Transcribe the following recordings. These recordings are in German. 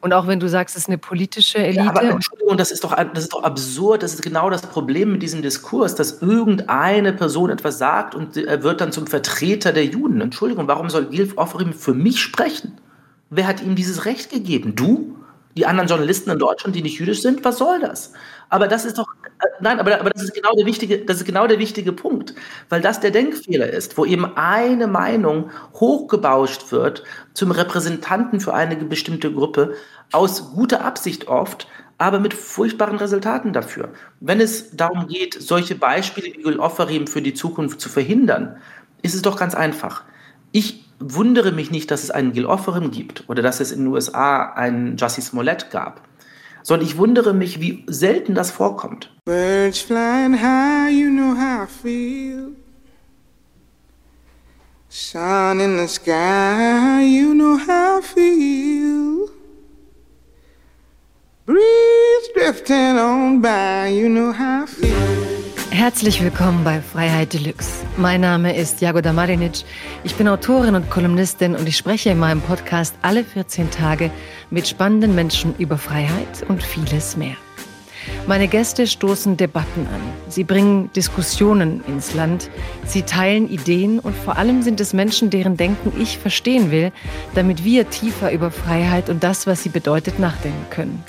Und auch wenn du sagst, es ist eine politische Elite. Ja, aber Entschuldigung, das ist, doch, das ist doch absurd. Das ist genau das Problem mit diesem Diskurs, dass irgendeine Person etwas sagt und er wird dann zum Vertreter der Juden. Entschuldigung, warum soll Gilf Offerim für mich sprechen? Wer hat ihm dieses Recht gegeben? Du? Die anderen Journalisten in Deutschland, die nicht jüdisch sind? Was soll das? Aber das ist doch, äh, nein, aber, aber das ist genau der wichtige, das ist genau der wichtige Punkt, weil das der Denkfehler ist, wo eben eine Meinung hochgebauscht wird zum Repräsentanten für eine bestimmte Gruppe aus guter Absicht oft, aber mit furchtbaren Resultaten dafür. Wenn es darum geht, solche Beispiele wie Gül Offerim für die Zukunft zu verhindern, ist es doch ganz einfach. Ich wundere mich nicht, dass es einen Gil Offerim gibt oder dass es in den USA einen Jussie Smollett gab sondern ich wundere mich, wie selten das vorkommt. Birds flying high, you know how I feel. Sun in the sky, you know how I feel. Breeze drifting on by, you know how I feel. Herzlich willkommen bei Freiheit Deluxe. Mein Name ist Jagoda Marinic. Ich bin Autorin und Kolumnistin und ich spreche in meinem Podcast alle 14 Tage mit spannenden Menschen über Freiheit und vieles mehr. Meine Gäste stoßen Debatten an. Sie bringen Diskussionen ins Land. Sie teilen Ideen und vor allem sind es Menschen, deren Denken ich verstehen will, damit wir tiefer über Freiheit und das, was sie bedeutet, nachdenken können.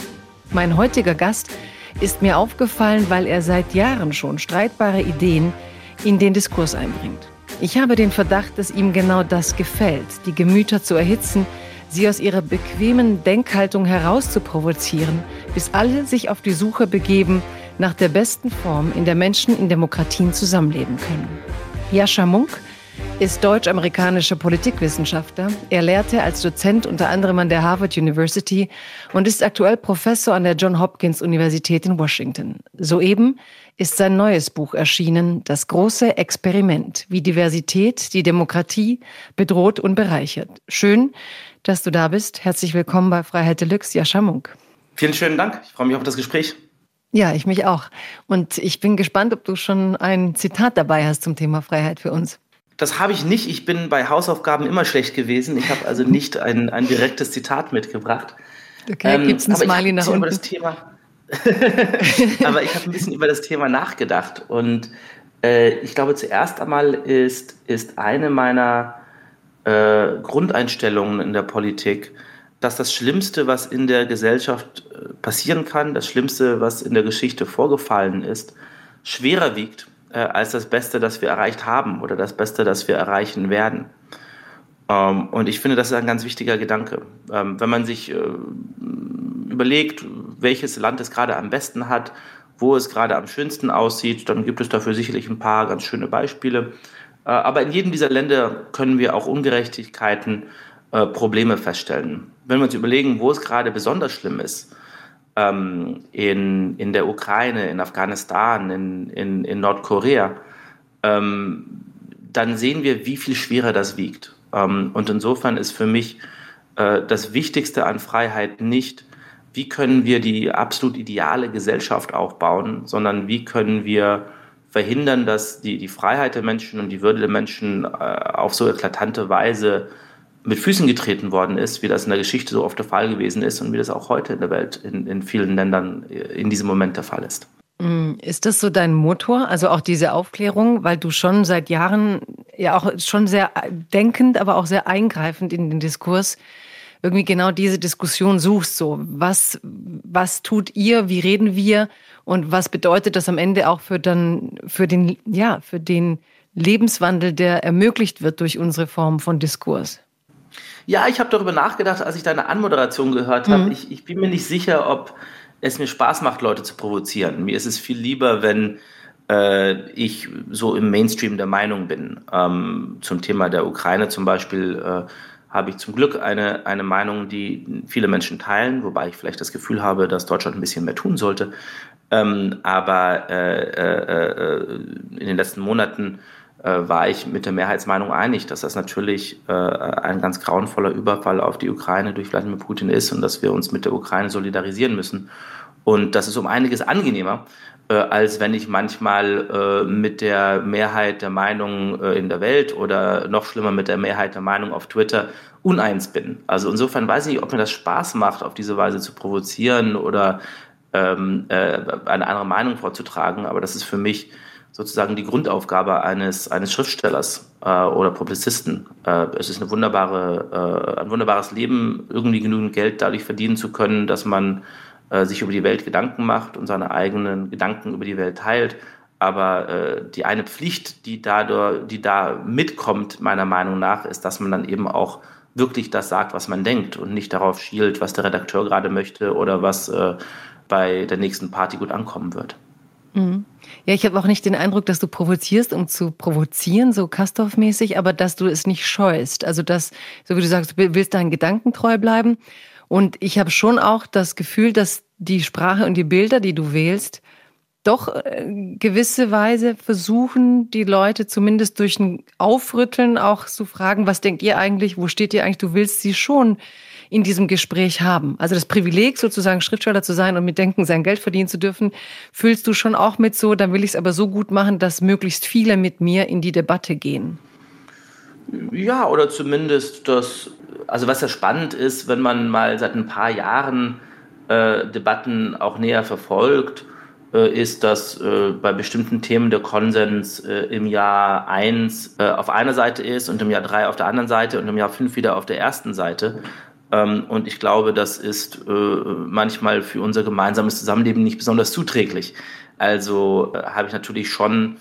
Mein heutiger Gast ist ist mir aufgefallen, weil er seit Jahren schon streitbare Ideen in den Diskurs einbringt. Ich habe den Verdacht, dass ihm genau das gefällt, die Gemüter zu erhitzen, sie aus ihrer bequemen Denkhaltung herauszuprovozieren, bis alle sich auf die Suche begeben nach der besten Form, in der Menschen in Demokratien zusammenleben können. Jascha Munk ist deutsch-amerikanischer Politikwissenschaftler. Er lehrte als Dozent unter anderem an der Harvard University und ist aktuell Professor an der John Hopkins Universität in Washington. Soeben ist sein neues Buch erschienen, Das große Experiment, wie Diversität die Demokratie bedroht und bereichert. Schön, dass du da bist. Herzlich willkommen bei Freiheit Deluxe, Jascha Munk. Vielen schönen Dank. Ich freue mich auf das Gespräch. Ja, ich mich auch. Und ich bin gespannt, ob du schon ein Zitat dabei hast zum Thema Freiheit für uns. Das habe ich nicht. Ich bin bei Hausaufgaben immer schlecht gewesen. Ich habe also nicht ein, ein direktes Zitat mitgebracht. Okay, ähm, gibt es ein Smiley nach unten? Über das Thema aber ich habe ein bisschen über das Thema nachgedacht und äh, ich glaube, zuerst einmal ist, ist eine meiner äh, Grundeinstellungen in der Politik, dass das Schlimmste, was in der Gesellschaft äh, passieren kann, das Schlimmste, was in der Geschichte vorgefallen ist, schwerer wiegt äh, als das Beste, das wir erreicht haben oder das Beste, das wir erreichen werden. Ähm, und ich finde, das ist ein ganz wichtiger Gedanke. Ähm, wenn man sich äh, überlegt, welches Land es gerade am besten hat, wo es gerade am schönsten aussieht, dann gibt es dafür sicherlich ein paar ganz schöne Beispiele. Äh, aber in jedem dieser Länder können wir auch Ungerechtigkeiten, äh, Probleme feststellen. Wenn wir uns überlegen, wo es gerade besonders schlimm ist, ähm, in, in der Ukraine, in Afghanistan, in, in, in Nordkorea, ähm, dann sehen wir, wie viel schwerer das wiegt. Ähm, und insofern ist für mich äh, das Wichtigste an Freiheit nicht, wie können wir die absolut ideale Gesellschaft aufbauen, sondern wie können wir verhindern, dass die, die Freiheit der Menschen und die Würde der Menschen äh, auf so eklatante Weise mit Füßen getreten worden ist, wie das in der Geschichte so oft der Fall gewesen ist und wie das auch heute in der Welt in, in vielen Ländern äh, in diesem Moment der Fall ist. Mm, ist das so dein Motor, also auch diese Aufklärung, weil du schon seit Jahren ja auch schon sehr denkend, aber auch sehr eingreifend in den Diskurs irgendwie genau diese Diskussion suchst, so was, was tut ihr, wie reden wir und was bedeutet das am Ende auch für dann, für den, ja, für den Lebenswandel, der ermöglicht wird durch unsere Form von Diskurs? Ja, ich habe darüber nachgedacht, als ich deine Anmoderation gehört habe. Mhm. Ich, ich bin mir nicht sicher, ob es mir Spaß macht, Leute zu provozieren. Mir ist es viel lieber, wenn äh, ich so im Mainstream der Meinung bin. Ähm, zum Thema der Ukraine zum Beispiel äh, habe ich zum Glück eine, eine Meinung, die viele Menschen teilen, wobei ich vielleicht das Gefühl habe, dass Deutschland ein bisschen mehr tun sollte. Ähm, aber äh, in den letzten Monaten war ich mit der Mehrheitsmeinung einig, dass das natürlich äh, ein ganz grauenvoller Überfall auf die Ukraine durch Wladimir Putin ist und dass wir uns mit der Ukraine solidarisieren müssen. Und das ist um einiges angenehmer, äh, als wenn ich manchmal äh, mit der Mehrheit der Meinung äh, in der Welt oder noch schlimmer mit der Mehrheit der Meinung auf Twitter uneins bin. Also insofern weiß ich nicht, ob mir das Spaß macht, auf diese Weise zu provozieren oder ähm, äh, eine andere Meinung vorzutragen, aber das ist für mich sozusagen die Grundaufgabe eines, eines Schriftstellers äh, oder Publizisten. Äh, es ist eine wunderbare, äh, ein wunderbares Leben, irgendwie genügend Geld dadurch verdienen zu können, dass man äh, sich über die Welt Gedanken macht und seine eigenen Gedanken über die Welt teilt. Aber äh, die eine Pflicht, die, dadurch, die da mitkommt, meiner Meinung nach, ist, dass man dann eben auch wirklich das sagt, was man denkt und nicht darauf schielt, was der Redakteur gerade möchte oder was äh, bei der nächsten Party gut ankommen wird. Mhm. Ja, ich habe auch nicht den Eindruck, dass du provozierst, um zu provozieren, so Kastorf-mäßig, aber dass du es nicht scheust. Also, dass, so wie du sagst, du willst deinen Gedanken treu bleiben. Und ich habe schon auch das Gefühl, dass die Sprache und die Bilder, die du wählst, doch äh, gewisse Weise versuchen, die Leute zumindest durch ein Aufrütteln auch zu fragen, was denkt ihr eigentlich, wo steht ihr eigentlich? Du willst sie schon in diesem Gespräch haben. Also das Privileg, sozusagen Schriftsteller zu sein und mit Denken sein Geld verdienen zu dürfen, fühlst du schon auch mit so, dann will ich es aber so gut machen, dass möglichst viele mit mir in die Debatte gehen. Ja, oder zumindest das, also was ja spannend ist, wenn man mal seit ein paar Jahren äh, Debatten auch näher verfolgt, äh, ist, dass äh, bei bestimmten Themen der Konsens äh, im Jahr 1 äh, auf einer Seite ist und im Jahr 3 auf der anderen Seite und im Jahr 5 wieder auf der ersten Seite. Ähm, und ich glaube, das ist äh, manchmal für unser gemeinsames Zusammenleben nicht besonders zuträglich. Also äh, habe ich natürlich schon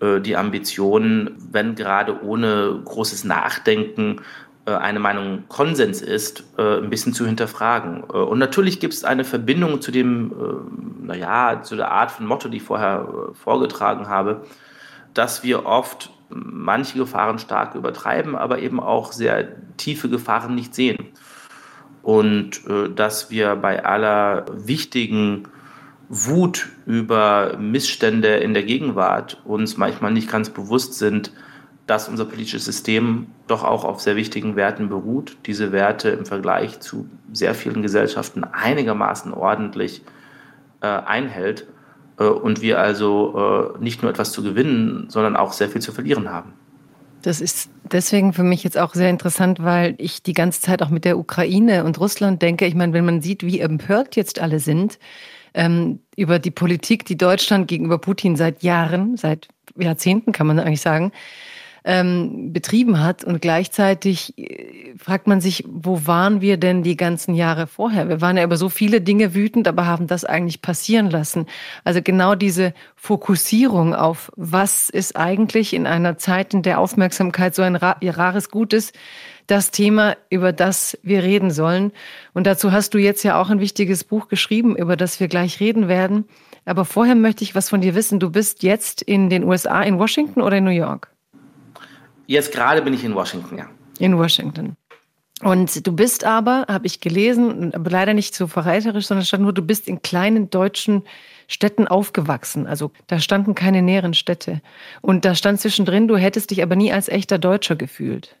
äh, die Ambition, wenn gerade ohne großes Nachdenken eine Meinung Konsens ist, ein bisschen zu hinterfragen. Und natürlich gibt es eine Verbindung zu dem, naja, zu der Art von Motto, die ich vorher vorgetragen habe, dass wir oft manche Gefahren stark übertreiben, aber eben auch sehr tiefe Gefahren nicht sehen und äh, dass wir bei aller wichtigen Wut über Missstände in der Gegenwart uns manchmal nicht ganz bewusst sind, dass unser politisches System doch auch auf sehr wichtigen Werten beruht, diese Werte im Vergleich zu sehr vielen Gesellschaften einigermaßen ordentlich äh, einhält äh, und wir also äh, nicht nur etwas zu gewinnen, sondern auch sehr viel zu verlieren haben. Das ist deswegen für mich jetzt auch sehr interessant, weil ich die ganze Zeit auch mit der Ukraine und Russland denke. Ich meine, wenn man sieht, wie empört jetzt alle sind ähm, über die Politik, die Deutschland gegenüber Putin seit Jahren, seit Jahrzehnten kann man eigentlich sagen, ähm, betrieben hat. Und gleichzeitig äh, fragt man sich, wo waren wir denn die ganzen Jahre vorher? Wir waren ja über so viele Dinge wütend, aber haben das eigentlich passieren lassen. Also genau diese Fokussierung auf, was ist eigentlich in einer Zeit, in der Aufmerksamkeit so ein rares Gut ist, das Thema, über das wir reden sollen. Und dazu hast du jetzt ja auch ein wichtiges Buch geschrieben, über das wir gleich reden werden. Aber vorher möchte ich was von dir wissen. Du bist jetzt in den USA, in Washington oder in New York? Jetzt gerade bin ich in Washington, ja. In Washington. Und du bist aber, habe ich gelesen, aber leider nicht so verräterisch, sondern stand nur, du bist in kleinen deutschen Städten aufgewachsen. Also da standen keine näheren Städte. Und da stand zwischendrin, du hättest dich aber nie als echter Deutscher gefühlt.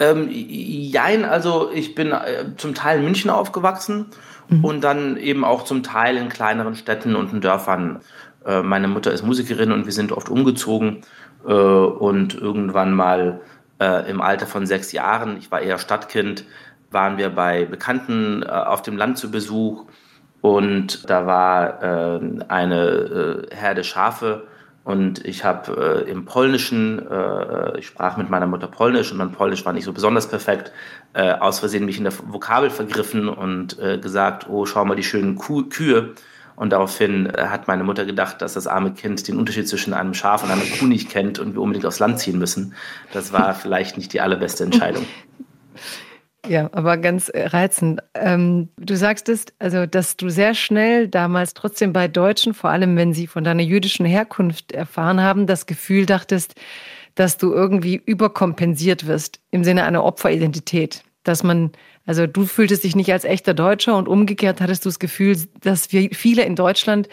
Ähm, jein, also ich bin äh, zum Teil in München aufgewachsen mhm. und dann eben auch zum Teil in kleineren Städten und in Dörfern. Äh, meine Mutter ist Musikerin und wir sind oft umgezogen äh, und irgendwann mal äh, im Alter von sechs Jahren, ich war eher Stadtkind, waren wir bei Bekannten äh, auf dem Land zu Besuch und da war äh, eine äh, Herde Schafe und ich habe äh, im Polnischen, ich sprach mit meiner Mutter Polnisch und mein Polnisch war nicht so besonders perfekt, aus Versehen mich in der Vokabel vergriffen und gesagt, oh, schau mal die schönen Kuh Kühe. Und daraufhin äh, hat meine Mutter gedacht, dass das arme Kind den Unterschied zwischen einem Schaf und einer Kuh nicht kennt und wir unbedingt aufs Land ziehen müssen. Das war vielleicht nicht die allerbeste Entscheidung. Ja, aber ganz äh, reizend. Ähm, du sagst es, also, dass du sehr schnell damals trotzdem bei Deutschen, vor allem wenn sie von deiner jüdischen Herkunft erfahren haben, das Gefühl dachtest, dass du irgendwie überkompensiert wirst im Sinne einer Opferidentität. Dass man also du fühltest dich nicht als echter Deutscher und umgekehrt hattest du das Gefühl, dass wir viele in Deutschland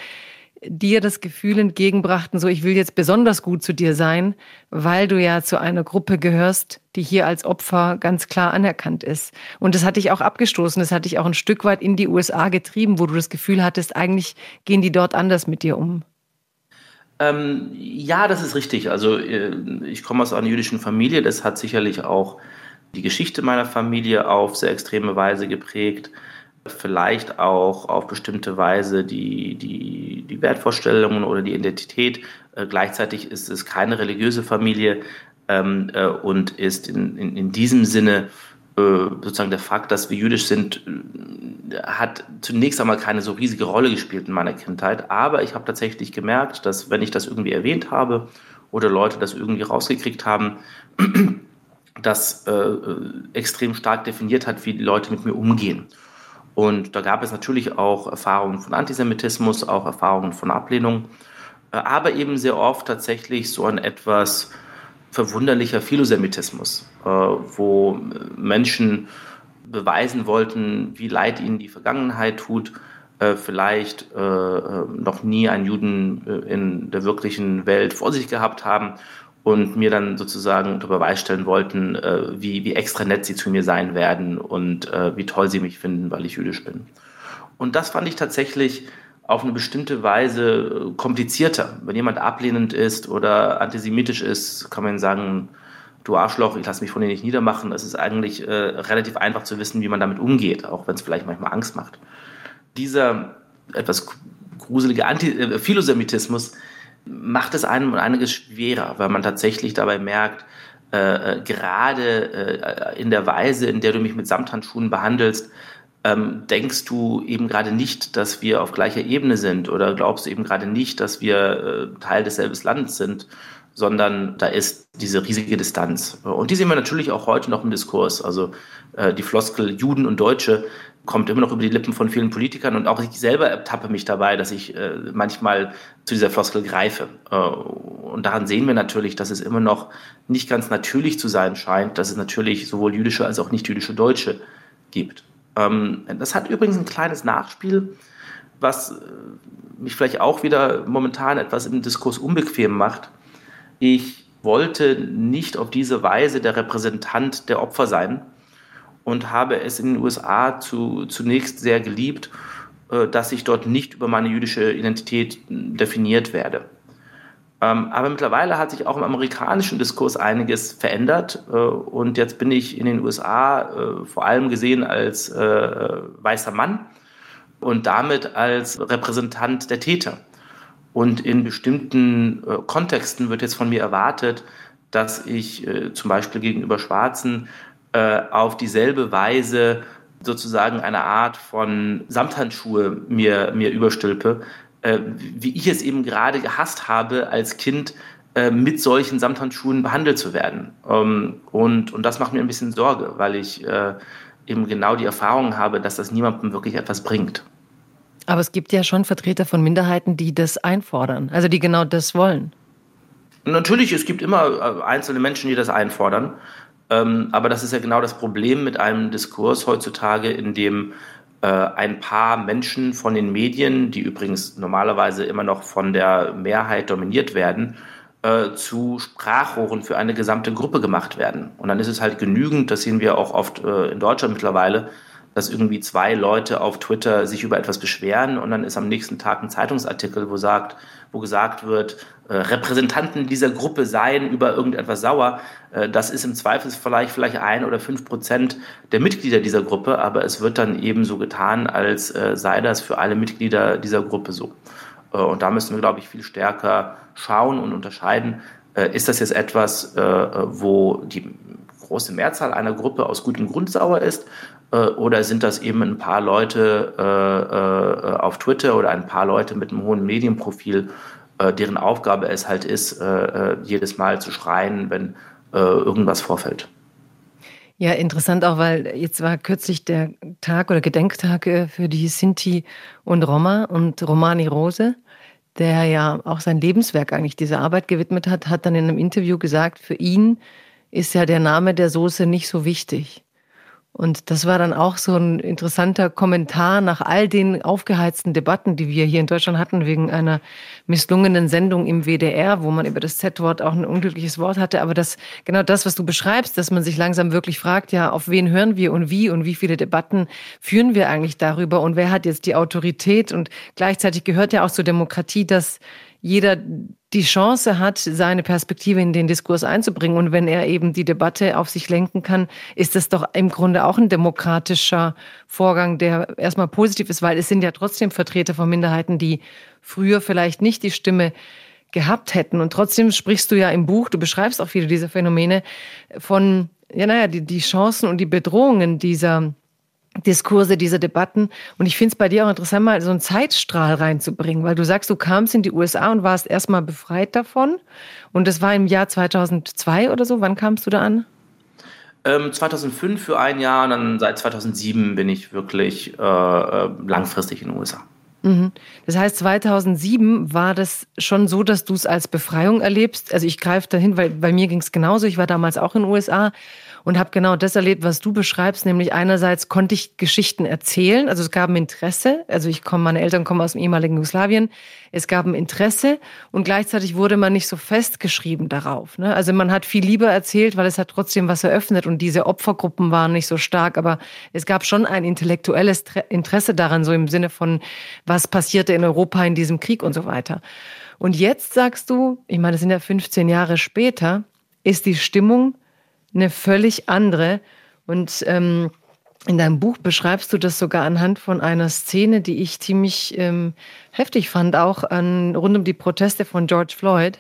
dir das Gefühl entgegenbrachten, so ich will jetzt besonders gut zu dir sein, weil du ja zu einer Gruppe gehörst, die hier als Opfer ganz klar anerkannt ist. Und das hat dich auch abgestoßen, das hat dich auch ein Stück weit in die USA getrieben, wo du das Gefühl hattest, eigentlich gehen die dort anders mit dir um. Ähm, ja, das ist richtig. Also äh, ich komme aus einer jüdischen Familie. Das hat sicherlich auch die Geschichte meiner Familie auf sehr extreme Weise geprägt. Vielleicht auch auf bestimmte Weise die, die, die Wertvorstellungen oder die Identität. Äh, gleichzeitig ist es keine religiöse Familie ähm, äh, und ist in, in, in diesem Sinne äh, sozusagen der Fakt, dass wir jüdisch sind, äh, hat zunächst einmal keine so riesige Rolle gespielt in meiner Kindheit. Aber ich habe tatsächlich gemerkt, dass wenn ich das irgendwie erwähnt habe oder Leute das irgendwie rausgekriegt haben, das äh, extrem stark definiert hat, wie die Leute mit mir umgehen. Und da gab es natürlich auch Erfahrungen von Antisemitismus, auch Erfahrungen von Ablehnung, aber eben sehr oft tatsächlich so ein etwas verwunderlicher Philosemitismus, äh, wo Menschen beweisen wollten, wie leid ihnen die Vergangenheit tut, äh, vielleicht äh, noch nie einen Juden in der wirklichen Welt vor sich gehabt haben und mir dann sozusagen unter Beweis stellen wollten, wie, wie extra nett sie zu mir sein werden und wie toll sie mich finden, weil ich jüdisch bin. Und das fand ich tatsächlich auf eine bestimmte Weise äh, komplizierter. Wenn jemand ablehnend ist oder antisemitisch ist, kann man sagen, du Arschloch, ich lasse mich von dir nicht niedermachen. Es ist eigentlich äh, relativ einfach zu wissen, wie man damit umgeht, auch wenn es vielleicht manchmal Angst macht. Dieser etwas gruselige Anti äh, Philosemitismus macht es einem einiges schwerer, weil man tatsächlich dabei merkt, äh, äh gerade äh, in der Weise, in der du mich mit Samthandschuhen behandelst, ähm, denkst du eben gerade nicht, dass wir auf gleicher Ebene sind oder glaubst du eben gerade nicht, dass wir äh, Teil desselben Landes sind, sondern da ist diese riesige Distanz. Und die sehen wir natürlich auch heute noch im Diskurs. Also äh, die Floskel Juden und Deutsche kommt immer noch über die Lippen von vielen Politikern und auch ich selber ertappe mich dabei, dass ich äh, manchmal zu dieser Floskel greife. Äh, und daran sehen wir natürlich, dass es immer noch nicht ganz natürlich zu sein scheint, dass es natürlich sowohl jüdische als auch nicht jüdische Deutsche gibt. Ähm, das hat übrigens ein kleines Nachspiel, was äh, mich vielleicht auch wieder momentan etwas im Diskurs unbequem macht. Ich wollte nicht auf diese Weise der Repräsentant der Opfer sein und habe es in den USA zu, zunächst sehr geliebt, äh, dass ich dort nicht über meine jüdische Identität definiert werde. Ähm, aber mittlerweile hat sich auch im amerikanischen Diskurs einiges verändert. Äh, und jetzt bin ich in den USA äh, vor allem gesehen als äh, weißer Mann und damit als Repräsentant der Täter. Und in bestimmten Kontexten wird jetzt von mir erwartet, dass ich zum Beispiel gegenüber Schwarzen auf dieselbe Weise sozusagen eine Art von Samthandschuhe mir, mir überstülpe, äh, wie ich es eben gerade gehasst habe, als Kind äh, mit solchen Samthandschuhen behandelt zu werden. Ähm, und, und das macht mir ein bisschen Sorge, weil ich äh, eben genau die Erfahrung habe, dass das niemandem wirklich etwas bringt. Aber es gibt ja schon Vertreter von Minderheiten, die das einfordern, also die genau das wollen. Natürlich, es gibt immer äh, einzelne Menschen, die das einfordern. Ähm, aber das ist ja genau das Problem mit einem Diskurs heutzutage, in dem äh, ein paar Menschen von den Medien, die übrigens normalerweise immer noch von der Mehrheit dominiert werden, äh, zu Sprachrohren für eine gesamte Gruppe gemacht werden. Und dann ist es halt genügend, das sehen wir auch oft äh, in Deutschland mittlerweile, dass irgendwie zwei Leute auf Twitter sich über etwas beschweren und dann ist am nächsten Tag ein Zeitungsartikel, wo sagt, wo gesagt wird, äh, Repräsentanten dieser Gruppe seien über irgendetwas sauer. Äh, das ist im Zweifelsfall vielleicht ein oder fünf Prozent der Mitglieder dieser Gruppe, aber es wird dann eben so getan, als äh, sei das für alle Mitglieder dieser Gruppe so. Äh, und da müssen wir, glaube ich, viel stärker schauen und unterscheiden. Äh, ist das jetzt etwas, äh, wo die große Mehrzahl einer Gruppe aus gutem Grund sauer ist? Äh, oder sind das eben ein paar Leute äh, äh, auf Twitter oder ein paar Leute mit einem hohen Medienprofil, deren Aufgabe es halt ist, jedes Mal zu schreien, wenn irgendwas vorfällt? Ja, interessant auch, weil jetzt war kürzlich der Tag oder Gedenktag für die Sinti und Roma und Romani Rose, der ja auch sein Lebenswerk eigentlich dieser Arbeit gewidmet hat, hat dann in einem Interview gesagt, für ihn ist ja der Name der Soße nicht so wichtig. Und das war dann auch so ein interessanter Kommentar nach all den aufgeheizten Debatten, die wir hier in Deutschland hatten, wegen einer misslungenen Sendung im WDR, wo man über das Z-Wort auch ein unglückliches Wort hatte. Aber das, genau das, was du beschreibst, dass man sich langsam wirklich fragt, ja, auf wen hören wir und wie und wie viele Debatten führen wir eigentlich darüber und wer hat jetzt die Autorität? Und gleichzeitig gehört ja auch zur Demokratie, dass jeder die Chance hat, seine Perspektive in den Diskurs einzubringen. Und wenn er eben die Debatte auf sich lenken kann, ist das doch im Grunde auch ein demokratischer Vorgang, der erstmal positiv ist, weil es sind ja trotzdem Vertreter von Minderheiten, die früher vielleicht nicht die Stimme gehabt hätten. Und trotzdem sprichst du ja im Buch, du beschreibst auch viele dieser Phänomene von, ja, naja, die, die Chancen und die Bedrohungen dieser Diskurse, dieser Debatten. Und ich finde es bei dir auch interessant, mal so einen Zeitstrahl reinzubringen, weil du sagst, du kamst in die USA und warst erstmal befreit davon. Und das war im Jahr 2002 oder so. Wann kamst du da an? Ähm, 2005 für ein Jahr und dann seit 2007 bin ich wirklich äh, äh langfristig in den USA. Mhm. Das heißt, 2007 war das schon so, dass du es als Befreiung erlebst. Also ich greife dahin, weil bei mir ging es genauso. Ich war damals auch in den USA und habe genau das erlebt, was du beschreibst, nämlich einerseits konnte ich Geschichten erzählen, also es gab ein Interesse, also ich komme, meine Eltern kommen aus dem ehemaligen Jugoslawien, es gab ein Interesse und gleichzeitig wurde man nicht so festgeschrieben darauf. Ne? Also man hat viel lieber erzählt, weil es hat trotzdem was eröffnet und diese Opfergruppen waren nicht so stark, aber es gab schon ein intellektuelles Interesse daran, so im Sinne von, was passierte in Europa in diesem Krieg und so weiter. Und jetzt sagst du, ich meine, es sind ja 15 Jahre später, ist die Stimmung eine völlig andere. Und ähm, in deinem Buch beschreibst du das sogar anhand von einer Szene, die ich ziemlich ähm, heftig fand, auch an, rund um die Proteste von George Floyd.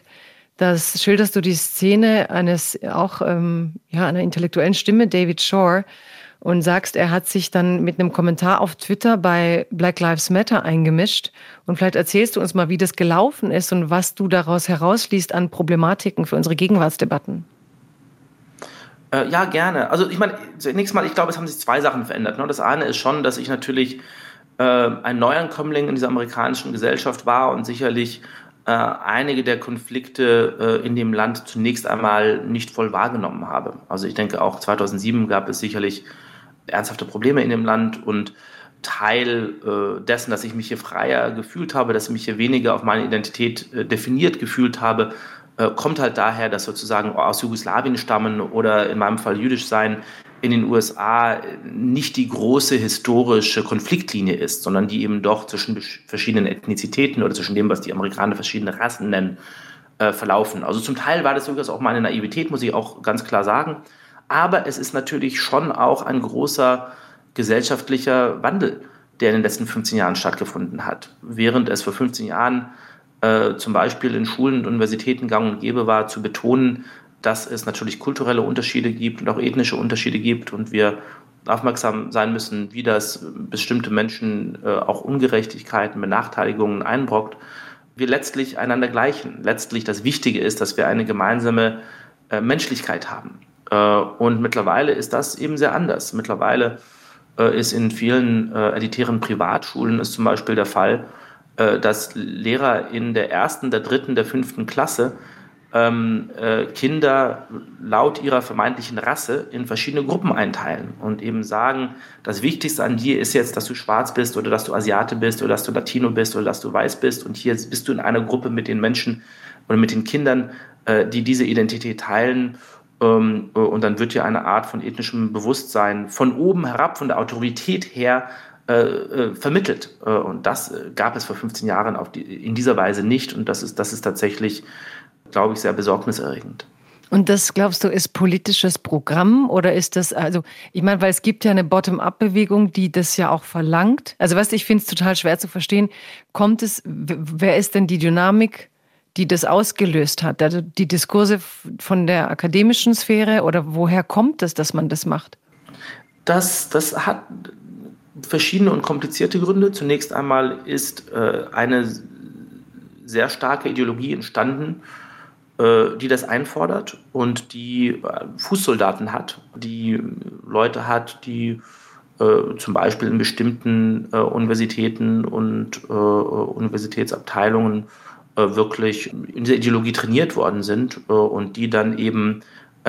Das schilderst du die Szene eines auch ähm, ja, einer intellektuellen Stimme, David Shore, und sagst, er hat sich dann mit einem Kommentar auf Twitter bei Black Lives Matter eingemischt. Und vielleicht erzählst du uns mal, wie das gelaufen ist und was du daraus herausliest an Problematiken für unsere Gegenwartsdebatten. Äh, ja, gerne. Also ich meine, zunächst mal, ich glaube, es haben sich zwei Sachen verändert. Ne? Das eine ist schon, dass ich natürlich äh, ein Neuankömmling in dieser amerikanischen Gesellschaft war und sicherlich äh, einige der Konflikte äh, in dem Land zunächst einmal nicht voll wahrgenommen habe. Also ich denke, auch 2007 gab es sicherlich ernsthafte Probleme in dem Land und Teil äh, dessen, dass ich mich hier freier gefühlt habe, dass ich mich hier weniger auf meine Identität äh, definiert gefühlt habe, kommt halt daher, dass sozusagen aus Jugoslawien stammen oder in meinem Fall jüdisch sein in den USA nicht die große historische Konfliktlinie ist, sondern die eben doch zwischen verschiedenen Ethnizitäten oder zwischen dem, was die Amerikaner verschiedene Rassen nennen, äh, verlaufen. Also zum Teil war das durchaus auch meine Naivität, muss ich auch ganz klar sagen. Aber es ist natürlich schon auch ein großer gesellschaftlicher Wandel, der in den letzten 15 Jahren stattgefunden hat. Während es vor 15 Jahren äh, zum Beispiel in Schulen und Universitäten gang und gäbe war, zu betonen, dass es natürlich kulturelle Unterschiede gibt und auch ethnische Unterschiede gibt und wir aufmerksam sein müssen, wie das bestimmte Menschen äh, auch Ungerechtigkeiten, Benachteiligungen einbrockt, wir letztlich einander gleichen. Letztlich das Wichtige ist, dass wir eine gemeinsame äh, Menschlichkeit haben. Und mittlerweile ist das eben sehr anders. Mittlerweile ist in vielen elitären Privatschulen ist zum Beispiel der Fall, dass Lehrer in der ersten, der dritten, der fünften Klasse ähm, äh, Kinder laut ihrer vermeintlichen Rasse in verschiedene Gruppen einteilen und eben sagen, das Wichtigste an dir ist jetzt, dass du schwarz bist oder dass du Asiate bist oder dass du Latino bist oder dass du weiß bist und hier bist du in einer Gruppe mit den Menschen oder mit den Kindern, äh, die diese Identität teilen ähm, und dann wird hier eine Art von ethnischem Bewusstsein von oben herab, von der Autorität her äh, äh, vermittelt. Äh, und das gab es vor 15 Jahren auf die, in dieser Weise nicht. Und das ist, das ist tatsächlich, glaube ich, sehr besorgniserregend. Und das, glaubst du, ist politisches Programm oder ist das, also, ich meine, weil es gibt ja eine Bottom-up-Bewegung, die das ja auch verlangt. Also, weißt du, ich finde es total schwer zu verstehen. Kommt es, wer ist denn die Dynamik, die das ausgelöst hat? Also die Diskurse von der akademischen Sphäre oder woher kommt es, dass man das macht? Das, das hat verschiedene und komplizierte Gründe. Zunächst einmal ist äh, eine sehr starke Ideologie entstanden, äh, die das einfordert und die äh, Fußsoldaten hat, die Leute hat, die äh, zum Beispiel in bestimmten äh, Universitäten und äh, Universitätsabteilungen wirklich in dieser Ideologie trainiert worden sind und die dann eben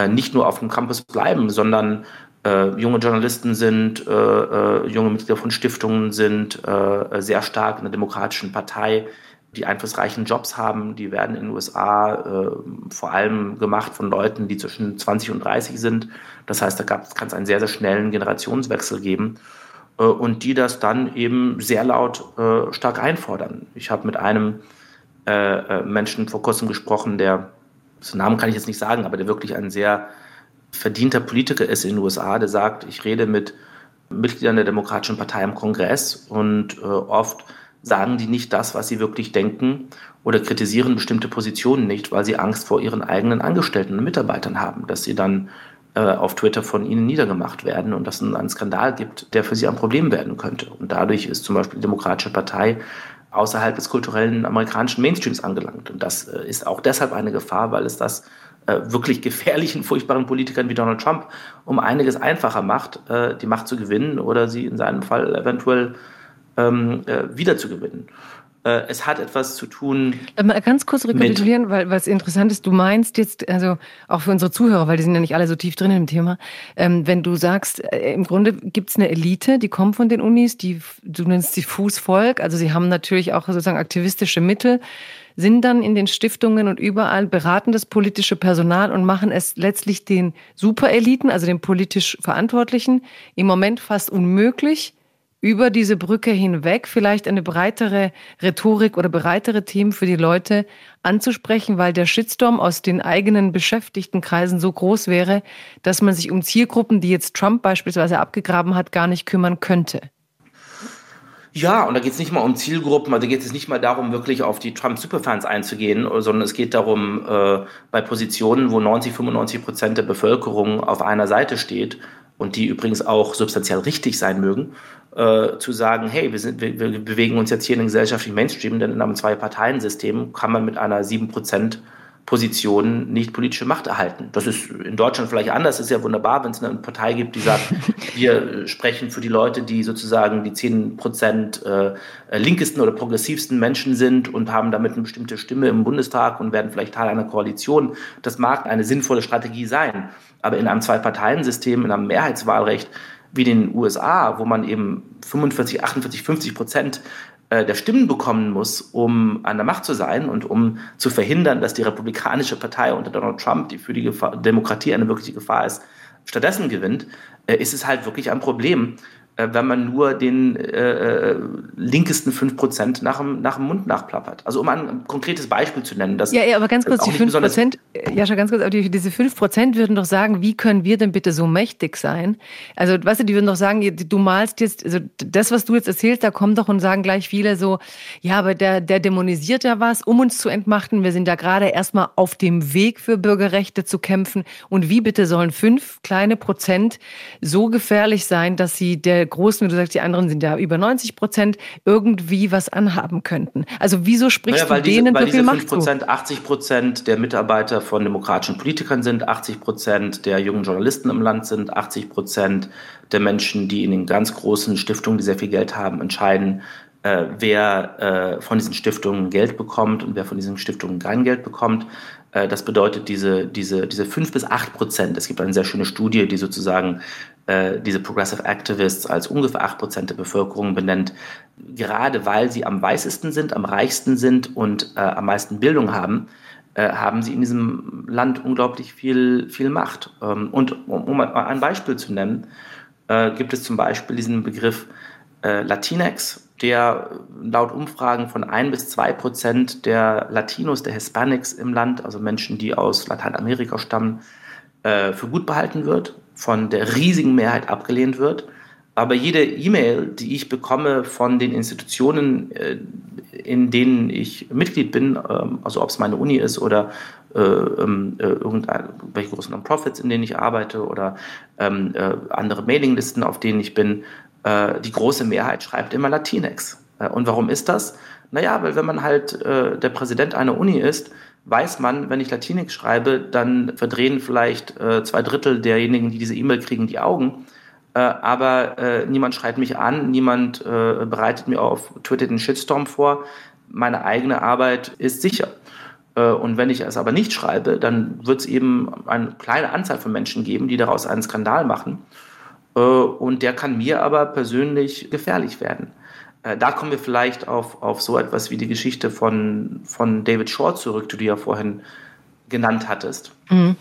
nicht nur auf dem Campus bleiben, sondern äh, junge Journalisten sind, äh, äh, junge Mitglieder von Stiftungen sind, äh, sehr stark in der Demokratischen Partei, die einflussreichen Jobs haben. Die werden in den USA äh, vor allem gemacht von Leuten, die zwischen 20 und 30 sind. Das heißt, da kann es einen sehr, sehr schnellen Generationswechsel geben äh, und die das dann eben sehr laut stark einfordern. Ich habe mit einem äh, Menschen vor kurzem gesprochen, der, den Namen kann ich jetzt nicht sagen, aber der wirklich ein sehr verdienter Politiker ist in den USA, der sagt, ich rede mit Mitgliedern der Demokratischen Partei im Kongress und äh, oft sagen die nicht das, was sie wirklich denken oder kritisieren bestimmte Positionen nicht, weil sie Angst vor ihren eigenen Angestellten und Mitarbeitern haben, dass sie dann äh, auf Twitter von ihnen niedergemacht werden und dass es einen Skandal gibt, der für sie ein Problem werden könnte. Und dadurch ist zum Beispiel die Demokratische Partei außerhalb des kulturellen amerikanischen Mainstreams angelangt. Und das äh, ist auch deshalb eine Gefahr, weil es das äh, wirklich gefährlichen, furchtbaren Politikern wie Donald Trump um einiges einfacher macht, äh, die Macht zu gewinnen oder sie in seinem Fall eventuell ähm, äh, wieder zu gewinnen. Äh, es hat etwas zu tun. Mal ganz kurz rekapitulieren, weil was interessant ist, du meinst jetzt, also auch für unsere Zuhörer, weil die sind ja nicht alle so tief drin im Thema, ähm, wenn du sagst, äh, im Grunde gibt es eine Elite, die kommt von den Unis, die du nennst sie Fußvolk, also sie haben natürlich auch sozusagen aktivistische Mittel sind dann in den Stiftungen und überall beraten das politische Personal und machen es letztlich den Supereliten, also den politisch Verantwortlichen, im Moment fast unmöglich, über diese Brücke hinweg vielleicht eine breitere Rhetorik oder breitere Themen für die Leute anzusprechen, weil der Shitstorm aus den eigenen beschäftigten Kreisen so groß wäre, dass man sich um Zielgruppen, die jetzt Trump beispielsweise abgegraben hat, gar nicht kümmern könnte. Ja, und da geht es nicht mal um Zielgruppen, also geht es nicht mal darum, wirklich auf die Trump-Superfans einzugehen, sondern es geht darum, äh, bei Positionen, wo 90, 95 Prozent der Bevölkerung auf einer Seite steht und die übrigens auch substanziell richtig sein mögen, äh, zu sagen, hey, wir, sind, wir, wir, bewegen uns jetzt hier in den gesellschaftlichen Mainstream, denn in einem Zwei-Parteien-System kann man mit einer 7% Position nicht politische Macht erhalten. Das ist in Deutschland vielleicht anders. Es ist ja wunderbar, wenn es eine Partei gibt, die sagt, wir sprechen für die Leute, die sozusagen die 10 Prozent äh, linkesten oder progressivsten Menschen sind und haben damit eine bestimmte Stimme im Bundestag und werden vielleicht Teil einer Koalition. Das mag eine sinnvolle Strategie sein. Aber in einem Zwei-Parteien-System, in einem Mehrheitswahlrecht wie den USA, wo man eben 45, 48, 50 Prozent äh, der Stimmen bekommen muss, um an der Macht zu sein und um zu verhindern, dass die Republikanische Partei unter Donald Trump, die für die Gefahr, Demokratie eine wirkliche Gefahr ist, stattdessen gewinnt, äh, ist es halt wirklich ein Problem, äh, wenn man nur den äh, äh linkesten 5% nach dem, nach dem Mund nachplappert. Also um ein konkretes Beispiel zu nennen. Das ja, ja, aber ganz kurz, die 5%, ja, schon ganz kurz, aber die, diese 5% würden doch sagen, wie können wir denn bitte so mächtig sein? Also, weißt du, die würden doch sagen, du malst jetzt, also das, was du jetzt erzählst, da kommen doch und sagen gleich viele so, ja, aber der, der dämonisiert ja was, um uns zu entmachten. Wir sind da gerade erstmal auf dem Weg für Bürgerrechte zu kämpfen. Und wie bitte sollen fünf kleine Prozent so gefährlich sein, dass sie der Großen, du sagst, die anderen sind ja über 90 Prozent, irgendwie was anhaben könnten. Also wieso sprichst naja, du diese, denen weil so viel diese 5 Prozent, 80 Prozent der Mitarbeiter von demokratischen Politikern sind, 80 Prozent der jungen Journalisten im Land sind, 80 Prozent der Menschen, die in den ganz großen Stiftungen, die sehr viel Geld haben, entscheiden, äh, wer äh, von diesen Stiftungen Geld bekommt und wer von diesen Stiftungen kein Geld bekommt. Äh, das bedeutet diese, diese, diese 5 bis 8 Prozent. Es gibt eine sehr schöne Studie, die sozusagen äh, diese Progressive Activists als ungefähr 8 Prozent der Bevölkerung benennt, gerade weil sie am weißesten sind, am reichsten sind und äh, am meisten Bildung haben, äh, haben sie in diesem Land unglaublich viel, viel Macht. Ähm, und um, um ein Beispiel zu nennen, äh, gibt es zum Beispiel diesen Begriff äh, Latinx, der laut Umfragen von 1 bis 2 Prozent der Latinos, der Hispanics im Land, also Menschen, die aus Lateinamerika stammen, äh, für gut behalten wird von der riesigen Mehrheit abgelehnt wird. Aber jede E-Mail, die ich bekomme von den Institutionen, äh, in denen ich Mitglied bin, ähm, also ob es meine Uni ist oder äh, ähm, äh, irgendwelche großen Non-Profits, in denen ich arbeite oder ähm, andere Mailinglisten, auf denen ich bin, die große Mehrheit schreibt immer Latinx. Und warum ist das? Naja, weil wenn man halt der Präsident einer Uni ist, weiß man, wenn ich Latinik schreibe, dann verdrehen vielleicht äh, zwei Drittel derjenigen, die diese E-Mail kriegen, die Augen. Äh, aber äh, niemand schreit mich an, niemand äh, bereitet mir auf Twitter den Shitstorm vor. Meine eigene Arbeit ist sicher. Äh, und wenn ich es aber nicht schreibe, dann wird es eben eine kleine Anzahl von Menschen geben, die daraus einen Skandal machen. Äh, und der kann mir aber persönlich gefährlich werden. Äh, da kommen wir vielleicht auf, auf so etwas wie die Geschichte von, von David Shore zurück, die du ja vorhin genannt hattest, mhm.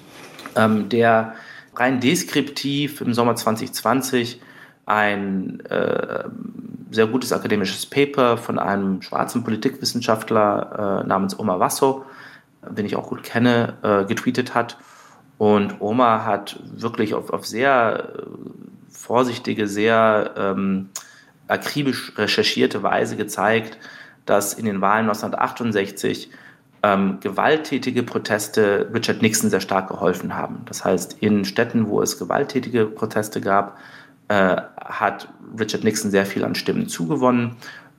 ähm, der rein deskriptiv im Sommer 2020 ein äh, sehr gutes akademisches Paper von einem schwarzen Politikwissenschaftler äh, namens Omar Wasso, den ich auch gut kenne, äh, getweetet hat. Und Omar hat wirklich auf, auf sehr äh, vorsichtige, sehr ähm, akribisch recherchierte Weise gezeigt, dass in den Wahlen 1968 ähm, gewalttätige Proteste Richard Nixon sehr stark geholfen haben. Das heißt, in Städten, wo es gewalttätige Proteste gab, äh, hat Richard Nixon sehr viel an Stimmen zugewonnen.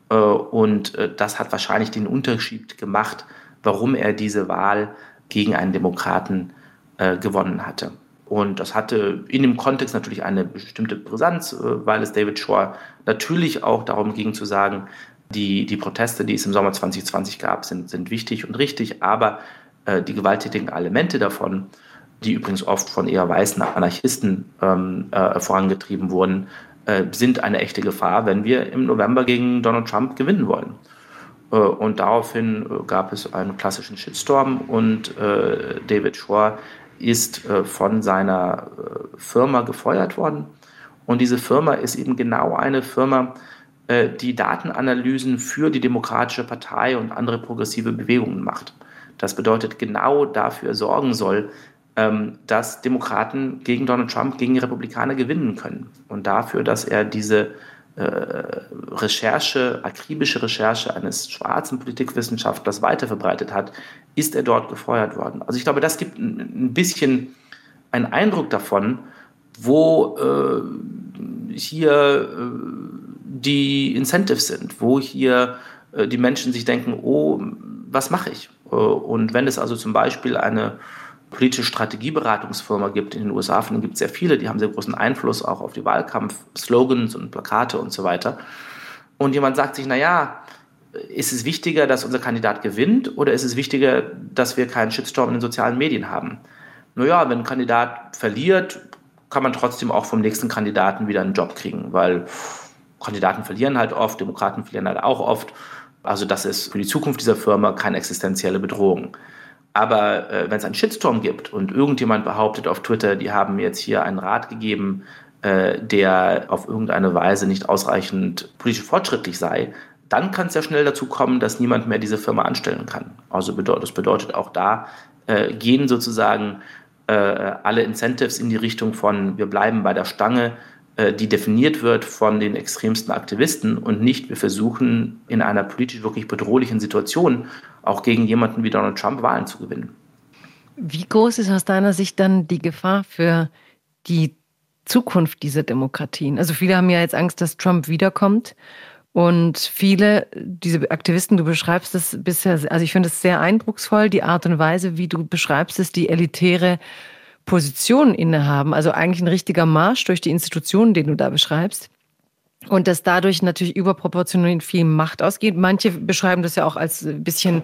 Äh, und äh, das hat wahrscheinlich den Unterschied gemacht, warum er diese Wahl gegen einen Demokraten äh, gewonnen hatte. Und das hatte in dem Kontext natürlich eine bestimmte Brisanz, äh, weil es David Shore natürlich auch darum ging zu sagen, die, die Proteste, die es im Sommer 2020 gab, sind, sind wichtig und richtig, aber äh, die gewalttätigen Elemente davon die übrigens oft von eher weißen Anarchisten ähm, äh, vorangetrieben wurden, äh, sind eine echte Gefahr, wenn wir im November gegen Donald Trump gewinnen wollen. Äh, und daraufhin äh, gab es einen klassischen Shitstorm und David Shore ist äh, von seiner Firma gefeuert worden. Und diese Firma ist eben genau eine Firma, die Datenanalysen für die Demokratische Partei und andere progressive Bewegungen macht. Das bedeutet, genau dafür sorgen soll, ähm, dass Demokraten gegen Donald Trump, gegen Republikaner gewinnen können. Und dafür, dass er diese äh, Recherche, akribische Recherche eines schwarzen Politikwissenschaftlers weiterverbreitet hat, ist er dort gefeuert worden. Also ich glaube, das gibt ein bisschen einen Eindruck davon, wo äh, hier äh, die Incentives sind, wo hier äh, die Menschen sich denken, oh, was mache ich? Äh, und wenn es also zum Beispiel eine politische Strategieberatungsfirma gibt in den USA, von denen gibt es sehr viele, die haben sehr großen Einfluss auch auf die Wahlkampfslogans und Plakate und so weiter. Und jemand sagt sich, naja, ist es wichtiger, dass unser Kandidat gewinnt oder ist es wichtiger, dass wir keinen Shitstorm in den sozialen Medien haben? Naja, wenn ein Kandidat verliert, kann man trotzdem auch vom nächsten Kandidaten wieder einen Job kriegen, weil Kandidaten verlieren halt oft, Demokraten verlieren halt auch oft. Also das ist für die Zukunft dieser Firma keine existenzielle Bedrohung. Aber äh, wenn es einen Shitstorm gibt und irgendjemand behauptet auf Twitter, die haben jetzt hier einen Rat gegeben, äh, der auf irgendeine Weise nicht ausreichend politisch fortschrittlich sei, dann kann es ja schnell dazu kommen, dass niemand mehr diese Firma anstellen kann. Also bedeutet, das bedeutet auch da äh, gehen sozusagen äh, alle Incentives in die Richtung von wir bleiben bei der Stange, äh, die definiert wird von den extremsten Aktivisten und nicht wir versuchen in einer politisch wirklich bedrohlichen Situation auch gegen jemanden wie Donald Trump Wahlen zu gewinnen. Wie groß ist aus deiner Sicht dann die Gefahr für die Zukunft dieser Demokratien? Also viele haben ja jetzt Angst, dass Trump wiederkommt. Und viele, diese Aktivisten, du beschreibst es bisher, also ich finde es sehr eindrucksvoll, die Art und Weise, wie du beschreibst es, die elitäre Position innehaben. Also eigentlich ein richtiger Marsch durch die Institutionen, den du da beschreibst. Und dass dadurch natürlich überproportional viel Macht ausgeht. Manche beschreiben das ja auch als ein bisschen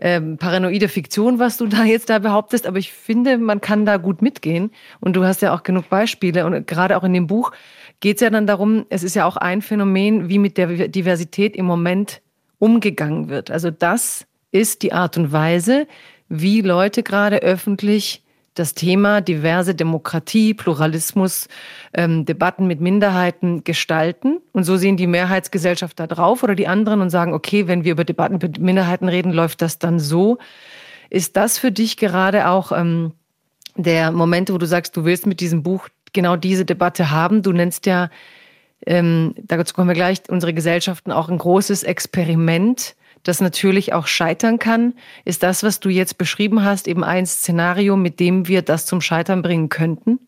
ähm, paranoide Fiktion, was du da jetzt da behauptest. Aber ich finde, man kann da gut mitgehen. Und du hast ja auch genug Beispiele. Und gerade auch in dem Buch geht es ja dann darum, es ist ja auch ein Phänomen, wie mit der Diversität im Moment umgegangen wird. Also das ist die Art und Weise, wie Leute gerade öffentlich das Thema diverse Demokratie, Pluralismus, ähm, Debatten mit Minderheiten gestalten. Und so sehen die Mehrheitsgesellschaft da drauf oder die anderen und sagen, okay, wenn wir über Debatten mit Minderheiten reden, läuft das dann so. Ist das für dich gerade auch ähm, der Moment, wo du sagst, du willst mit diesem Buch genau diese Debatte haben? Du nennst ja, ähm, dazu kommen wir gleich, unsere Gesellschaften auch ein großes Experiment das natürlich auch scheitern kann. Ist das, was du jetzt beschrieben hast, eben ein Szenario, mit dem wir das zum Scheitern bringen könnten?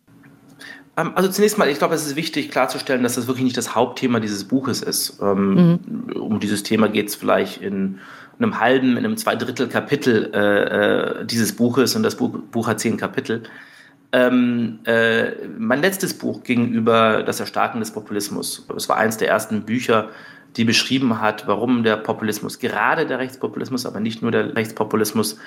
Ähm, also zunächst mal, ich glaube, es ist wichtig klarzustellen, dass das wirklich nicht das Hauptthema dieses Buches ist. Ähm, mhm. Um dieses Thema geht es vielleicht in einem halben, in einem Zweidrittel Kapitel äh, äh, dieses Buches und das Buch, Buch hat zehn Kapitel. Ähm, äh, mein letztes Buch gegenüber das Erstarken des Populismus. Es war eines der ersten Bücher, die beschrieben hat, warum der Populismus, gerade der Rechtspopulismus, aber nicht nur der Rechtspopulismus,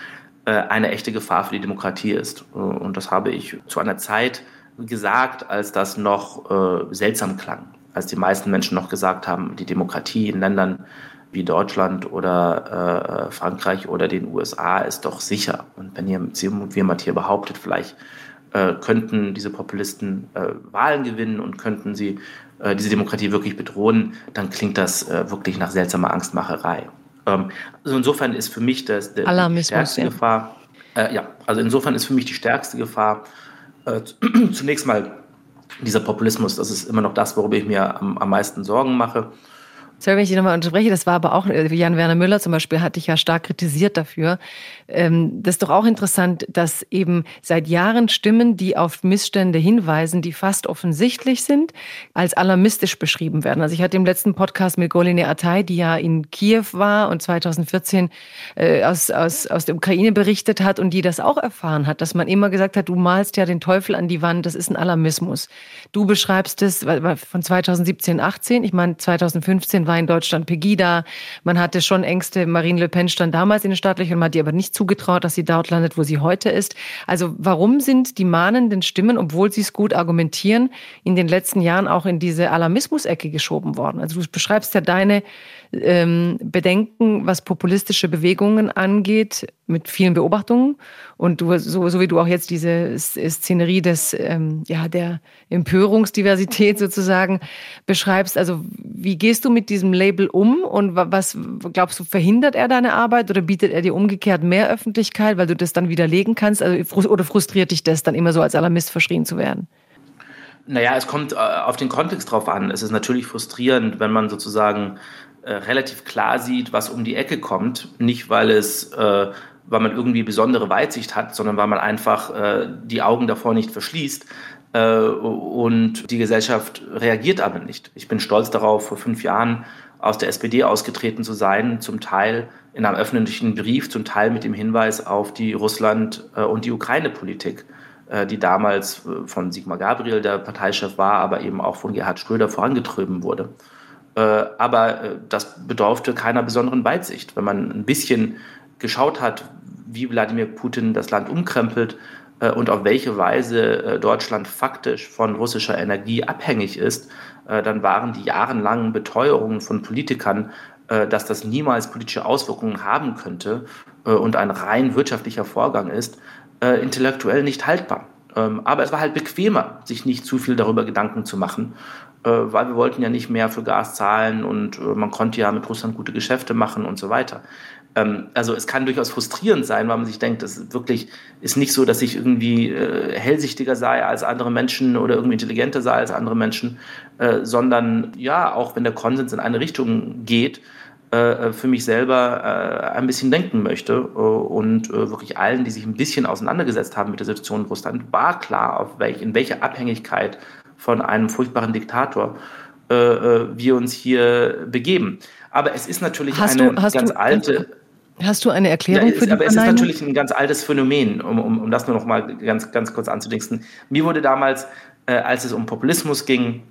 äh, eine echte Gefahr für die Demokratie ist. Äh, und das habe ich zu einer Zeit gesagt, als das noch äh, seltsam klang, als die meisten Menschen noch gesagt haben, die Demokratie in Ländern wie Deutschland oder Frankreich oder den USA ist doch sicher. Und wenn jemand hier behauptet, vielleicht könnten diese Populisten Wahlen gewinnen und könnten sie äh, diese Demokratie wirklich bedrohen, dann klingt das äh, wirklich nach seltsamer Angstmacherei. Ähm, also insofern ist für mich das, der, die stärkste ja. Gefahr, äh, ja, also insofern ist für mich die stärkste Gefahr äh, zunächst mal dieser Populismus. Das ist immer noch das, worüber ich mir am, am meisten Sorgen mache. Sorry, wenn ich dich nochmal unterbreche, das war aber auch, äh, Jan-Werner Müller zum Beispiel hatte ich ja stark kritisiert dafür. Ähm, das ist doch auch interessant, dass eben seit Jahren Stimmen, die auf Missstände hinweisen, die fast offensichtlich sind, als alarmistisch beschrieben werden. Also ich hatte im letzten Podcast mit Goline Atay, die ja in Kiew war und 2014 äh, aus, aus, aus der Ukraine berichtet hat und die das auch erfahren hat, dass man immer gesagt hat, du malst ja den Teufel an die Wand, das ist ein Alarmismus. Du beschreibst es von 2017, 18, ich meine 2015 war war in Deutschland Pegida. Man hatte schon Ängste. Marine Le Pen stand damals in den staatlichen, man hat ihr aber nicht zugetraut, dass sie dort landet, wo sie heute ist. Also warum sind die mahnenden Stimmen, obwohl sie es gut argumentieren, in den letzten Jahren auch in diese Alarmismus-Ecke geschoben worden? Also du beschreibst ja deine ähm, Bedenken, was populistische Bewegungen angeht, mit vielen Beobachtungen. Und du, so, so wie du auch jetzt diese Szenerie des, ähm, ja, der Empörungsdiversität sozusagen beschreibst. Also, wie gehst du mit diesem Label um und was glaubst du, verhindert er deine Arbeit oder bietet er dir umgekehrt mehr Öffentlichkeit, weil du das dann widerlegen kannst? Also, oder frustriert dich das dann immer so als Alarmist verschrien zu werden? Naja, es kommt äh, auf den Kontext drauf an. Es ist natürlich frustrierend, wenn man sozusagen äh, relativ klar sieht, was um die Ecke kommt. Nicht, weil es, äh, weil man irgendwie besondere Weitsicht hat, sondern weil man einfach äh, die Augen davor nicht verschließt. Äh, und die Gesellschaft reagiert aber nicht. Ich bin stolz darauf, vor fünf Jahren aus der SPD ausgetreten zu sein, zum Teil in einem öffentlichen Brief, zum Teil mit dem Hinweis auf die Russland- äh, und die Ukraine-Politik die damals von Sigmar Gabriel der Parteichef war, aber eben auch von Gerhard Schröder vorangetrieben wurde. Äh, aber äh, das bedurfte keiner besonderen Weitsicht. Wenn man ein bisschen geschaut hat, wie Wladimir Putin das Land umkrempelt äh, und auf welche Weise Deutschland faktisch von russischer Energie abhängig ist, dann waren die jahrelangen Beteuerungen von Politikern, dass das niemals politische Auswirkungen haben könnte und ein rein wirtschaftlicher Vorgang ist, intellektuell nicht haltbar. Ähm, aber es war halt bequemer, sich nicht zu viel darüber Gedanken zu machen weil wir wollten ja nicht mehr für Gas zahlen und äh, man konnte ja mit Russland gute Geschäfte machen und so weiter. Ähm, also es kann durchaus frustrierend sein, weil man sich denkt, es ist wirklich ist nicht so, dass ich irgendwie äh, hellsichtiger sei als andere Menschen oder irgendwie intelligenter sei als andere Menschen, sondern ja, auch wenn der Konsens in eine Richtung geht, für mich selber ein bisschen denken möchte und wirklich allen, die sich ein bisschen auseinandergesetzt haben mit der Situation in Russland, war klar, auf welch, in welcher Abhängigkeit von einem furchtbaren Diktator äh, äh, wir uns hier begeben. Aber es ist natürlich hast eine du, ganz du, alte. Hast du eine Erklärung ja, für die Aber es ist natürlich ein ganz altes Phänomen, um, um, um das nur noch mal ganz, ganz kurz anzudingsten. Mir wurde damals, äh, als es um Populismus ging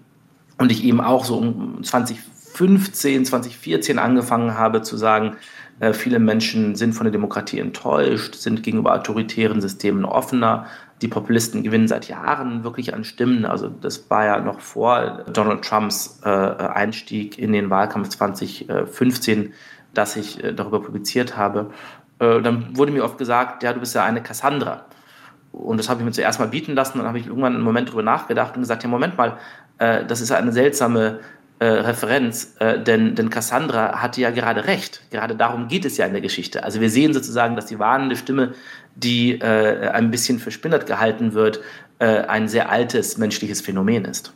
und ich eben auch so um 2015, 2014 angefangen habe zu sagen, äh, viele Menschen sind von der Demokratie enttäuscht, sind gegenüber autoritären Systemen offener, die Populisten gewinnen seit Jahren wirklich an Stimmen. Also das war ja noch vor Donald Trumps äh, Einstieg in den Wahlkampf 2015, dass ich äh, darüber publiziert habe. Äh, dann wurde mir oft gesagt, ja, du bist ja eine Cassandra. Und das habe ich mir zuerst mal bieten lassen. Dann habe ich irgendwann einen Moment darüber nachgedacht und gesagt, ja, Moment mal, äh, das ist eine seltsame äh, Referenz, äh, denn, denn Cassandra hatte ja gerade recht. Gerade darum geht es ja in der Geschichte. Also wir sehen sozusagen, dass die warnende Stimme die äh, ein bisschen verspindert gehalten wird, äh, ein sehr altes menschliches Phänomen ist.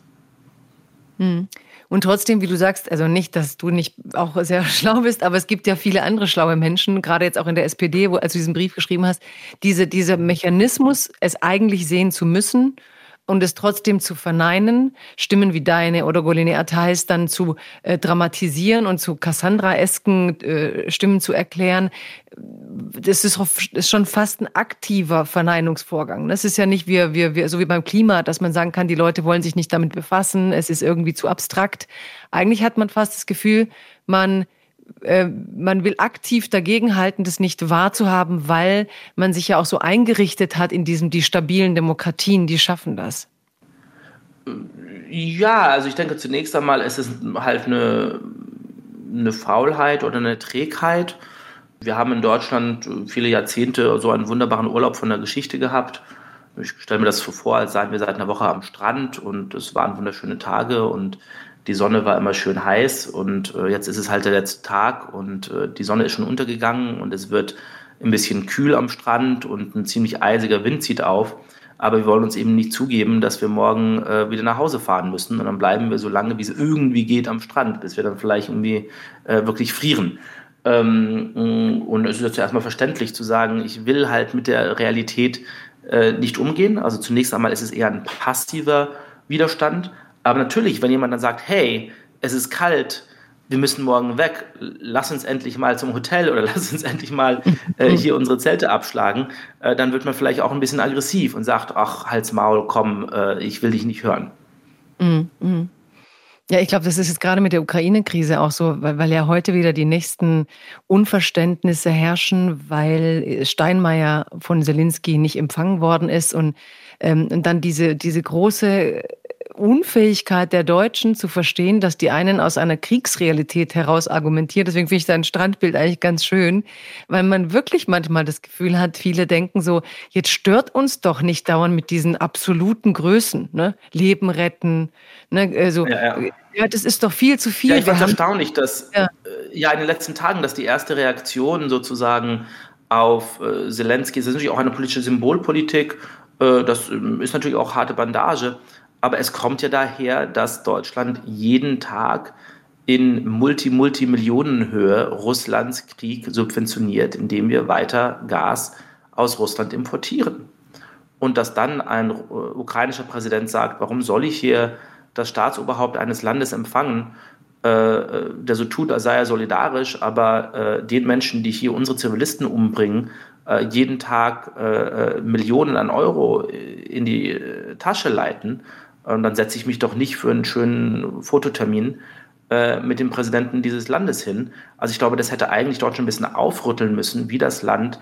Hm. Und trotzdem, wie du sagst, also nicht, dass du nicht auch sehr schlau bist, aber es gibt ja viele andere schlaue Menschen, gerade jetzt auch in der SPD, wo, als du diesen Brief geschrieben hast, diese, dieser Mechanismus, es eigentlich sehen zu müssen und es trotzdem zu verneinen, Stimmen wie deine oder Golene Attais dann zu äh, dramatisieren und zu Cassandra-esken äh, Stimmen zu erklären, das ist, ist, schon fast ein aktiver Verneinungsvorgang. Das ist ja nicht wie, wie, wie, so wie beim Klima, dass man sagen kann, die Leute wollen sich nicht damit befassen, es ist irgendwie zu abstrakt. Eigentlich hat man fast das Gefühl, man äh, man will aktiv dagegenhalten, das nicht wahrzuhaben, weil man sich ja auch so eingerichtet hat in diesem, die stabilen Demokratien, die schaffen das. Ja, also ich denke zunächst einmal ist es halt eine, eine Faulheit oder eine Trägheit. Wir haben in Deutschland viele Jahrzehnte so einen wunderbaren Urlaub von der Geschichte gehabt. Ich stelle mir das so vor, als seien wir seit einer Woche am Strand und es waren wunderschöne Tage und die Sonne war immer schön heiß und äh, jetzt ist es halt der letzte Tag und äh, die Sonne ist schon untergegangen und es wird ein bisschen kühl am Strand und ein ziemlich eisiger Wind zieht auf. Aber wir wollen uns eben nicht zugeben, dass wir morgen äh, wieder nach Hause fahren müssen. Und dann bleiben wir so lange, wie es irgendwie geht, am Strand, bis wir dann vielleicht irgendwie äh, wirklich frieren. Ähm, und es ist jetzt erstmal verständlich zu sagen, ich will halt mit der Realität äh, nicht umgehen. Also zunächst einmal ist es eher ein passiver Widerstand. Aber natürlich, wenn jemand dann sagt, hey, es ist kalt, wir müssen morgen weg, lass uns endlich mal zum Hotel oder lass uns endlich mal äh, hier unsere Zelte abschlagen, äh, dann wird man vielleicht auch ein bisschen aggressiv und sagt, ach, Hals Maul, komm, äh, ich will dich nicht hören. Mm, mm. Ja, ich glaube, das ist jetzt gerade mit der Ukraine-Krise auch so, weil, weil, ja heute wieder die nächsten Unverständnisse herrschen, weil Steinmeier von Zelensky nicht empfangen worden ist und, ähm, und dann diese, diese große Unfähigkeit der Deutschen zu verstehen, dass die einen aus einer Kriegsrealität heraus argumentieren. Deswegen finde ich dein Strandbild eigentlich ganz schön, weil man wirklich manchmal das Gefühl hat, viele denken so, jetzt stört uns doch nicht dauernd mit diesen absoluten Größen, ne? Leben retten, ne? Also, ja, ja. ja das ist doch viel zu viel. Ja, ich finde es erstaunlich, dass ja. Äh, ja in den letzten Tagen, dass die erste Reaktion sozusagen auf äh, Zelensky, das ist natürlich auch eine politische Symbolpolitik, äh, das ähm, ist natürlich auch harte Bandage, aber es kommt ja daher, dass Deutschland jeden Tag in Multi-Multimillionenhöhe Russlands Krieg subventioniert, indem wir weiter Gas aus Russland importieren. Und dass dann ein ukrainischer Präsident sagt, warum soll ich hier das Staatsoberhaupt eines Landes empfangen, äh, der so tut, als sei er solidarisch, aber äh, den Menschen, die hier unsere Zivilisten umbringen, äh, jeden Tag äh, äh, Millionen an Euro in die äh, Tasche leiten und dann setze ich mich doch nicht für einen schönen Fototermin äh, mit dem Präsidenten dieses Landes hin. Also ich glaube, das hätte eigentlich dort schon ein bisschen aufrütteln müssen, wie das Land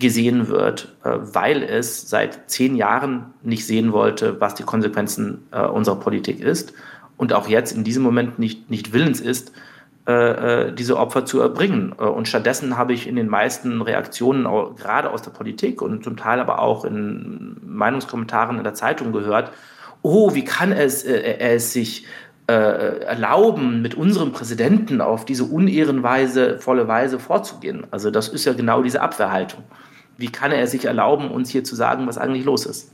gesehen wird, äh, weil es seit zehn Jahren nicht sehen wollte, was die Konsequenzen äh, unserer Politik ist und auch jetzt in diesem Moment nicht, nicht willens ist, diese Opfer zu erbringen. Und stattdessen habe ich in den meisten Reaktionen, gerade aus der Politik und zum Teil aber auch in Meinungskommentaren in der Zeitung gehört, oh, wie kann es, äh, er es sich äh, erlauben, mit unserem Präsidenten auf diese unehrenweise, volle Weise vorzugehen. Also das ist ja genau diese Abwehrhaltung. Wie kann er sich erlauben, uns hier zu sagen, was eigentlich los ist?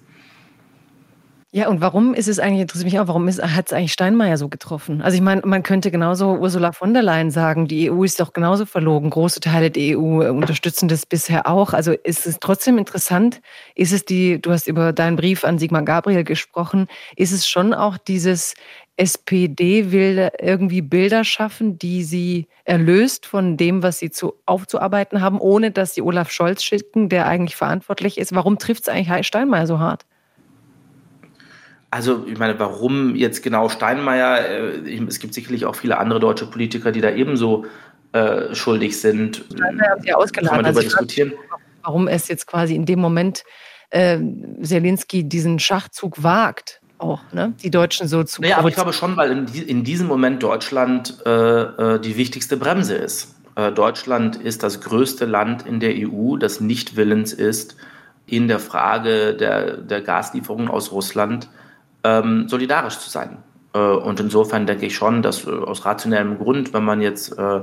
Ja, und warum ist es eigentlich, interessiert mich auch, warum hat es eigentlich Steinmeier so getroffen? Also ich meine, man könnte genauso Ursula von der Leyen sagen, die EU ist doch genauso verlogen. Große Teile der EU unterstützen das bisher auch. Also ist es trotzdem interessant, ist es die, du hast über deinen Brief an Sigmar Gabriel gesprochen, ist es schon auch dieses SPD will irgendwie Bilder schaffen, die sie erlöst von dem, was sie zu, aufzuarbeiten haben, ohne dass sie Olaf Scholz schicken, der eigentlich verantwortlich ist. Warum trifft es eigentlich Steinmeier so hart? Also, ich meine, warum jetzt genau Steinmeier? Äh, es gibt sicherlich auch viele andere deutsche Politiker, die da ebenso äh, schuldig sind. Steinmeier Sie ja ausgeladen. Kann man darüber also diskutieren. Warum es jetzt quasi in dem Moment äh, Zelensky diesen Schachzug wagt, auch, ne? die Deutschen so zu Ja, naja, aber ich glaube schon, weil in, in diesem Moment Deutschland äh, äh, die wichtigste Bremse ist. Äh, Deutschland ist das größte Land in der EU, das nicht willens ist, in der Frage der, der Gaslieferungen aus Russland ähm, solidarisch zu sein. Äh, und insofern denke ich schon, dass äh, aus rationellem Grund, wenn man jetzt äh,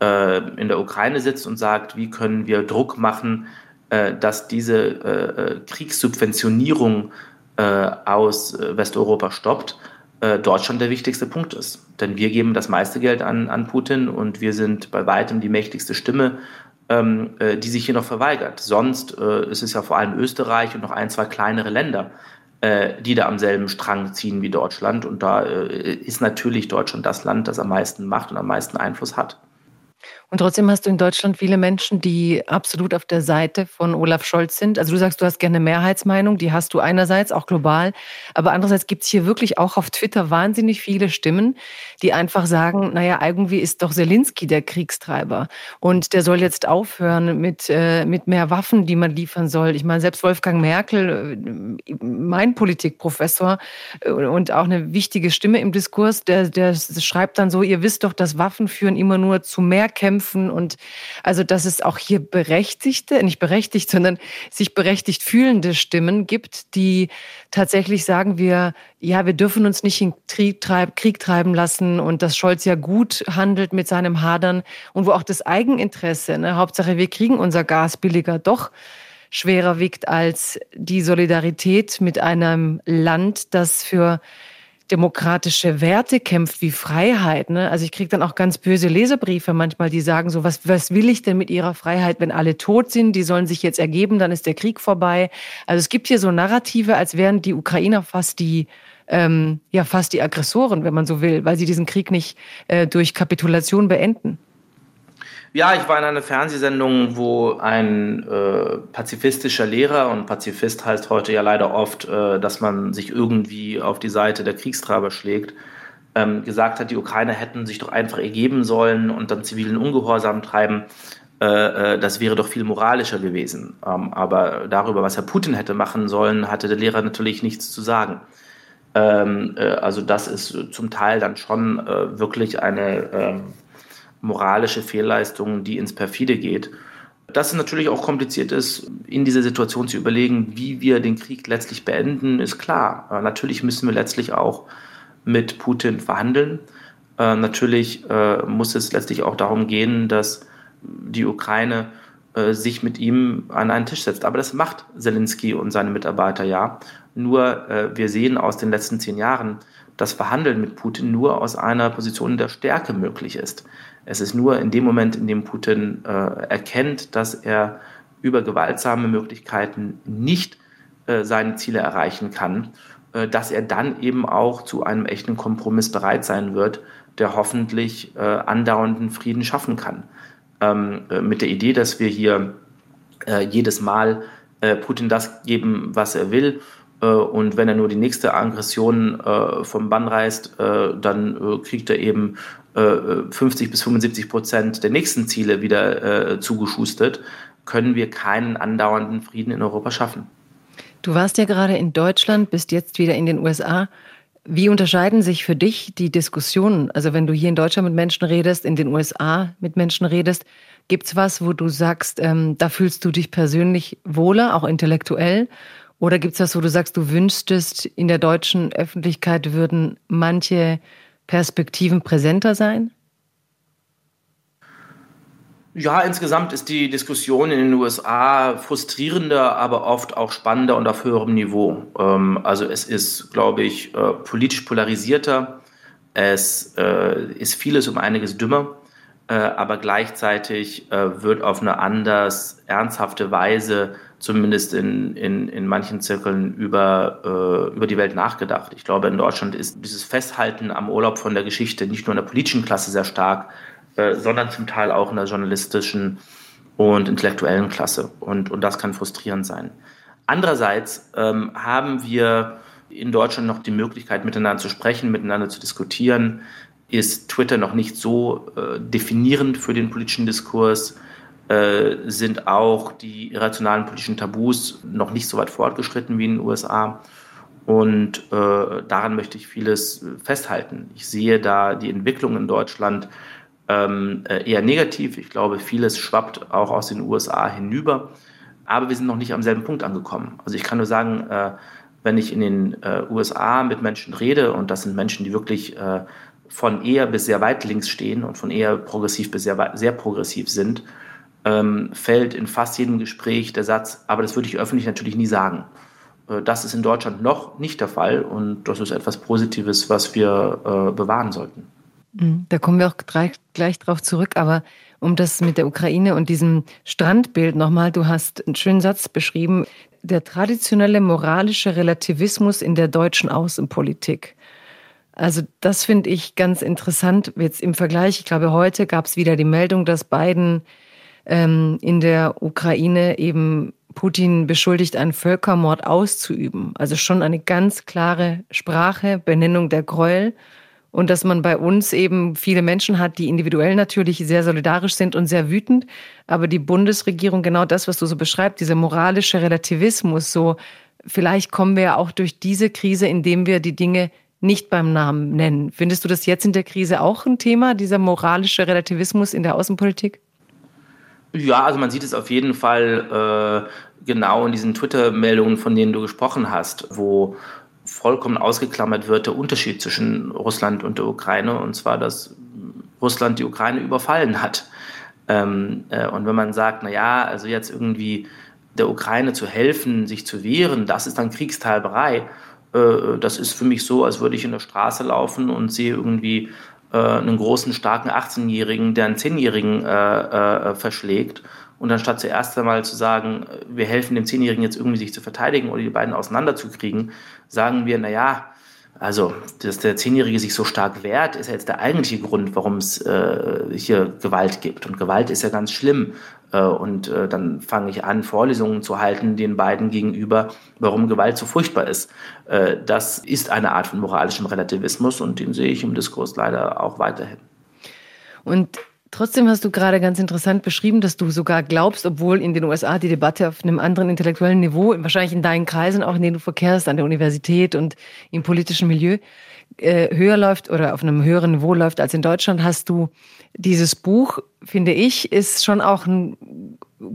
äh in der Ukraine sitzt und sagt, wie können wir Druck machen, äh, dass diese äh, Kriegssubventionierung aus Westeuropa stoppt, Deutschland der wichtigste Punkt ist. Denn wir geben das meiste Geld an, an Putin und wir sind bei weitem die mächtigste Stimme, ähm, die sich hier noch verweigert. Sonst ist es ja vor allem Österreich und noch ein, zwei kleinere Länder, äh, die da am selben Strang ziehen wie Deutschland. Und da äh, ist natürlich Deutschland das Land, das am meisten Macht und am meisten Einfluss hat. Und trotzdem hast du in Deutschland viele Menschen, die absolut auf der Seite von Olaf Scholz sind. Also du sagst, du hast gerne Mehrheitsmeinung, die hast du einerseits auch global, aber andererseits gibt es hier wirklich auch auf Twitter wahnsinnig viele Stimmen, die einfach sagen, naja, irgendwie ist doch Zelensky der Kriegstreiber und der soll jetzt aufhören mit, äh, mit mehr Waffen, die man liefern soll. Ich meine, selbst Wolfgang Merkel, äh, mein Politikprofessor äh, und auch eine wichtige Stimme im Diskurs, der, der schreibt dann so, ihr wisst doch, dass Waffen führen immer nur zu mehr Kämpfen kämpfen und also, dass es auch hier berechtigte, nicht berechtigt, sondern sich berechtigt fühlende Stimmen gibt, die tatsächlich sagen wir, ja, wir dürfen uns nicht in Krieg, treib, Krieg treiben lassen und dass Scholz ja gut handelt mit seinem Hadern und wo auch das Eigeninteresse, ne, Hauptsache wir kriegen unser Gas billiger, doch schwerer wiegt als die Solidarität mit einem Land, das für demokratische Werte kämpft wie Freiheit. Ne? Also ich kriege dann auch ganz böse Leserbriefe manchmal, die sagen so, was, was will ich denn mit ihrer Freiheit, wenn alle tot sind? Die sollen sich jetzt ergeben, dann ist der Krieg vorbei. Also es gibt hier so Narrative, als wären die Ukrainer fast die ähm, ja fast die Aggressoren, wenn man so will, weil sie diesen Krieg nicht äh, durch Kapitulation beenden. Ja, ich war in einer Fernsehsendung, wo ein äh, pazifistischer Lehrer, und Pazifist heißt heute ja leider oft, äh, dass man sich irgendwie auf die Seite der Kriegstreiber schlägt, ähm, gesagt hat, die Ukrainer hätten sich doch einfach ergeben sollen und dann zivilen Ungehorsam treiben. Äh, äh, das wäre doch viel moralischer gewesen. Ähm, aber darüber, was Herr Putin hätte machen sollen, hatte der Lehrer natürlich nichts zu sagen. Ähm, äh, also das ist zum Teil dann schon äh, wirklich eine ähm, moralische Fehlleistung, die ins Perfide geht. Dass es natürlich auch kompliziert ist, in dieser Situation zu überlegen, wie wir den Krieg letztlich beenden, ist klar. Äh, natürlich müssen wir letztlich auch mit Putin verhandeln. Äh, natürlich äh, muss es letztlich auch darum gehen, dass die Ukraine sich mit ihm an einen Tisch setzt. Aber das macht Zelensky und seine Mitarbeiter ja. Nur wir sehen aus den letzten zehn Jahren, dass Verhandeln mit Putin nur aus einer Position der Stärke möglich ist. Es ist nur in dem Moment, in dem Putin äh, erkennt, dass er über gewaltsame Möglichkeiten nicht äh, seine Ziele erreichen kann, äh, dass er dann eben auch zu einem echten Kompromiss bereit sein wird, der hoffentlich äh, andauernden Frieden schaffen kann. Ähm, äh, mit der Idee, dass wir hier äh, jedes Mal Putin das geben, was er will und wenn er nur die nächste Aggression vom Bann reißt, dann kriegt er eben 50 bis 75 Prozent der nächsten Ziele wieder äh, zugeschustert, können wir keinen andauernden Frieden in Europa schaffen. Du warst ja gerade in Deutschland, bist jetzt wieder in den USA. Wie unterscheiden sich für dich die Diskussionen? Also wenn du hier in Deutschland mit Menschen redest, in den USA mit Menschen redest, gibt es was, wo du sagst, ähm, da fühlst du dich persönlich wohler, auch intellektuell? Oder gibt es was, wo du sagst, du wünschtest, in der deutschen Öffentlichkeit würden manche Perspektiven präsenter sein? Ja, insgesamt ist die Diskussion in den USA frustrierender, aber oft auch spannender und auf höherem Niveau. Ähm, also es ist, glaube ich, äh, politisch polarisierter. Es äh, ist vieles um einiges dümmer, äh, aber gleichzeitig wird auf eine anders ernsthafte Weise zumindest in, in, in manchen Zirkeln über, äh, über die Welt nachgedacht. Ich glaube, in Deutschland ist dieses Festhalten am Urlaub von der Geschichte nicht nur in der politischen Klasse sehr stark, äh, sondern zum Teil auch in der journalistischen und intellektuellen Klasse. Und, und das kann frustrierend sein. Andererseits ähm, haben wir in Deutschland noch die Möglichkeit, miteinander zu sprechen, miteinander zu diskutieren. Ist Twitter noch nicht so äh, definierend für den politischen Diskurs? Äh, sind auch die irrationalen politischen Tabus noch nicht so weit fortgeschritten wie in den USA. Und äh, daran möchte ich vieles festhalten. Ich sehe da die Entwicklung in Deutschland ähm, äh, eher negativ. Ich glaube, vieles schwappt auch aus den USA hinüber. Aber wir sind noch nicht am selben Punkt angekommen. Also ich kann nur sagen, äh, wenn ich in den äh, USA mit Menschen rede, und das sind Menschen, die wirklich äh, von eher bis sehr weit links stehen und von eher progressiv bis sehr, sehr progressiv sind, ähm, fällt in fast jedem Gespräch der Satz, aber das würde ich öffentlich natürlich nie sagen. Äh, das ist in Deutschland noch nicht der Fall und das ist etwas Positives, was wir äh, bewahren sollten. Mhm, da kommen wir auch gleich, gleich drauf zurück, aber um das mit der Ukraine und diesem Strandbild nochmal, du hast einen schönen Satz beschrieben, der traditionelle moralische Relativismus in der deutschen Außenpolitik. Also das finde ich ganz interessant jetzt im Vergleich. Ich glaube, heute gab es wieder die Meldung, dass Biden ähm, in der Ukraine eben Putin beschuldigt, einen Völkermord auszuüben. Also schon eine ganz klare Sprache, Benennung der Gräuel. Und dass man bei uns eben viele Menschen hat, die individuell natürlich sehr solidarisch sind und sehr wütend. Aber die Bundesregierung genau das, was du so beschreibst, dieser moralische Relativismus, so vielleicht kommen wir ja auch durch diese Krise, indem wir die Dinge nicht beim Namen nennen. Findest du das jetzt in der Krise auch ein Thema, dieser moralische Relativismus in der Außenpolitik? Ja, also man sieht es auf jeden Fall äh, genau in diesen Twitter-Meldungen, von denen du gesprochen hast, wo vollkommen ausgeklammert wird der Unterschied zwischen Russland und der Ukraine, und zwar, dass Russland die Ukraine überfallen hat. Ähm, äh, und wenn man sagt, na ja, also jetzt irgendwie der Ukraine zu helfen, sich zu wehren, das ist dann Kriegstreiberei. Äh, das ist für mich so, als würde ich in der Straße laufen und sehe irgendwie äh, einen großen, starken 18-Jährigen, der einen 10-Jährigen äh, äh, verschlägt. Und anstatt zuerst einmal zu sagen, wir helfen dem 10-Jährigen jetzt irgendwie sich zu verteidigen oder die beiden auseinanderzukriegen, sagen wir, na ja, also, dass der Zehnjährige sich so stark wehrt, ist ja jetzt der eigentliche Grund, warum es äh, hier Gewalt gibt. Und Gewalt ist ja ganz schlimm. Äh, und äh, dann fange ich an, Vorlesungen zu halten den beiden gegenüber, warum Gewalt so furchtbar ist. Äh, das ist eine Art von moralischem Relativismus und den sehe ich im Diskurs leider auch weiterhin. Und Trotzdem hast du gerade ganz interessant beschrieben, dass du sogar glaubst, obwohl in den USA die Debatte auf einem anderen intellektuellen Niveau, wahrscheinlich in deinen Kreisen, auch in denen du verkehrst, an der Universität und im politischen Milieu, äh, höher läuft oder auf einem höheren Niveau läuft als in Deutschland, hast du dieses Buch, finde ich, ist schon auch eine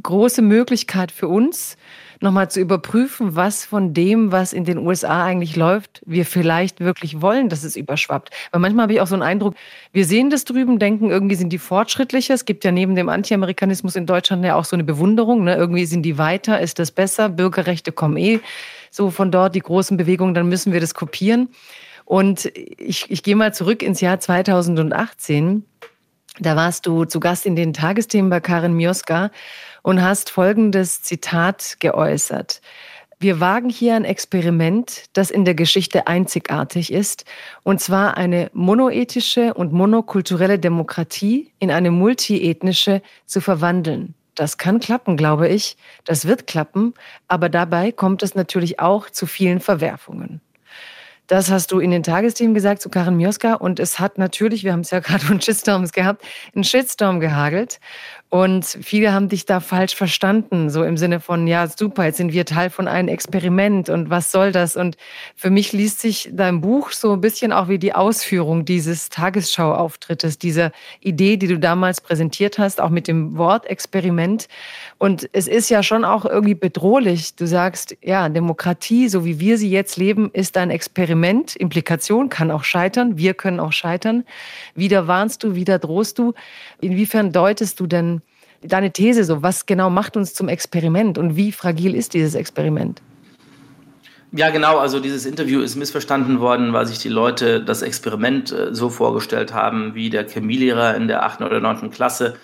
große Möglichkeit für uns, nochmal zu überprüfen, was von dem, was in den USA eigentlich läuft, wir vielleicht wirklich wollen, dass es überschwappt. Weil manchmal habe ich auch so einen Eindruck, wir sehen das drüben, denken, irgendwie sind die fortschrittlicher. Es gibt ja neben dem Anti-Amerikanismus in Deutschland ja auch so eine Bewunderung. Ne? Irgendwie sind die weiter, ist das besser, Bürgerrechte kommen eh so von dort, die großen Bewegungen, dann müssen wir das kopieren. Und ich, ich gehe mal zurück ins Jahr 2018. Da warst du zu Gast in den Tagesthemen bei Karin Mioska und hast folgendes Zitat geäußert. Wir wagen hier ein Experiment, das in der Geschichte einzigartig ist, und zwar eine monoethische und monokulturelle Demokratie in eine multiethnische zu verwandeln. Das kann klappen, glaube ich. Das wird klappen, aber dabei kommt es natürlich auch zu vielen Verwerfungen. Das hast du in den Tagesthemen gesagt zu Karin Mioska und es hat natürlich, wir haben es ja gerade von Shitstorms gehabt, einen Shitstorm gehagelt. Und viele haben dich da falsch verstanden, so im Sinne von, ja, super, jetzt sind wir Teil von einem Experiment und was soll das? Und für mich liest sich dein Buch so ein bisschen auch wie die Ausführung dieses Tagesschau-Auftrittes, dieser Idee, die du damals präsentiert hast, auch mit dem Wort Experiment. Und es ist ja schon auch irgendwie bedrohlich. Du sagst, ja, Demokratie, so wie wir sie jetzt leben, ist ein Experiment. Implikation kann auch scheitern. Wir können auch scheitern. Wieder warnst du, wieder drohst du. Inwiefern deutest du denn deine These so? Was genau macht uns zum Experiment und wie fragil ist dieses Experiment? Ja, genau. Also dieses Interview ist missverstanden worden, weil sich die Leute das Experiment äh, so vorgestellt haben, wie der Chemielehrer in der achten oder neunten Klasse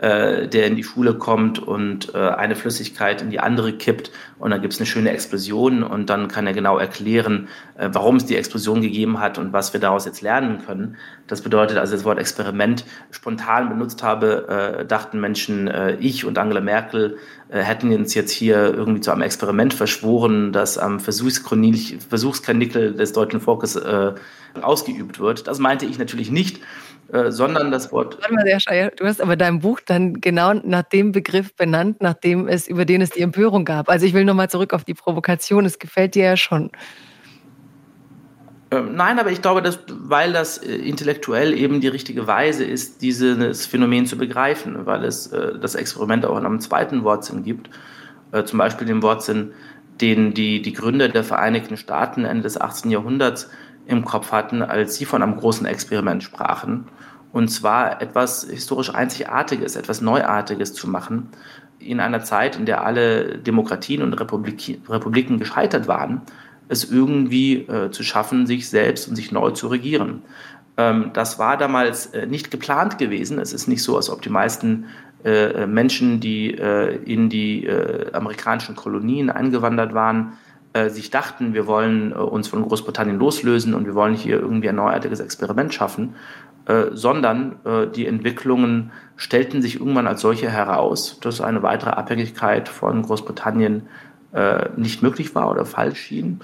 äh, der in die Schule kommt und äh, eine Flüssigkeit in die andere kippt und dann gibt es eine schöne Explosion und dann kann er genau erklären, äh, warum es die Explosion gegeben hat und was wir daraus jetzt lernen können. Das bedeutet also das Wort Experiment spontan benutzt habe, äh, dachten Menschen, äh, ich und Angela Merkel äh, hätten uns jetzt hier irgendwie zu einem Experiment verschworen, das am Versuchskanickel des deutschen Volkes äh, ausgeübt wird. Das meinte ich natürlich nicht. Äh, sondern das Wort. Warte mal, Scheier, du hast aber dein Buch dann genau nach dem Begriff benannt, nachdem es, über den es die Empörung gab. Also ich will nochmal zurück auf die Provokation. Es gefällt dir ja schon. Ähm, nein, aber ich glaube, dass, weil das äh, intellektuell eben die richtige Weise ist, dieses Phänomen zu begreifen, weil es äh, das Experiment auch in einem zweiten Wortsinn gibt, äh, zum Beispiel den Wortsinn, den die, die Gründer der Vereinigten Staaten Ende des 18. Jahrhunderts im Kopf hatten, als sie von einem großen Experiment sprachen. Und zwar etwas historisch Einzigartiges, etwas Neuartiges zu machen, in einer Zeit, in der alle Demokratien und Republik Republiken gescheitert waren, es irgendwie äh, zu schaffen, sich selbst und sich neu zu regieren. Ähm, das war damals äh, nicht geplant gewesen. Es ist nicht so, als ob die meisten äh, Menschen, die äh, in die äh, amerikanischen Kolonien eingewandert waren, äh, sich dachten, wir wollen äh, uns von Großbritannien loslösen und wir wollen hier irgendwie ein neuartiges Experiment schaffen, äh, sondern äh, die Entwicklungen stellten sich irgendwann als solche heraus, dass eine weitere Abhängigkeit von Großbritannien äh, nicht möglich war oder falsch schien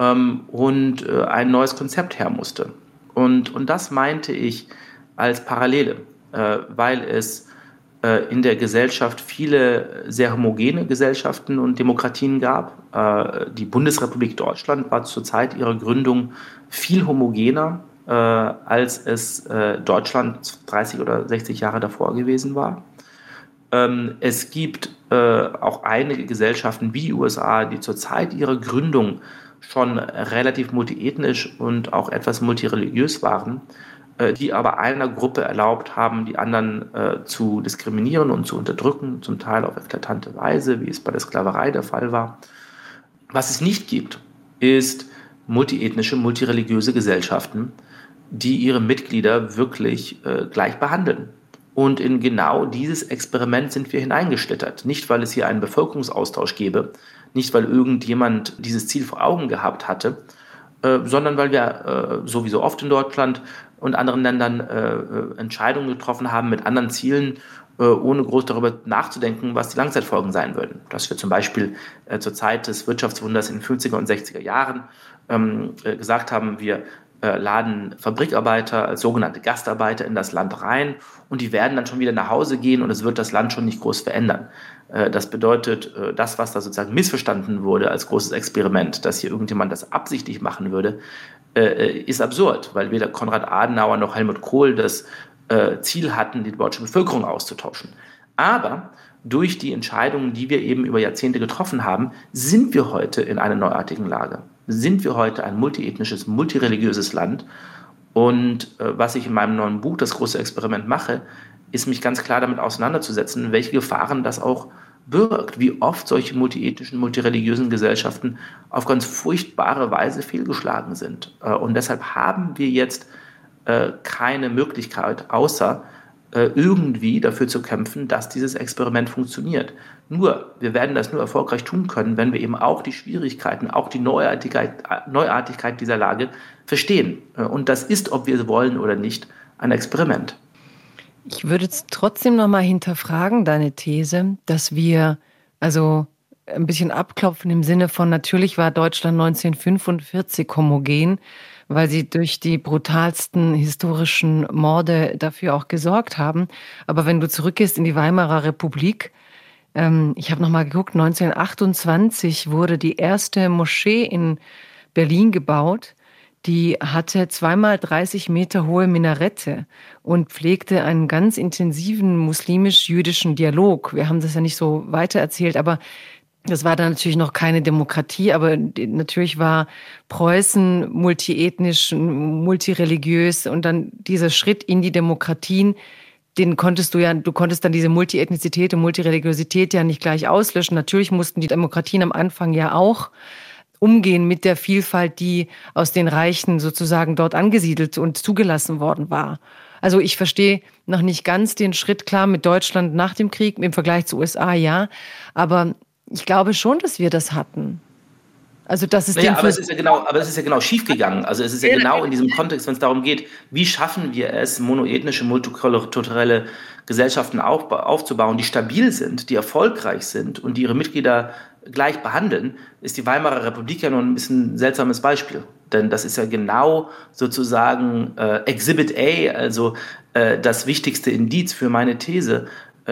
ähm, und ein neues Konzept her musste. Und, und das meinte ich als Parallele, weil es in der Gesellschaft viele sehr homogene Gesellschaften und Demokratien gab. Äh, die Bundesrepublik Deutschland war zur Zeit ihrer Gründung viel homogener, äh, als es Deutschland 30 oder 60 Jahre davor gewesen war. Ähm, es gibt auch einige Gesellschaften wie die USA, die zur Zeit ihrer Gründung schon relativ multiethnisch und auch etwas multireligiös waren. Äh, die aber einer Gruppe erlaubt haben, die anderen äh, zu diskriminieren und zu unterdrücken, zum Teil auf eklatante Weise, wie es bei der Sklaverei der Fall war. Was es nicht gibt, ist multiethnische, multireligiöse Gesellschaften, die ihre Mitglieder wirklich äh, gleich behandeln. Und in genau dieses Experiment sind wir hineingeschlittert. Nicht, weil es hier einen Bevölkerungsaustausch gäbe, nicht, weil irgendjemand dieses Ziel vor Augen gehabt hatte, äh, sondern weil wir äh, sowieso oft in Deutschland und anderen Ländern äh, äh, Entscheidungen getroffen haben mit anderen Zielen, äh, ohne groß darüber nachzudenken, was die Langzeitfolgen sein würden. Dass wir zum Beispiel zur Zeit des Wirtschaftswunders in den 50er und 60er Jahren ähm, äh, gesagt haben, wir laden Fabrikarbeiter als sogenannte Gastarbeiter in das Land rein und die werden dann schon wieder nach Hause gehen und es wird das Land schon nicht groß verändern. Das bedeutet, das, was da sozusagen missverstanden wurde als großes Experiment, dass hier irgendjemand das absichtlich machen würde, äh, ist absurd, weil weder Konrad Adenauer noch Helmut Kohl das äh, Ziel hatten, die deutsche Bevölkerung auszutauschen. Aber durch die Entscheidungen, die wir eben über Jahrzehnte getroffen haben, sind wir heute in einer neuartigen Lage. Sind wir heute ein multiethnisches, multireligiöses Land. Und äh, was ich in meinem neuen Buch, das große Experiment, mache, ist mich ganz klar damit auseinanderzusetzen, welche Gefahren das auch birgt, wie oft solche multiethnischen, multireligiösen Gesellschaften auf ganz furchtbare Weise fehlgeschlagen sind. Äh, und deshalb haben wir jetzt äh, keine Möglichkeit, außer irgendwie dafür zu kämpfen, dass dieses Experiment funktioniert. Nur, wir werden das nur erfolgreich tun können, wenn wir eben auch die Schwierigkeiten, auch die Neuartigkeit, Neuartigkeit dieser Lage verstehen. Und das ist, ob wir es wollen oder nicht, ein Experiment. Ich würde jetzt trotzdem noch mal hinterfragen deine These, dass wir also ein bisschen abklopfen im Sinne von natürlich war Deutschland 1945 homogen, weil sie durch die brutalsten historischen Morde dafür auch gesorgt haben. Aber wenn du zurückgehst in die Weimarer Republik, ähm, ich habe noch mal geguckt, 1928 wurde die erste Moschee in Berlin gebaut die hatte zweimal 30 Meter hohe Minarette und pflegte einen ganz intensiven muslimisch-jüdischen Dialog. Wir haben das ja nicht so weitererzählt, aber das war dann natürlich noch keine Demokratie, aber natürlich war Preußen multiethnisch, multireligiös und dann dieser Schritt in die Demokratien, den konntest du ja, du konntest dann diese Multiethnizität und Multireligiosität ja nicht gleich auslöschen. Natürlich mussten die Demokratien am Anfang ja auch umgehen mit der Vielfalt, die aus den Reichen sozusagen dort angesiedelt und zugelassen worden war. Also ich verstehe noch nicht ganz den Schritt klar mit Deutschland nach dem Krieg im Vergleich zu USA, ja. Aber ich glaube schon, dass wir das hatten. Also das ist naja, aber es ist ja genau, aber es ist ja genau schiefgegangen. Also es ist ja genau in diesem Kontext, wenn es darum geht, wie schaffen wir es, monoethnische, multikulturelle Gesellschaften auf, aufzubauen, die stabil sind, die erfolgreich sind und die ihre Mitglieder gleich behandeln, ist die Weimarer Republik ja nur ein bisschen ein seltsames Beispiel. Denn das ist ja genau sozusagen äh, Exhibit A, also äh, das wichtigste Indiz für meine These,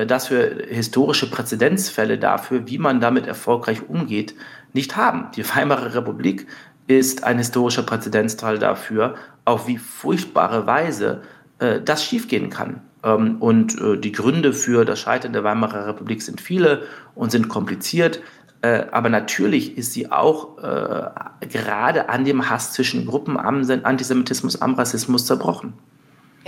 dass wir historische Präzedenzfälle dafür, wie man damit erfolgreich umgeht, nicht haben. Die Weimarer Republik ist ein historischer Präzedenzfall dafür, auf wie furchtbare Weise äh, das schiefgehen kann. Ähm, und äh, die Gründe für das Scheitern der Weimarer Republik sind viele und sind kompliziert. Äh, aber natürlich ist sie auch äh, gerade an dem Hass zwischen Gruppen, am Antisemitismus, am Rassismus zerbrochen.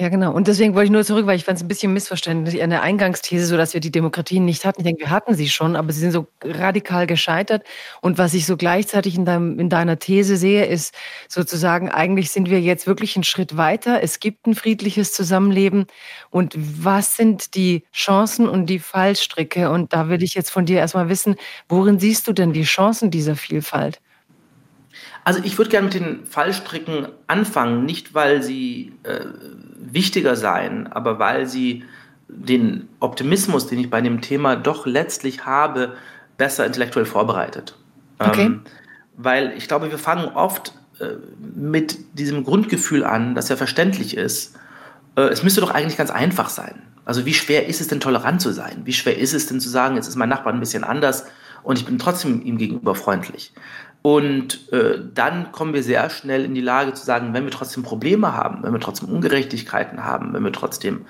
Ja, genau. Und deswegen wollte ich nur zurück, weil ich fand es ein bisschen missverständlich der Eingangsthese, so dass wir die Demokratien nicht hatten. Ich denke, wir hatten sie schon, aber sie sind so radikal gescheitert. Und was ich so gleichzeitig in, deinem, in deiner These sehe, ist sozusagen, eigentlich sind wir jetzt wirklich einen Schritt weiter. Es gibt ein friedliches Zusammenleben. Und was sind die Chancen und die Fallstricke? Und da will ich jetzt von dir erstmal wissen, worin siehst du denn die Chancen dieser Vielfalt? Also ich würde gerne mit den Fallstricken anfangen, nicht weil sie äh, wichtiger seien, aber weil sie den Optimismus, den ich bei dem Thema doch letztlich habe, besser intellektuell vorbereitet. Okay. Ähm, weil ich glaube, wir fangen oft äh, mit diesem Grundgefühl an, das ja verständlich ist. Äh, es müsste doch eigentlich ganz einfach sein. Also wie schwer ist es denn tolerant zu sein? Wie schwer ist es denn zu sagen, jetzt ist mein Nachbar ein bisschen anders und ich bin trotzdem ihm gegenüber freundlich? Und äh, dann kommen wir sehr schnell in die Lage zu sagen, wenn wir trotzdem Probleme haben, wenn wir trotzdem Ungerechtigkeiten haben, wenn wir trotzdem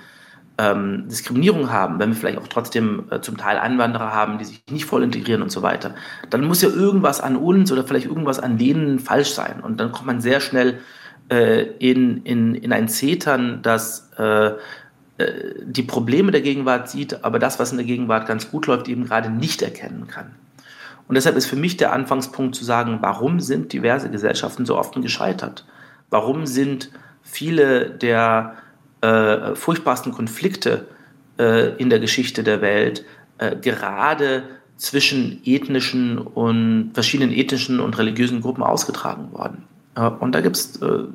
ähm, Diskriminierung haben, wenn wir vielleicht auch trotzdem äh, zum Teil Einwanderer haben, die sich nicht voll integrieren und so weiter, dann muss ja irgendwas an uns oder vielleicht irgendwas an denen falsch sein. Und dann kommt man sehr schnell äh, in, in, in ein Zetern, das äh, äh, die Probleme der Gegenwart sieht, aber das, was in der Gegenwart ganz gut läuft, eben gerade nicht erkennen kann. Und deshalb ist für mich der Anfangspunkt zu sagen, warum sind diverse Gesellschaften so oft gescheitert? Warum sind viele der äh, furchtbarsten Konflikte äh, in der Geschichte der Welt äh, gerade zwischen ethnischen und verschiedenen ethnischen und religiösen Gruppen ausgetragen worden. Äh, und da gibt es äh,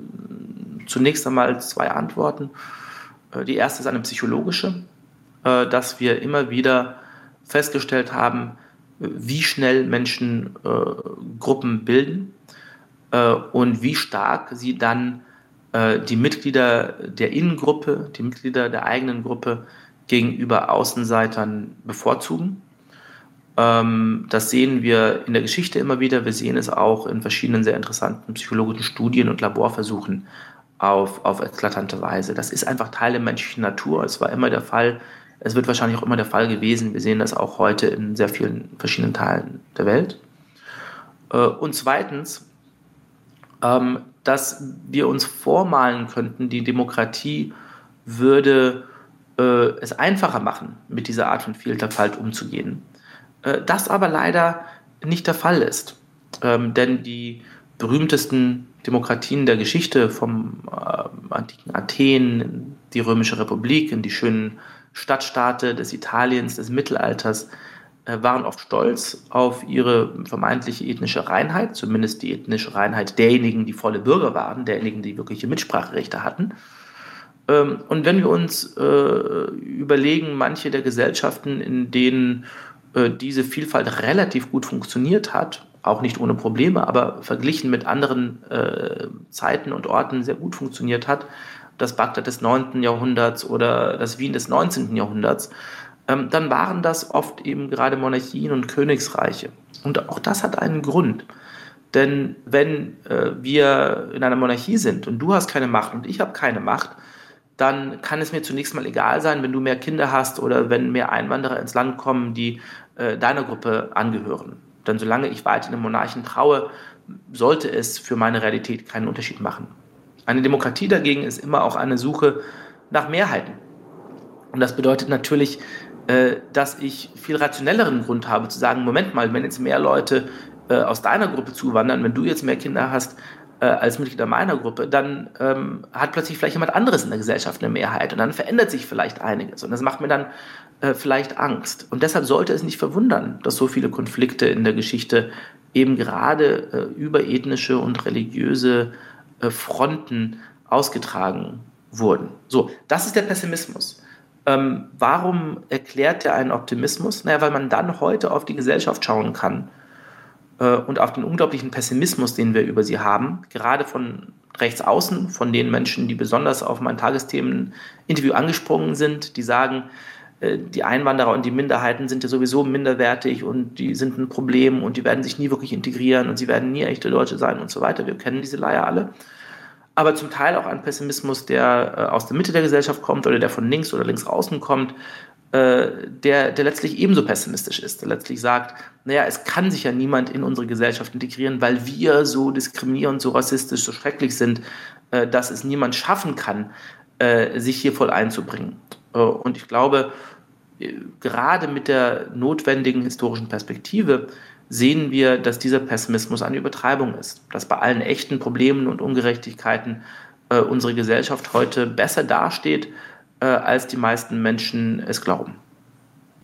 zunächst einmal zwei Antworten. Äh, die erste ist eine psychologische, dass wir immer wieder festgestellt haben, wie schnell Menschen Gruppen bilden und wie stark sie dann äh, die Mitglieder der Innengruppe, die Mitglieder der eigenen Gruppe gegenüber Außenseitern bevorzugen. Ähm, das sehen wir in der Geschichte immer wieder. Wir sehen es auch in verschiedenen sehr interessanten psychologischen Studien und Laborversuchen auf, auf eklatante Weise. Das ist einfach Teil der menschlichen Natur. Es war immer der Fall. Es wird wahrscheinlich auch immer der Fall gewesen. Wir sehen das auch heute in sehr vielen verschiedenen Teilen der Welt. Äh, und zweitens, ähm, dass wir uns vormalen könnten, die Demokratie würde äh, es einfacher machen, mit dieser Art von Vielfalt umzugehen. Äh, das aber leider nicht der Fall ist. Ähm, denn die berühmtesten Demokratien der Geschichte, vom äh, antiken Athen, die Römische Republik, in die schönen Stadtstaate des Italiens, des Mittelalters, äh, waren oft stolz auf ihre vermeintliche ethnische Reinheit, zumindest die ethnische Reinheit derjenigen, die volle Bürger waren, derjenigen, die wirkliche Mitspracherechte hatten. Ähm, und wenn wir uns äh, überlegen, manche der Gesellschaften, in denen äh, diese Vielfalt relativ gut funktioniert hat, auch nicht ohne Probleme, aber verglichen mit anderen Zeiten und Orten sehr gut funktioniert hat, das Bagdad des 9. Jahrhunderts oder das Wien des 19. Jahrhunderts, ähm, dann waren das oft eben gerade Monarchien und Königsreiche. Und auch das hat einen Grund. Denn wenn äh, wir in einer Monarchie sind und du hast keine Macht und ich habe keine Macht, dann kann es mir zunächst mal egal sein, wenn du mehr Kinder hast oder wenn mehr Einwanderer ins Land kommen, die äh, deiner Gruppe angehören. Denn solange ich weiter dem Monarchen traue, sollte es für meine Realität keinen Unterschied machen. Eine Demokratie dagegen ist immer auch eine Suche nach Mehrheiten. Und das bedeutet natürlich, äh, dass ich viel rationelleren Grund habe zu sagen, Moment mal, wenn jetzt mehr Leute äh, aus deiner Gruppe zuwandern, wenn du jetzt mehr Kinder hast äh, als Mitglieder meiner Gruppe, dann ähm, hat plötzlich vielleicht jemand anderes in der Gesellschaft eine Mehrheit und dann verändert sich vielleicht einiges und das macht mir dann äh, vielleicht Angst. Und deshalb sollte es nicht verwundern, dass so viele Konflikte in der Geschichte eben gerade äh, über ethnische und religiöse Fronten ausgetragen wurden. So, das ist der Pessimismus. Ähm, warum erklärt er einen Optimismus? Naja, weil man dann heute auf die Gesellschaft schauen kann äh, und auf den unglaublichen Pessimismus, den wir über sie haben, gerade von rechts außen, von den Menschen, die besonders auf mein Tagesthemen-Interview angesprungen sind, die sagen, äh, die Einwanderer und die Minderheiten sind ja sowieso minderwertig und die sind ein Problem und die werden sich nie wirklich integrieren und sie werden nie echte Deutsche sein und so weiter. Wir kennen diese Leier alle aber zum Teil auch ein Pessimismus, der äh, aus der Mitte der Gesellschaft kommt oder der von links oder links außen kommt, äh, der, der letztlich ebenso pessimistisch ist, der letztlich sagt, naja, es kann sich ja niemand in unsere Gesellschaft integrieren, weil wir so diskriminierend, so rassistisch, so schrecklich sind, äh, dass es niemand schaffen kann, sich hier voll einzubringen. Und ich glaube, gerade mit der notwendigen historischen Perspektive sehen wir, dass dieser Pessimismus eine Übertreibung ist, dass bei allen echten Problemen und Ungerechtigkeiten äh, unsere Gesellschaft heute besser dasteht, äh, als die meisten Menschen es glauben.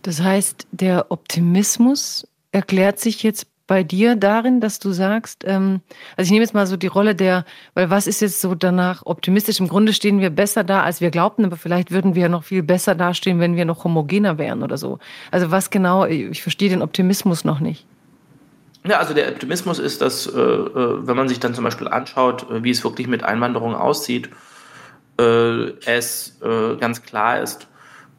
Das heißt, der Optimismus erklärt sich jetzt bei dir darin, dass du sagst, ähm, also ich nehme jetzt mal so die Rolle der, weil was ist jetzt so danach optimistisch? Im Grunde stehen wir besser da, als wir glaubten, aber vielleicht würden wir noch viel besser dastehen, wenn wir noch homogener wären oder so. Also was genau, ich verstehe den Optimismus noch nicht. Ja, also der Optimismus ist, dass, äh, äh, wenn man sich dann zum Beispiel anschaut, äh, wie es wirklich mit Einwanderung aussieht, äh, es äh, ganz klar ist,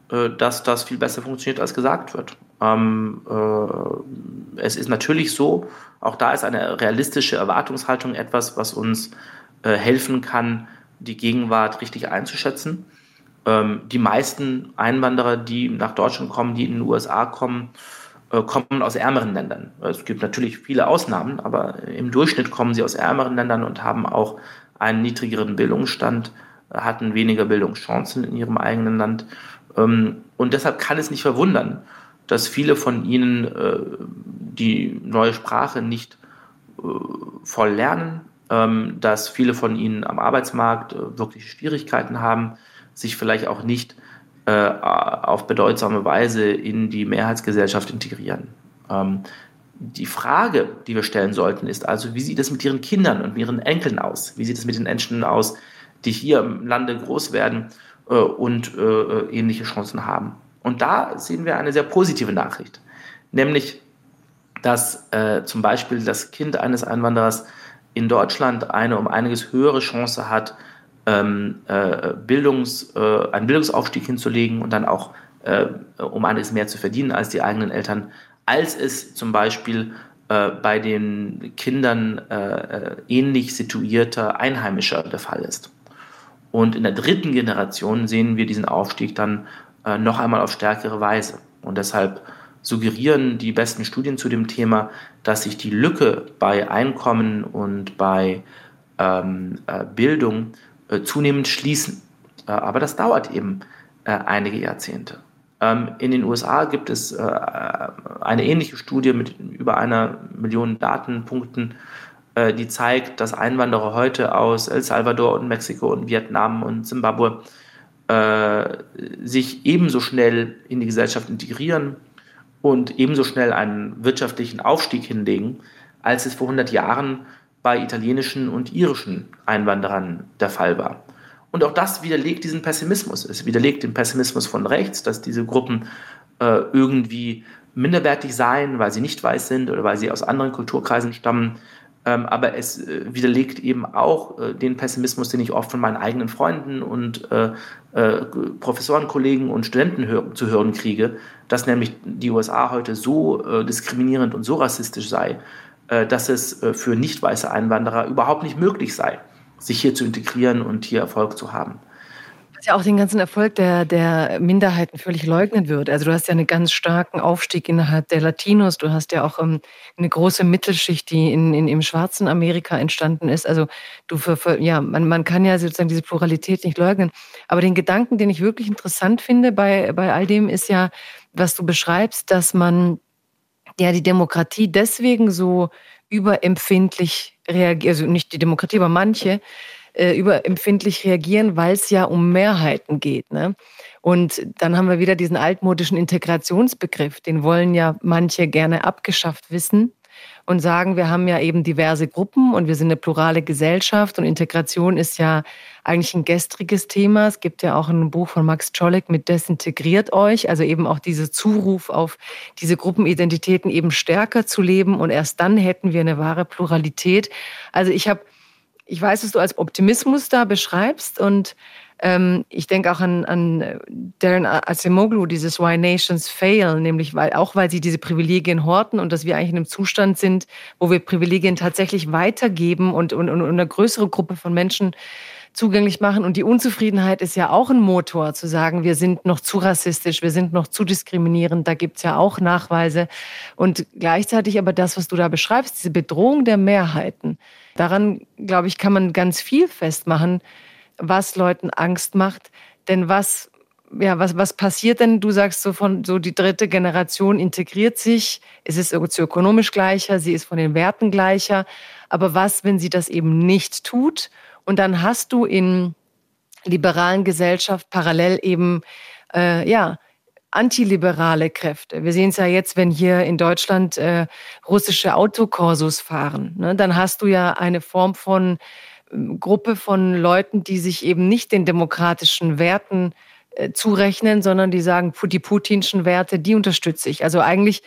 äh, dass das viel besser funktioniert, als gesagt wird. Ähm, äh, es ist natürlich so, auch da ist eine realistische Erwartungshaltung etwas, was uns helfen kann, die Gegenwart richtig einzuschätzen. Ähm, die meisten Einwanderer, die nach Deutschland kommen, die in den USA kommen, kommen aus ärmeren Ländern. Es gibt natürlich viele Ausnahmen, aber im Durchschnitt kommen sie aus ärmeren Ländern und haben auch einen niedrigeren Bildungsstand, hatten weniger Bildungschancen in ihrem eigenen Land. Ähm, und deshalb kann es nicht verwundern, dass viele von ihnen äh, die neue Sprache nicht äh, voll lernen, ähm, dass viele von ihnen am Arbeitsmarkt wirklich Schwierigkeiten haben, sich vielleicht auch nicht auf bedeutsame Weise in die Mehrheitsgesellschaft integrieren. Ähm, die Frage, die wir stellen sollten, ist also, wie sieht es mit ihren Kindern und ihren Enkeln aus? Wie sieht es mit den Menschen aus, die hier im Lande groß werden äh, und äh, ähnliche Chancen haben? Und da sehen wir eine sehr positive Nachricht, nämlich, dass äh, zum Beispiel das Kind eines Einwanderers in Deutschland eine um einiges höhere Chance hat, ähm, äh, Bildungs, äh, einen Bildungsaufstieg hinzulegen und dann auch äh, um einiges mehr zu verdienen als die eigenen Eltern, als es zum Beispiel äh, bei den Kindern äh, ähnlich situierter Einheimischer der Fall ist. Und in der dritten Generation sehen wir diesen Aufstieg dann äh, noch einmal auf stärkere Weise. Und deshalb suggerieren die besten Studien zu dem Thema, dass sich die Lücke bei Einkommen und bei ähm, äh, Bildung äh, zunehmend schließen. Äh, aber das dauert eben äh, einige Jahrzehnte. Ähm, in den USA gibt es äh, eine ähnliche Studie mit über einer Million Datenpunkten, äh, die zeigt, dass Einwanderer heute aus El Salvador und Mexiko und Vietnam und Zimbabwe äh, sich ebenso schnell in die Gesellschaft integrieren und ebenso schnell einen wirtschaftlichen Aufstieg hinlegen, als es vor 100 Jahren bei italienischen und irischen Einwanderern der Fall war. Und auch das widerlegt diesen Pessimismus. Es widerlegt den Pessimismus von rechts, dass diese Gruppen äh, irgendwie minderwertig seien, weil sie nicht weiß sind oder weil sie aus anderen Kulturkreisen stammen. Ähm, aber es äh, widerlegt eben auch äh, den Pessimismus, den ich oft von meinen eigenen Freunden und äh, äh Professorenkollegen und Studenten hör zu hören kriege, dass nämlich die USA heute so äh, diskriminierend und so rassistisch sei, dass es für nicht weiße Einwanderer überhaupt nicht möglich sei, sich hier zu integrieren und hier Erfolg zu haben. Was ja auch den ganzen Erfolg der, der Minderheiten völlig leugnen wird. Also du hast ja einen ganz starken Aufstieg innerhalb der Latinos. Du hast ja auch ähm, eine große Mittelschicht, die in, in, im schwarzen Amerika entstanden ist. Also du für, für, ja, man, man kann ja sozusagen diese Pluralität nicht leugnen. Aber den Gedanken, den ich wirklich interessant finde bei, bei all dem, ist ja, was du beschreibst, dass man ja die Demokratie deswegen so überempfindlich reagieren, also nicht die Demokratie, aber manche äh, überempfindlich reagieren, weil es ja um Mehrheiten geht. Ne? Und dann haben wir wieder diesen altmodischen Integrationsbegriff, den wollen ja manche gerne abgeschafft wissen und sagen, wir haben ja eben diverse Gruppen und wir sind eine plurale Gesellschaft und Integration ist ja eigentlich ein gestriges Thema. Es gibt ja auch ein Buch von Max Czolek mit Desintegriert euch, also eben auch dieser Zuruf auf diese Gruppenidentitäten eben stärker zu leben und erst dann hätten wir eine wahre Pluralität. Also ich habe, ich weiß, dass du als Optimismus da beschreibst und ich denke auch an, an Darren Acemoglu, dieses Why Nations Fail, nämlich weil, auch weil sie diese Privilegien horten und dass wir eigentlich in einem Zustand sind, wo wir Privilegien tatsächlich weitergeben und, und, und eine größere Gruppe von Menschen zugänglich machen. Und die Unzufriedenheit ist ja auch ein Motor, zu sagen, wir sind noch zu rassistisch, wir sind noch zu diskriminierend, da gibt's ja auch Nachweise. Und gleichzeitig aber das, was du da beschreibst, diese Bedrohung der Mehrheiten, daran, glaube ich, kann man ganz viel festmachen, was Leuten Angst macht. Denn was, ja, was, was passiert denn? Du sagst so von, so die dritte Generation integriert sich, es ist sozioökonomisch gleicher, sie ist von den Werten gleicher. Aber was, wenn sie das eben nicht tut? Und dann hast du in liberalen Gesellschaft parallel eben, äh, ja, antiliberale Kräfte. Wir sehen es ja jetzt, wenn hier in Deutschland äh, russische Autokorsos fahren. Ne? Dann hast du ja eine Form von Gruppe von Leuten, die sich eben nicht den demokratischen Werten äh, zurechnen, sondern die sagen, die putinschen Werte, die unterstütze ich. Also eigentlich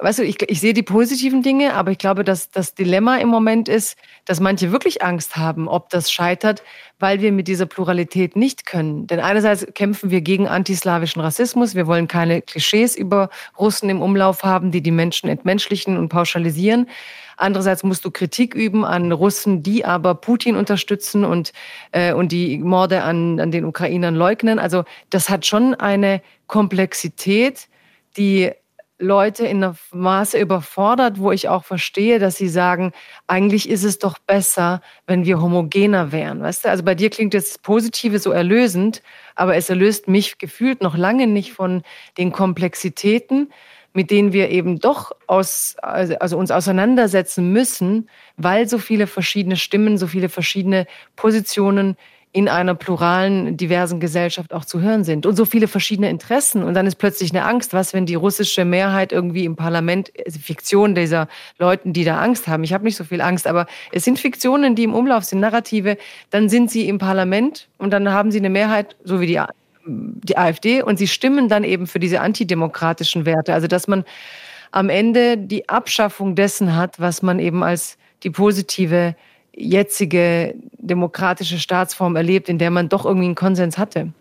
weißt du, ich, ich sehe die positiven Dinge, aber ich glaube, dass das Dilemma im Moment ist, dass manche wirklich Angst haben, ob das scheitert, weil wir mit dieser Pluralität nicht können. Denn einerseits kämpfen wir gegen antislawischen Rassismus. Wir wollen keine Klischees über Russen im Umlauf haben, die die Menschen entmenschlichen und pauschalisieren. Andererseits musst du Kritik üben an Russen, die aber Putin unterstützen und, äh, und die Morde an, an den Ukrainern leugnen. Also das hat schon eine Komplexität, die Leute in einer Maße überfordert, wo ich auch verstehe, dass sie sagen, eigentlich ist es doch besser, wenn wir homogener wären. Weißt du, also bei dir klingt das Positive so erlösend, aber es erlöst mich gefühlt noch lange nicht von den Komplexitäten, mit denen wir eben doch aus, also, also uns auseinandersetzen müssen, weil so viele verschiedene Stimmen, so viele verschiedene Positionen in einer pluralen, diversen Gesellschaft auch zu hören sind und so viele verschiedene Interessen. Und dann ist plötzlich eine Angst, was, wenn die russische Mehrheit irgendwie im Parlament, also Fiktion dieser Leuten, die da Angst haben. Ich habe nicht so viel Angst, aber es sind Fiktionen, die im Umlauf sind, Narrative. Dann sind sie im Parlament und dann haben sie eine Mehrheit, so wie die, die AfD, und sie stimmen dann eben für diese antidemokratischen Werte. Also, dass man am Ende die Abschaffung dessen hat, was man eben als die positive jetzige demokratische Staatsform erlebt, in der man doch irgendwie einen Konsens hatte?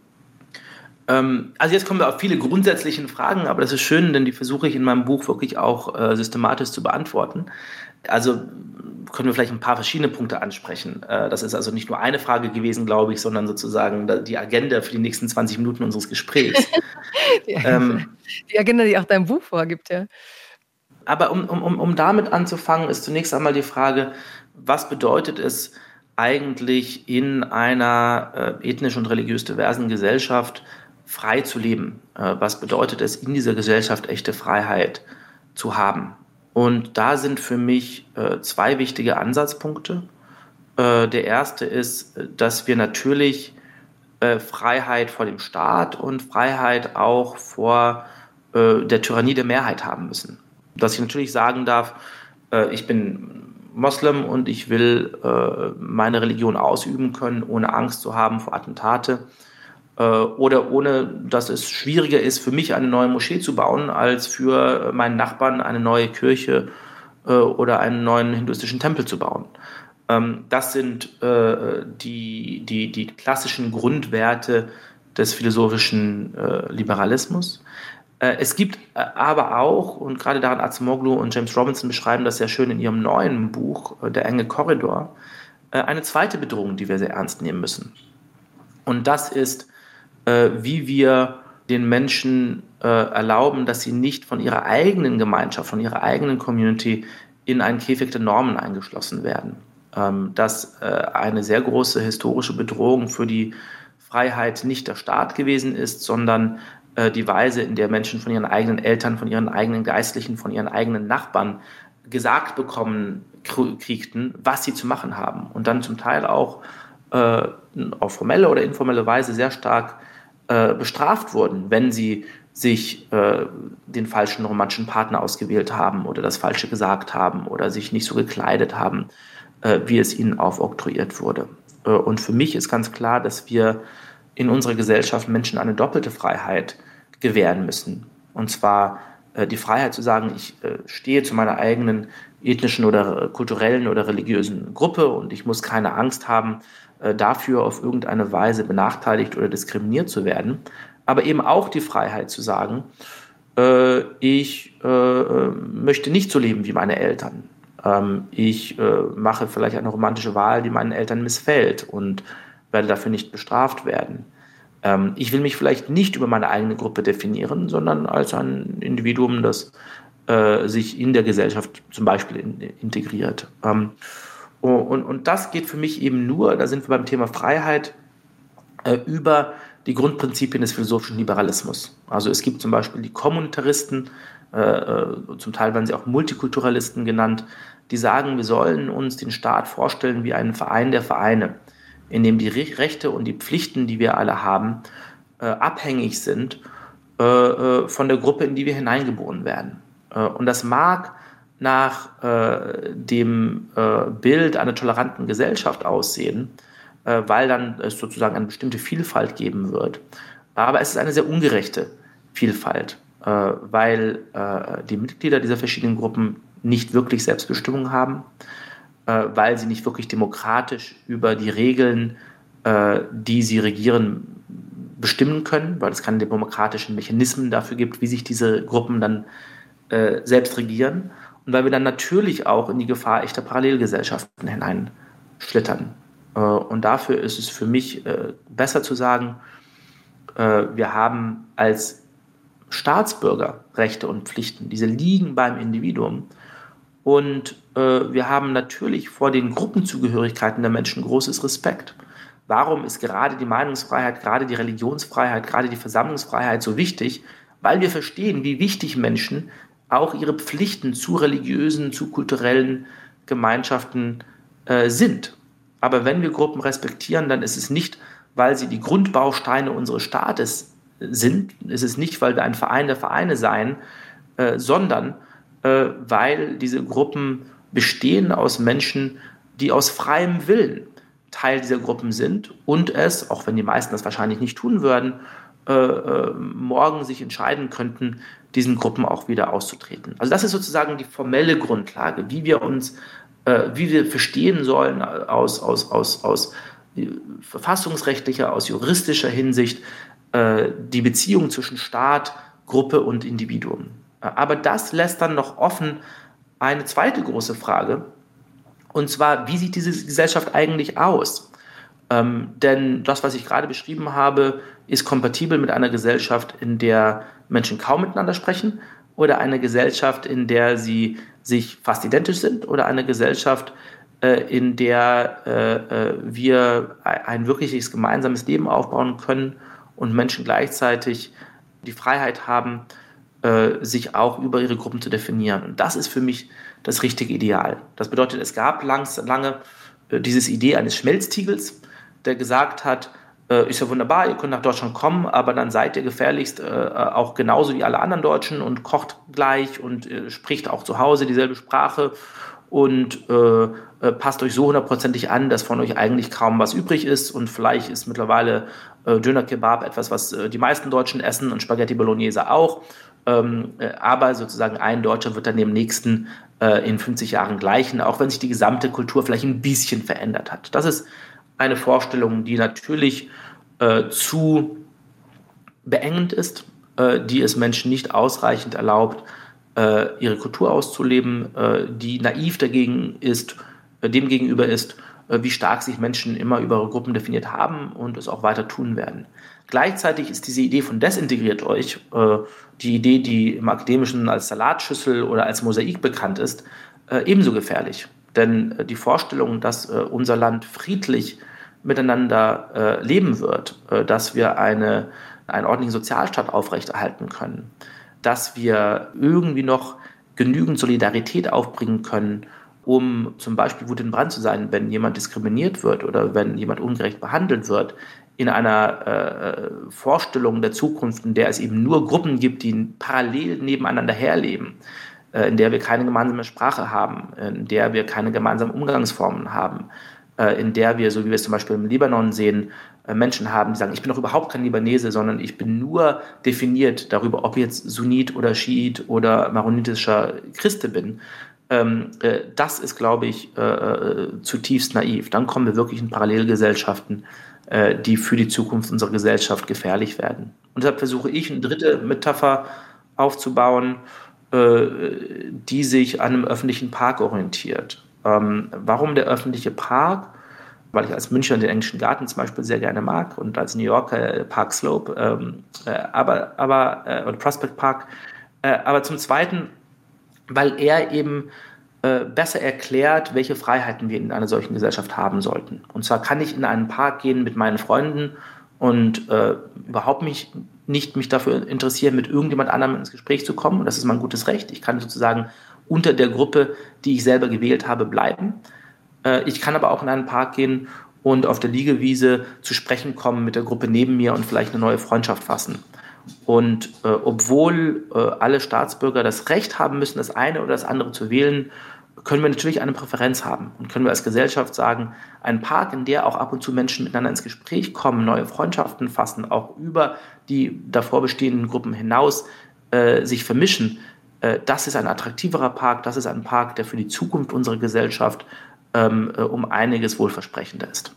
Ähm, also jetzt kommen wir auf viele grundsätzliche Fragen, aber das ist schön, denn die versuche ich in meinem Buch wirklich auch äh, systematisch zu beantworten. Also können wir vielleicht ein paar verschiedene Punkte ansprechen. Äh, das ist also nicht nur eine Frage gewesen, glaube ich, sondern sozusagen die Agenda für die nächsten 20 Minuten unseres Gesprächs. die, ähm, die Agenda, die auch dein Buch vorgibt, ja. Aber um, um, um damit anzufangen, ist zunächst einmal die Frage, was bedeutet es eigentlich in einer äh, ethnisch und religiös diversen Gesellschaft frei zu leben? Äh, was bedeutet es in dieser Gesellschaft echte Freiheit zu haben? Und da sind für mich äh, zwei wichtige Ansatzpunkte. Äh, der erste ist, dass wir natürlich äh, Freiheit vor dem Staat und Freiheit auch vor äh, der Tyrannie der Mehrheit haben müssen. Dass ich natürlich sagen darf, ich bin Moslem und ich will äh, meine Religion ausüben können, ohne Angst zu haben vor Attentate äh, oder ohne, dass es schwieriger ist, für mich eine neue Moschee zu bauen, als für meinen Nachbarn eine neue Kirche äh, oder einen neuen hinduistischen Tempel zu bauen. Ähm, das sind äh, die, die, die klassischen Grundwerte des philosophischen äh, Liberalismus. Äh, es gibt äh, aber auch, und gerade daran Azumoglu und James Robinson beschreiben das sehr schön in ihrem neuen Buch, äh, Der enge Korridor, eine zweite Bedrohung, die wir sehr ernst nehmen müssen. Und das ist, wie wir den Menschen erlauben, dass sie nicht von ihrer eigenen Gemeinschaft, von ihrer eigenen Community in einen Käfig der Normen eingeschlossen werden. Ähm, dass eine sehr große historische Bedrohung für die Freiheit nicht der Staat gewesen ist, sondern äh, die Weise, in der Menschen von ihren eigenen Eltern, von ihren eigenen Geistlichen, von ihren eigenen Nachbarn gesagt bekommen kriegten, was sie zu machen haben. Und dann zum Teil auch äh, auf formelle oder informelle Weise sehr stark äh, bestraft wurden, wenn sie sich äh, den falschen romantischen Partner ausgewählt haben oder das Falsche gesagt haben oder sich nicht so gekleidet haben, äh, wie es ihnen aufoktroyiert wurde. Äh, und für mich ist ganz klar, dass wir in unserer Gesellschaft Menschen eine doppelte Freiheit gewähren müssen. Und zwar äh, die Freiheit zu sagen, ich stehe zu meiner eigenen ethnischen oder kulturellen oder religiösen Gruppe und ich muss keine Angst haben, dafür auf irgendeine Weise benachteiligt oder diskriminiert zu werden. Aber eben auch die Freiheit zu sagen, äh, ich äh, äh, möchte nicht so leben wie meine Eltern. Ähm, ich mache vielleicht eine romantische Wahl, die meinen Eltern missfällt und werde dafür nicht bestraft werden. Ähm, ich will mich vielleicht nicht über meine eigene Gruppe definieren, sondern als ein Individuum, das äh, sich in der Gesellschaft zum Beispiel in, integriert. Ähm, und, und das geht für mich eben nur, da sind wir beim Thema Freiheit, äh, über die Grundprinzipien des philosophischen Liberalismus. Also es gibt zum Beispiel die Kommunitaristen, äh, äh zum Teil werden sie auch Multikulturalisten genannt, die sagen, wir sollen uns den Staat vorstellen wie einen Verein der Vereine in dem die Rechte und die Pflichten, die wir alle haben, äh, abhängig sind äh, äh, von der Gruppe, in die wir hineingeboren werden. Äh, und das mag nach äh, dem äh, Bild einer toleranten Gesellschaft aussehen, weil dann es sozusagen eine bestimmte Vielfalt geben wird. Aber es ist eine sehr ungerechte Vielfalt. äh, weil äh, die Mitglieder dieser verschiedenen Gruppen nicht wirklich Selbstbestimmung haben, äh, weil sie nicht wirklich demokratisch über die Regeln, äh, die sie regieren, bestimmen können, weil es keine demokratischen Mechanismen dafür gibt, wie sich diese Gruppen dann äh, selbst regieren und weil wir dann natürlich auch in die Gefahr echter Parallelgesellschaften hineinschlittern. Äh, und dafür ist es für mich äh, besser zu sagen, äh, wir haben als Staatsbürger Rechte und Pflichten. Diese liegen beim Individuum. Und wir haben natürlich vor den Gruppenzugehörigkeiten der Menschen großes Respekt. Warum ist gerade die Meinungsfreiheit, gerade die Religionsfreiheit, gerade die Versammlungsfreiheit so wichtig? Weil wir verstehen, wie wichtig Menschen auch ihre Pflichten zu religiösen, zu kulturellen Gemeinschaften äh, sind. Aber wenn wir Gruppen respektieren, dann ist es nicht, weil sie die Grundbausteine unseres Staates sind, ist es nicht, weil wir ein Verein der Vereine seien, äh, sondern äh, weil diese Gruppen bestehen aus Menschen, die aus freiem Willen Teil dieser Gruppen sind und es, auch wenn die meisten das wahrscheinlich nicht tun würden, äh, äh, morgen sich entscheiden könnten, diesen Gruppen auch wieder auszutreten. Also das ist sozusagen die formelle Grundlage, wie wir uns, äh, wie wir verstehen sollen aus, aus, aus, aus verfassungsrechtlicher, aus juristischer Hinsicht äh, die Beziehung zwischen Staat, Gruppe und Individuum. Aber das lässt dann noch offen eine zweite große Frage, und zwar, wie sieht diese Gesellschaft eigentlich aus? Ähm, denn das, was ich gerade beschrieben habe, ist kompatibel mit einer Gesellschaft, in der Menschen kaum miteinander sprechen oder eine Gesellschaft, in der sie sich fast identisch sind oder eine Gesellschaft, äh, in der äh, äh wir ein wirkliches gemeinsames Leben aufbauen können und Menschen gleichzeitig die Freiheit haben, sich auch über ihre Gruppen zu definieren. Und das ist für mich das richtige Ideal. Das bedeutet, es gab langs, lange dieses Idee eines Schmelztiegels, der gesagt hat, äh, ist ja wunderbar, ihr könnt nach Deutschland kommen, aber dann seid ihr gefährlichst äh, auch genauso wie alle anderen Deutschen und kocht gleich und äh, spricht auch zu Hause dieselbe Sprache und äh, äh, passt euch so hundertprozentig an, dass von euch eigentlich kaum was übrig ist und vielleicht ist mittlerweile äh, Döner Kebab etwas, was die meisten Deutschen essen und Spaghetti Bolognese auch. Ähm, aber sozusagen ein Deutscher wird dann dem nächsten in 50 Jahren gleichen, auch wenn sich die gesamte Kultur vielleicht ein bisschen verändert hat. Das ist eine Vorstellung, die natürlich äh, zu beengend ist, äh, die es Menschen nicht ausreichend erlaubt, äh, ihre Kultur auszuleben, äh, die naiv dagegen ist, äh, dem gegenüber ist, äh, wie stark sich Menschen immer über ihre Gruppen definiert haben und es auch weiter tun werden. Gleichzeitig ist diese Idee von desintegriert euch, die Idee, die im Akademischen als Salatschüssel oder als Mosaik bekannt ist, ebenso gefährlich. Denn äh, die Vorstellung, dass äh, unser Land friedlich miteinander äh, leben wird, dass wir eine, einen ordentlichen Sozialstaat aufrechterhalten können, dass wir irgendwie noch genügend Solidarität aufbringen können, um zum Beispiel Wut in Brand zu sein, wenn jemand diskriminiert wird oder wenn jemand ungerecht behandelt wird, in einer äh, Vorstellung der Zukunft, in der es eben nur Gruppen gibt, die parallel nebeneinander herleben, in der wir keine gemeinsame Sprache haben, in der wir keine gemeinsamen Umgangsformen haben, äh, in der wir, so wie wir es zum Beispiel im Libanon sehen, äh, Menschen haben, die sagen, ich bin doch überhaupt kein Libanese, sondern ich bin nur definiert darüber, ob ich jetzt Sunnit oder Schiit oder maronitischer Christe bin. Ähm, das ist, glaube ich, zutiefst naiv. Dann kommen wir wirklich in Parallelgesellschaften, die für die Zukunft unserer Gesellschaft gefährlich werden. Und deshalb versuche ich, eine dritte Metapher aufzubauen, äh, die sich an einem öffentlichen Park orientiert. Ähm, warum der öffentliche Park? Weil ich als Münchner den englischen Garten zum Beispiel sehr gerne mag und als New Yorker Park Slope, ähm, äh, aber, aber, äh, oder Prospect Park. Äh, aber zum Zweiten, weil er eben äh, besser erklärt, welche Freiheiten wir in einer solchen Gesellschaft haben sollten. Und zwar kann ich in einen Park gehen mit meinen Freunden und äh, überhaupt mich nicht mich dafür interessieren, mit irgendjemand anderem ins Gespräch zu kommen. Und das ist mein gutes Recht. Ich kann sozusagen unter der Gruppe, die ich selber gewählt habe, bleiben. Äh, ich kann aber auch in einen Park gehen und auf der Liegewiese zu sprechen kommen mit der Gruppe neben mir und vielleicht eine neue Freundschaft fassen. Und äh, obwohl äh, alle Staatsbürger das Recht haben müssen, das eine oder das andere zu wählen, können wir natürlich eine Präferenz haben und können wir als Gesellschaft sagen, ein Park, in der auch ab und zu Menschen miteinander ins Gespräch kommen, neue Freundschaften fassen, auch über die davor bestehenden Gruppen hinaus, äh, sich vermischen, äh, das ist ein attraktiverer Park, das ist ein Park, der für die Zukunft unserer Gesellschaft ähm, äh, um einiges wohlversprechender ist.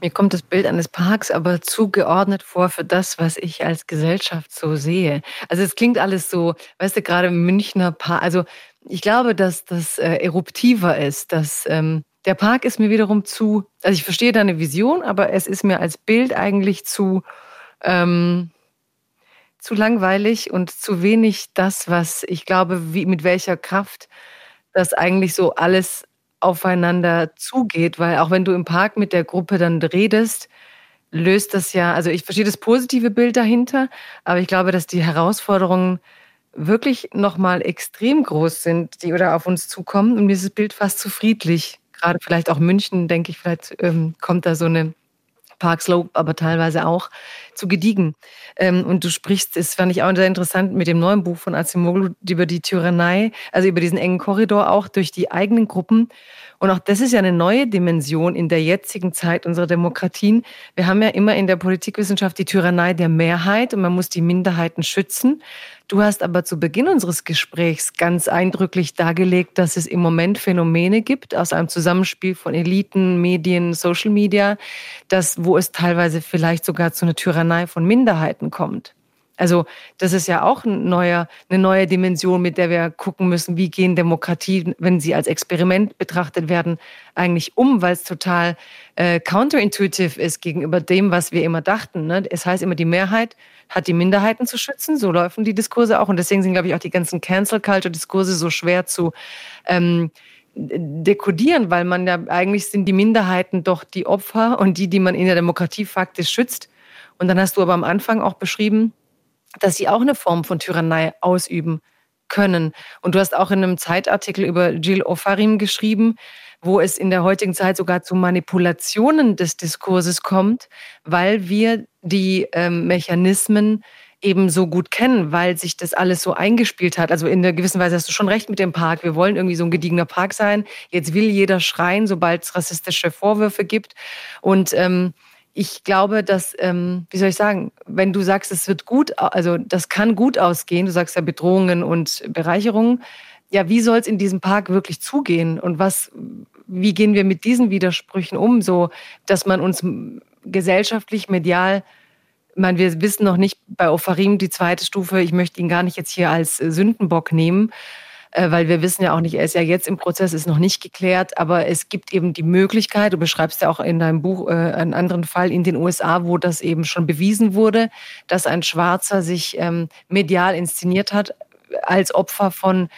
Mir kommt das Bild eines Parks aber zugeordnet vor für das, was ich als Gesellschaft so sehe. Also es klingt alles so, weißt du, gerade Münchner Park, also ich glaube, dass das äh, eruptiver ist, dass ähm, der Park ist mir wiederum zu, also ich verstehe deine Vision, aber es ist mir als Bild eigentlich zu, ähm, zu langweilig und zu wenig das, was ich glaube, wie, mit welcher Kraft das eigentlich so alles aufeinander zugeht, weil auch wenn du im Park mit der Gruppe dann redest, löst das ja, also ich verstehe das positive Bild dahinter, aber ich glaube, dass die Herausforderungen wirklich nochmal extrem groß sind, die oder auf uns zukommen. Und mir ist das Bild fast zu friedlich. Gerade vielleicht auch München, denke ich, vielleicht ähm, kommt da so eine Park Slope, aber teilweise auch zu gediegen. Ähm, und du sprichst, das fand ich auch sehr interessant mit dem neuen Buch von Azimoglu über die Tyrannei, also über diesen engen Korridor auch durch die eigenen Gruppen. Und auch das ist ja eine neue Dimension in der jetzigen Zeit unserer Demokratien. Wir haben ja immer in der Politikwissenschaft die Tyrannei der Mehrheit und man muss die Minderheiten schützen. Du hast aber zu Beginn unseres Gesprächs ganz eindrücklich dargelegt, dass es im Moment Phänomene gibt aus einem Zusammenspiel von Eliten, Medien, Social Media, dass, wo es teilweise vielleicht sogar zu einer Tyrannei von Minderheiten kommt. Also das ist ja auch ein neuer, eine neue Dimension, mit der wir gucken müssen, wie gehen Demokratien, wenn sie als Experiment betrachtet werden, eigentlich um, weil es total äh, counterintuitive ist gegenüber dem, was wir immer dachten. Ne? Es heißt immer, die Mehrheit hat die Minderheiten zu schützen, so laufen die Diskurse auch. Und deswegen sind, glaube ich, auch die ganzen Cancel-Culture-Diskurse so schwer zu ähm, dekodieren, weil man ja eigentlich sind die Minderheiten doch die Opfer und die, die man in der Demokratie faktisch schützt. Und dann hast du aber am Anfang auch beschrieben, dass sie auch eine Form von Tyrannei ausüben können. Und du hast auch in einem Zeitartikel über Jill Ofarim geschrieben, wo es in der heutigen Zeit sogar zu Manipulationen des Diskurses kommt, weil wir die ähm, Mechanismen eben so gut kennen, weil sich das alles so eingespielt hat. Also in einer gewissen Weise hast du schon recht mit dem Park. Wir wollen irgendwie so ein gediegener Park sein. Jetzt will jeder schreien, sobald es rassistische Vorwürfe gibt. Und ähm, ich glaube, dass, ähm, wie soll ich sagen, wenn du sagst, es wird gut, also das kann gut ausgehen, du sagst ja Bedrohungen und Bereicherungen, ja, wie soll es in diesem Park wirklich zugehen? Und was, wie gehen wir mit diesen Widersprüchen um, so dass man uns gesellschaftlich, medial, ich meine, wir wissen noch nicht bei Ofarim die zweite Stufe, ich möchte ihn gar nicht jetzt hier als Sündenbock nehmen, äh, weil wir wissen ja auch nicht, er ist ja jetzt im Prozess, ist noch nicht geklärt, aber es gibt eben die Möglichkeit, du beschreibst ja auch in deinem Buch äh, einen anderen Fall in den USA, wo das eben schon bewiesen wurde, dass ein Schwarzer sich ähm, medial inszeniert hat als Opfer von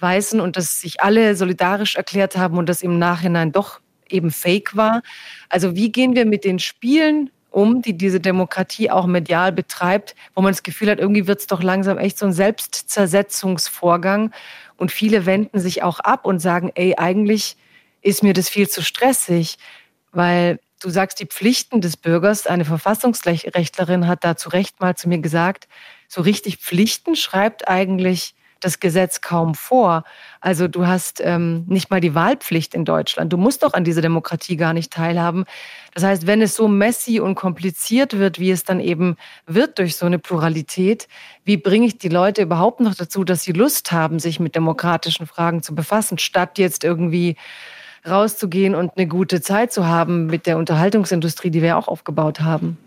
Weißen und dass sich alle solidarisch erklärt haben und das im Nachhinein doch eben fake war. Also wie gehen wir mit den Spielen um, die diese Demokratie auch medial betreibt, wo man das Gefühl hat, irgendwie wird es doch langsam echt so ein Selbstzersetzungsvorgang. Und viele wenden sich auch ab und sagen, ey, eigentlich ist mir das viel zu stressig, weil du sagst, die Pflichten des Bürgers, eine Verfassungsrechtlerin hat da zu Recht mal zu mir gesagt, so richtig Pflichten schreibt eigentlich das Gesetz kaum vor. Also du hast ähm, nicht mal die Wahlpflicht in Deutschland. Du musst doch an dieser Demokratie gar nicht teilhaben. Das heißt, wenn es so messy und kompliziert wird, wie es dann eben wird durch so eine Pluralität, wie bringe ich die Leute überhaupt noch dazu, dass sie Lust haben, sich mit demokratischen Fragen zu befassen, statt jetzt irgendwie rauszugehen und eine gute Zeit zu haben mit der Unterhaltungsindustrie, die wir auch aufgebaut haben?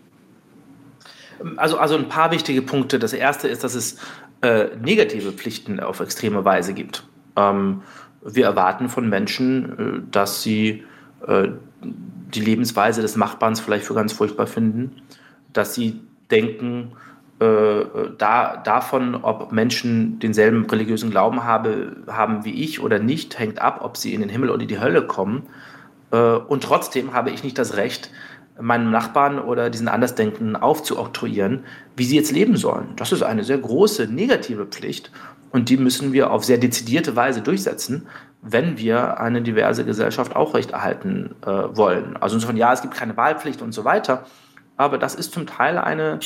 Also, also ein paar wichtige Punkte. Das erste ist, dass es äh, negative Pflichten auf extreme Weise gibt. Ähm, wir erwarten von Menschen, äh, dass sie äh, die Lebensweise des Nachbarns vielleicht für ganz furchtbar finden, dass sie denken, äh, da, davon, ob Menschen denselben religiösen Glauben habe, haben wie ich oder nicht, hängt ab, ob sie in den Himmel oder die Hölle kommen. Äh, und trotzdem habe ich nicht das Recht, meinem Nachbarn oder diesen Andersdenkenden aufzuoktroyieren, wie sie jetzt leben sollen. Das ist eine sehr große negative Pflicht und die müssen wir auf sehr dezidierte Weise durchsetzen, wenn wir eine diverse Gesellschaft aufrechterhalten äh, wollen. Also insofern, ja, es gibt keine Wahlpflicht und so weiter, aber das ist zum Teil eine,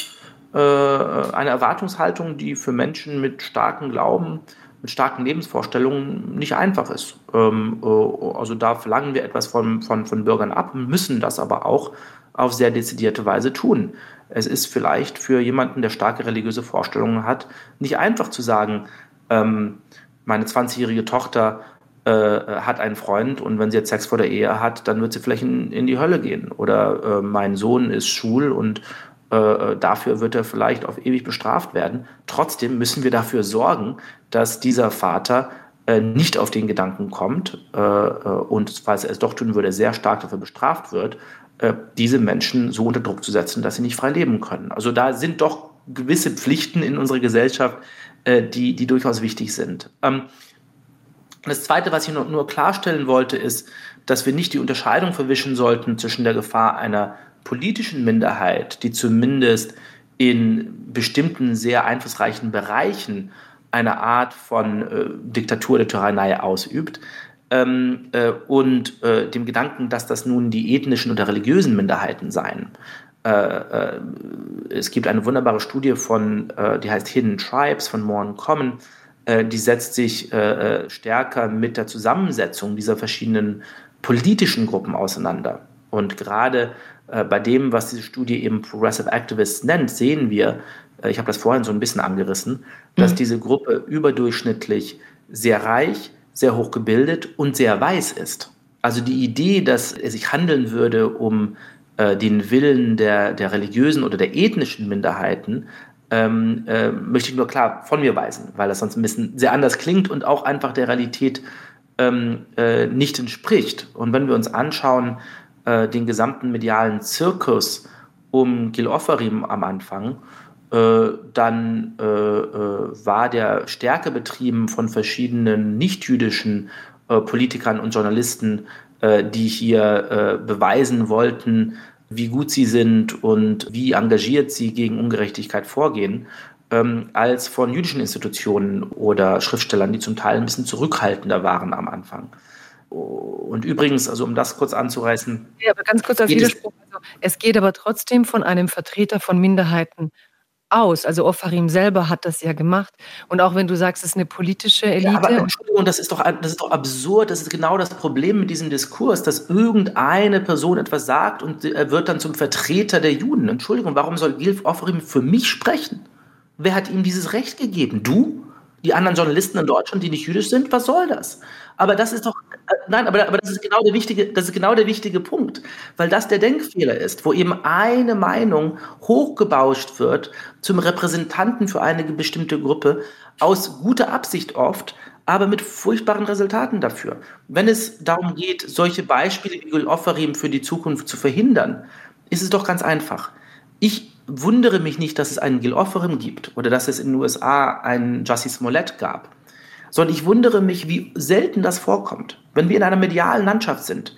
äh, eine Erwartungshaltung, die für Menschen mit starkem Glauben, mit starken Lebensvorstellungen nicht einfach ist. Ähm, äh, also da verlangen wir etwas von, von, von Bürgern ab, müssen das aber auch auf sehr dezidierte Weise tun. Es ist vielleicht für jemanden, der starke religiöse Vorstellungen hat, nicht einfach zu sagen, ähm, meine 20-jährige Tochter äh, hat einen Freund und wenn sie jetzt Sex vor der Ehe hat, dann wird sie vielleicht in, in die Hölle gehen. Oder äh, mein Sohn ist schwul und äh, dafür wird er vielleicht auf ewig bestraft werden. Trotzdem müssen wir dafür sorgen, dass dieser Vater äh, nicht auf den Gedanken kommt äh, äh, und falls er es doch tun würde, sehr stark dafür bestraft wird, diese Menschen so unter Druck zu setzen, dass sie nicht frei leben können. Also da sind doch gewisse Pflichten in unserer Gesellschaft, die, die durchaus wichtig sind. Ähm, das Zweite, was ich nur klarstellen wollte, ist, dass wir nicht die Unterscheidung verwischen sollten zwischen der Gefahr einer politischen Minderheit, die zumindest in bestimmten sehr einflussreichen Bereichen eine Art von äh, Diktatur der Tyrannei ausübt, ähm, äh, und äh, dem Gedanken, dass das nun die ethnischen oder religiösen Minderheiten seien. Äh, äh, es gibt eine wunderbare Studie von, äh, die heißt Hidden Tribes von Morn Common, die setzt sich stärker mit der Zusammensetzung dieser verschiedenen politischen Gruppen auseinander. Und gerade bei dem, was diese Studie eben Progressive Activists nennt, sehen wir, äh, ich habe das vorhin so ein bisschen angerissen, dass mhm. diese Gruppe überdurchschnittlich sehr reich, sehr hoch gebildet und sehr weiß ist. Also die Idee, dass es sich handeln würde um äh, den Willen der, der religiösen oder der ethnischen Minderheiten, ähm, äh, möchte ich nur klar von mir weisen, weil das sonst ein bisschen sehr anders klingt und auch einfach der Realität ähm, äh, nicht entspricht. Und wenn wir uns anschauen, äh, den gesamten medialen Zirkus um Gil Offarim am Anfang, dann äh, äh, war der stärker betrieben von verschiedenen nichtjüdischen äh, Politikern und Journalisten, äh, die hier beweisen wollten, wie gut sie sind und wie engagiert sie gegen Ungerechtigkeit vorgehen, ähm, als von jüdischen Institutionen oder Schriftstellern, die zum Teil ein bisschen zurückhaltender waren am Anfang. Und übrigens, also um das kurz anzureißen. Ja, aber ganz kurz als Widerspruch. Also, es geht aber trotzdem von einem Vertreter von Minderheiten aus. Also Ofarim selber hat das ja gemacht. Und auch wenn du sagst, es ist eine politische Elite. Ja, aber Entschuldigung, das ist, doch, das ist doch absurd. Das ist genau das Problem mit diesem Diskurs, dass irgendeine Person etwas sagt und er wird dann zum Vertreter der Juden. Entschuldigung, warum soll Gilf Ofarim für mich sprechen? Wer hat ihm dieses Recht gegeben? Du? Die anderen Journalisten in Deutschland, die nicht jüdisch sind? Was soll das? Aber das ist doch, äh, nein, aber, aber das ist genau der wichtige, das ist genau der wichtige Punkt, weil das der Denkfehler ist, wo eben eine Meinung hochgebauscht wird zum Repräsentanten für eine bestimmte Gruppe aus guter Absicht oft, aber mit furchtbaren Resultaten dafür. Wenn es darum geht, solche Beispiele wie Offerim für die Zukunft zu verhindern, ist es doch ganz einfach. Ich wundere mich nicht, dass es einen Gil Offerim gibt oder dass es in den USA einen Jussie Smollett gab sondern ich wundere mich, wie selten das vorkommt. Wenn wir in einer medialen Landschaft sind,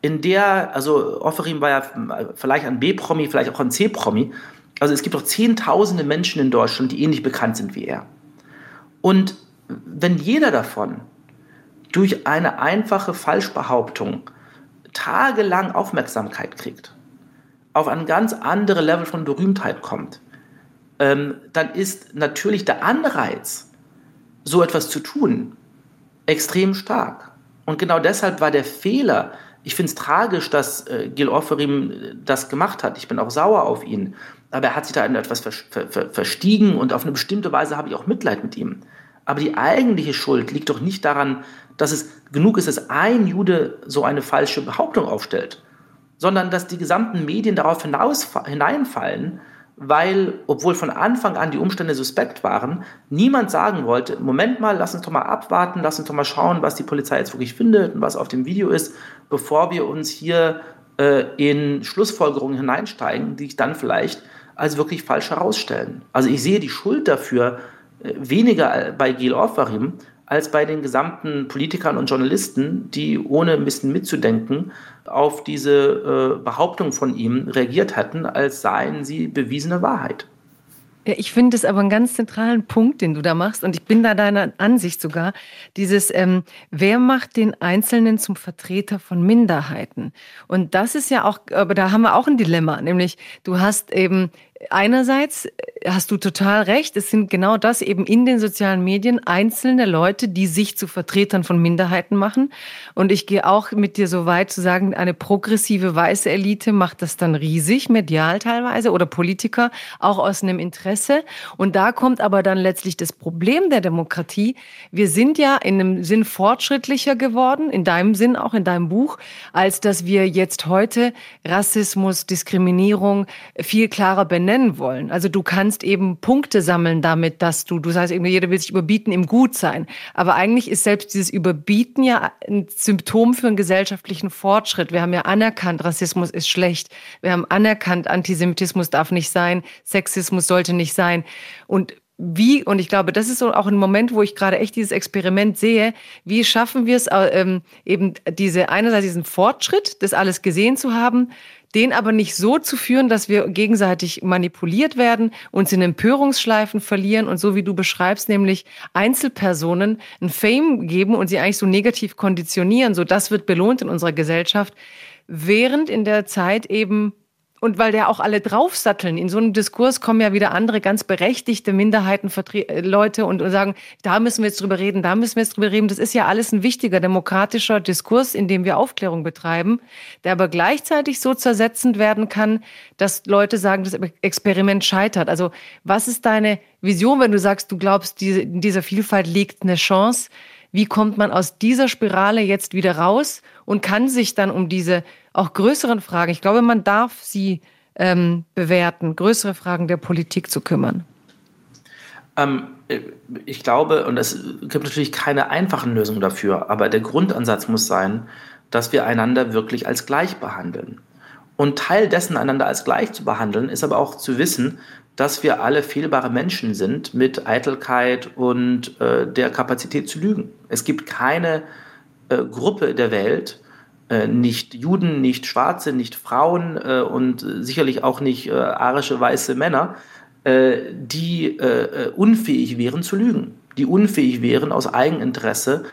in der, also Offerim war ja vielleicht ein B-Promi, vielleicht auch ein C-Promi, also es gibt doch zehntausende Menschen in Deutschland, die ähnlich bekannt sind wie er. Und wenn jeder davon durch eine einfache Falschbehauptung tagelang Aufmerksamkeit kriegt, auf ein ganz anderes Level von Berühmtheit kommt, ähm, dann ist natürlich der Anreiz, so etwas zu tun, extrem stark. Und genau deshalb war der Fehler, ich finde es tragisch, dass äh, Gil Offerim äh, das gemacht hat. Ich bin auch sauer auf ihn. Aber er hat sich da in etwas ver ver ver verstiegen und auf eine bestimmte Weise habe ich auch Mitleid mit ihm. Aber die eigentliche Schuld liegt doch nicht daran, dass es genug ist, dass ein Jude so eine falsche Behauptung aufstellt, sondern dass die gesamten Medien darauf hinaus, hineinfallen weil, obwohl von Anfang an die Umstände suspekt waren, niemand sagen wollte, Moment mal, lass uns doch mal abwarten, lass uns doch mal schauen, was die Polizei jetzt wirklich findet und was auf dem Video ist, bevor wir uns hier äh, in Schlussfolgerungen hineinsteigen, die sich dann vielleicht als wirklich falsch herausstellen. Also ich sehe die Schuld dafür äh, weniger bei Gil Offarim als bei den gesamten Politikern und Journalisten, die ohne ein bisschen mitzudenken auf diese äh, Behauptung von ihm reagiert hatten, als seien sie bewiesene Wahrheit. Ja, ich finde es aber einen ganz zentralen Punkt, den du da machst, und ich bin da deiner Ansicht sogar, dieses, ähm, wer macht den Einzelnen zum Vertreter von Minderheiten? Und das ist ja auch, aber da haben wir auch ein Dilemma, nämlich du hast eben einerseits hast du total recht, es sind genau das eben in den sozialen Medien einzelne Leute, die sich zu Vertretern von Minderheiten machen. Und ich gehe auch mit dir so weit zu sagen, eine progressive weiße Elite macht das dann riesig, medial teilweise oder Politiker, auch aus einem Interesse. Und da kommt aber dann letztlich das Problem der Demokratie. Wir sind ja in einem Sinn fortschrittlicher geworden, in deinem Sinn auch in deinem Buch, als dass wir jetzt heute Rassismus, Diskriminierung viel klarer benennen wollen. Also du kannst eben Punkte sammeln damit, dass du, du sagst irgendwie, jeder will sich überbieten im Gutsein. Aber eigentlich ist selbst dieses Überbieten ja ein Symptom für einen gesellschaftlichen Fortschritt. Wir haben ja anerkannt, Rassismus ist schlecht. Wir haben anerkannt, Antisemitismus darf nicht sein, Sexismus sollte nicht sein. Und wie, und ich glaube, das ist so auch ein Moment, wo ich gerade echt dieses Experiment sehe, wie schaffen wir es, ähm, eben diese einerseits diesen Fortschritt, das alles gesehen zu haben, den aber nicht so zu führen, dass wir gegenseitig manipuliert werden, uns in Empörungsschleifen verlieren und so wie du beschreibst, nämlich Einzelpersonen ein Fame geben und sie eigentlich so negativ konditionieren, so das wird belohnt in unserer Gesellschaft, während in der Zeit eben und weil der auch alle draufsatteln. In so einem Diskurs kommen ja wieder andere ganz berechtigte Minderheiten, äh, Leute und, und sagen, da müssen wir jetzt drüber reden, da müssen wir jetzt drüber reden. Das ist ja alles ein wichtiger demokratischer Diskurs, in dem wir Aufklärung betreiben, der aber gleichzeitig so zersetzend werden kann, dass Leute sagen, das Experiment scheitert. Also was ist deine Vision, wenn du sagst, du glaubst, in dieser Vielfalt liegt eine Chance? Wie kommt man aus dieser Spirale jetzt wieder raus und kann sich dann um diese auch größeren Fragen, ich glaube, man darf sie ähm, bewerten, größere Fragen der Politik zu kümmern? Ähm, ich glaube, und es gibt natürlich keine einfachen Lösungen dafür, aber der Grundansatz muss sein, dass wir einander wirklich als gleich behandeln. Und Teil dessen, einander als gleich zu behandeln, ist aber auch zu wissen, dass wir alle fehlbare Menschen sind mit Eitelkeit und äh, der Kapazität zu lügen. Es gibt keine äh, Gruppe der Welt, äh, nicht Juden, nicht Schwarze, nicht Frauen äh, und sicherlich auch nicht äh, arische weiße Männer, äh, die unfähig wären zu lügen, die unfähig wären aus Eigeninteresse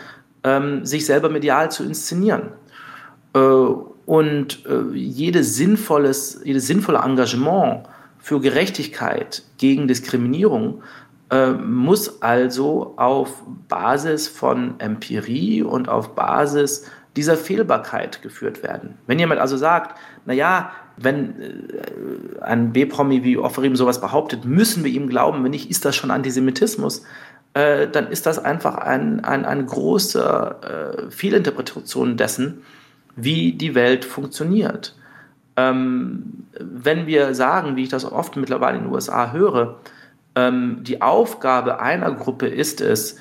ähm, sich selber medial zu inszenieren. und jedes sinnvolles, jedes sinnvolle Engagement für Gerechtigkeit gegen Diskriminierung äh, muss also auf Basis von Empirie und auf Basis dieser Fehlbarkeit geführt werden. Wenn jemand also sagt, naja, wenn äh, ein B-Promi wie Offerim sowas behauptet, müssen wir ihm glauben, wenn nicht, ist das schon Antisemitismus, äh, dann ist das einfach ein, ein, eine große äh, Fehlinterpretation dessen, wie die Welt funktioniert. Ähm, wenn wir sagen, wie ich das oft mittlerweile in den USA höre, ähm, die Aufgabe einer Gruppe ist es,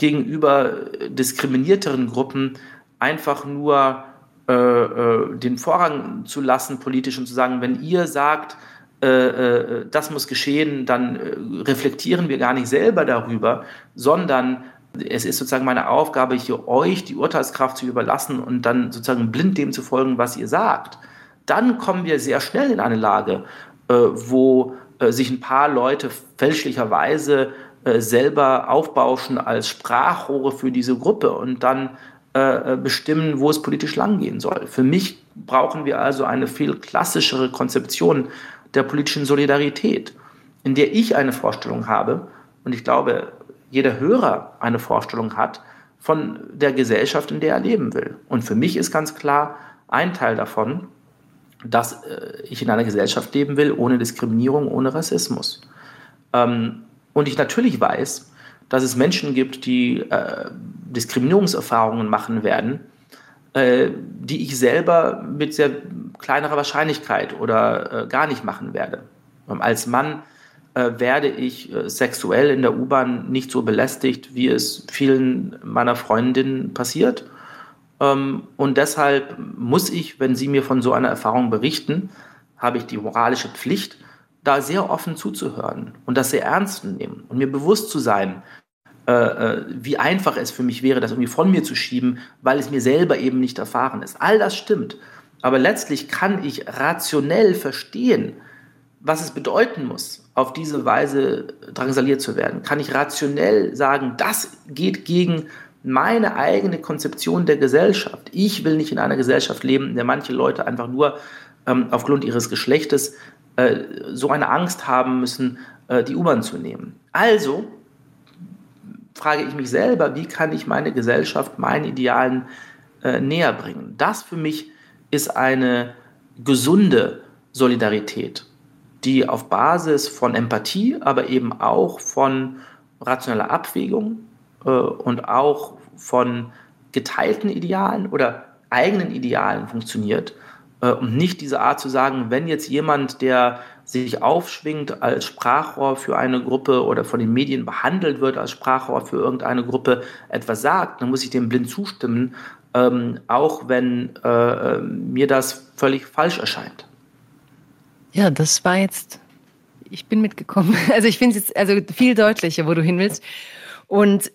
gegenüber diskriminierteren Gruppen einfach nur äh, äh, den Vorrang zu lassen politisch und zu sagen, wenn ihr sagt, äh, äh, das muss geschehen, dann äh, reflektieren wir gar nicht selber darüber, sondern es ist sozusagen meine Aufgabe, hier euch die Urteilskraft zu überlassen und dann sozusagen blind dem zu folgen, was ihr sagt. Dann kommen wir sehr schnell in eine Lage, äh, wo äh, sich ein paar Leute fälschlicherweise äh, selber aufbauschen als Sprachrohre für diese Gruppe und dann äh, äh, bestimmen, wo es politisch langgehen soll. Für mich brauchen wir also eine viel klassischere Konzeption der politischen Solidarität, in der ich eine Vorstellung habe, und ich glaube, jeder Hörer eine Vorstellung hat von der Gesellschaft, in der er leben will. Und für mich ist ganz klar ein Teil davon, dass ich in einer Gesellschaft leben will, ohne Diskriminierung, ohne Rassismus. Ähm, und ich natürlich weiß, dass es Menschen gibt, die äh, Diskriminierungserfahrungen machen werden, äh, die ich selber mit sehr kleinerer Wahrscheinlichkeit oder gar nicht machen werde. Als Mann äh, werde ich äh, sexuell in der U-Bahn nicht so belästigt, wie es vielen meiner Freundinnen passiert. Ähm, und deshalb muss ich, wenn Sie mir von so einer Erfahrung berichten, habe ich die moralische Pflicht, da sehr offen zuzuhören und das sehr ernst zu nehmen und mir bewusst zu sein, äh, äh, wie einfach es für mich wäre, das irgendwie von mir zu schieben, weil es mir selber eben nicht erfahren ist. All das stimmt. Aber letztlich kann ich rationell verstehen, was es bedeuten muss, auf diese Weise drangsaliert zu werden? Kann ich rationell sagen, das geht gegen meine eigene Konzeption der Gesellschaft? Ich will nicht in einer Gesellschaft leben, in der manche Leute einfach nur ähm, aufgrund ihres Geschlechtes äh, so eine Angst haben müssen, äh, die U-Bahn zu nehmen. Also frage ich mich selber, wie kann ich meine Gesellschaft meinen Idealen äh, näher bringen? Das für mich ist eine gesunde Solidarität, die auf Basis von Empathie, aber eben auch von rationeller Abwägung äh, und auch von geteilten Idealen oder eigenen Idealen funktioniert und nicht diese Art zu sagen, wenn jetzt jemand, der sich aufschwingt als Sprachrohr für eine Gruppe oder von den Medien behandelt wird als Sprachrohr für irgendeine Gruppe, etwas sagt, dann muss ich dem blind zustimmen, ähm, auch wenn äh, mir das völlig falsch erscheint. Ja, das war jetzt, ich bin mitgekommen. Also ich finde es jetzt also viel deutlicher, wo du hin willst. Und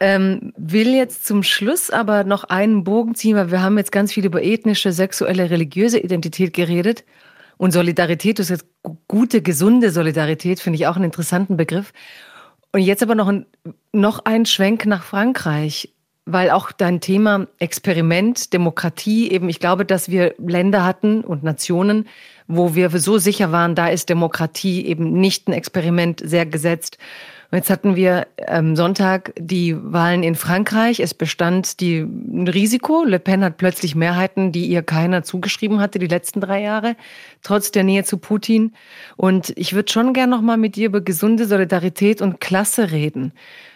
ähm, will jetzt zum Schluss aber noch einen Bogen ziehen, weil wir haben jetzt ganz viel über ethnische, sexuelle, religiöse Identität geredet. Und Solidarität ist jetzt gute, gesunde Solidarität, finde ich auch einen interessanten Begriff. Und jetzt aber noch ein, noch ein Schwenk nach Frankreich, weil auch dein Thema Experiment, Demokratie, eben, ich glaube, dass wir Länder hatten und Nationen, wo wir so sicher waren, da ist Demokratie eben nicht ein Experiment sehr gesetzt. Und jetzt hatten wir am Sonntag die Wahlen in Frankreich. Es bestand die, ein Risiko. Le Pen hat plötzlich Mehrheiten, die ihr keiner zugeschrieben hatte die letzten drei Jahre, trotz der Nähe zu Putin. Und ich würde schon gern noch mal mit dir über gesunde Solidarität und Klasse reden,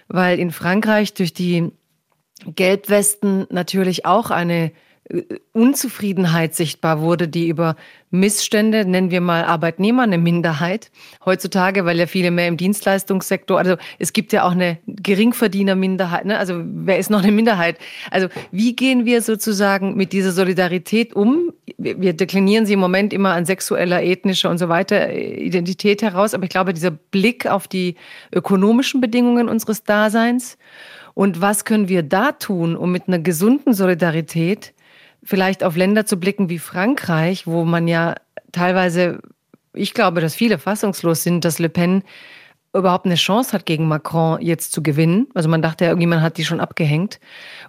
weil in Frankreich durch die Gelbwesten natürlich auch eine Unzufriedenheit sichtbar wurde, die über Missstände, nennen wir mal Arbeitnehmer, eine Minderheit heutzutage, weil ja viele mehr im Dienstleistungssektor, also es gibt ja auch eine Geringverdienerminderheit, ne? also wer ist noch eine Minderheit? Also wie gehen wir sozusagen mit dieser Solidarität um? Wir deklinieren sie im Moment immer an sexueller, ethnischer und so weiter äh, Identität heraus, aber ich glaube, dieser Blick auf die ökonomischen Bedingungen unseres Daseins und was können wir da tun, um mit einer gesunden Solidarität vielleicht auf Länder zu blicken wie Frankreich, wo man ja teilweise, ich glaube, dass viele fassungslos sind, dass Le Pen überhaupt eine Chance hat, gegen Macron jetzt zu gewinnen. Also man dachte ja, irgendjemand hat die schon abgehängt.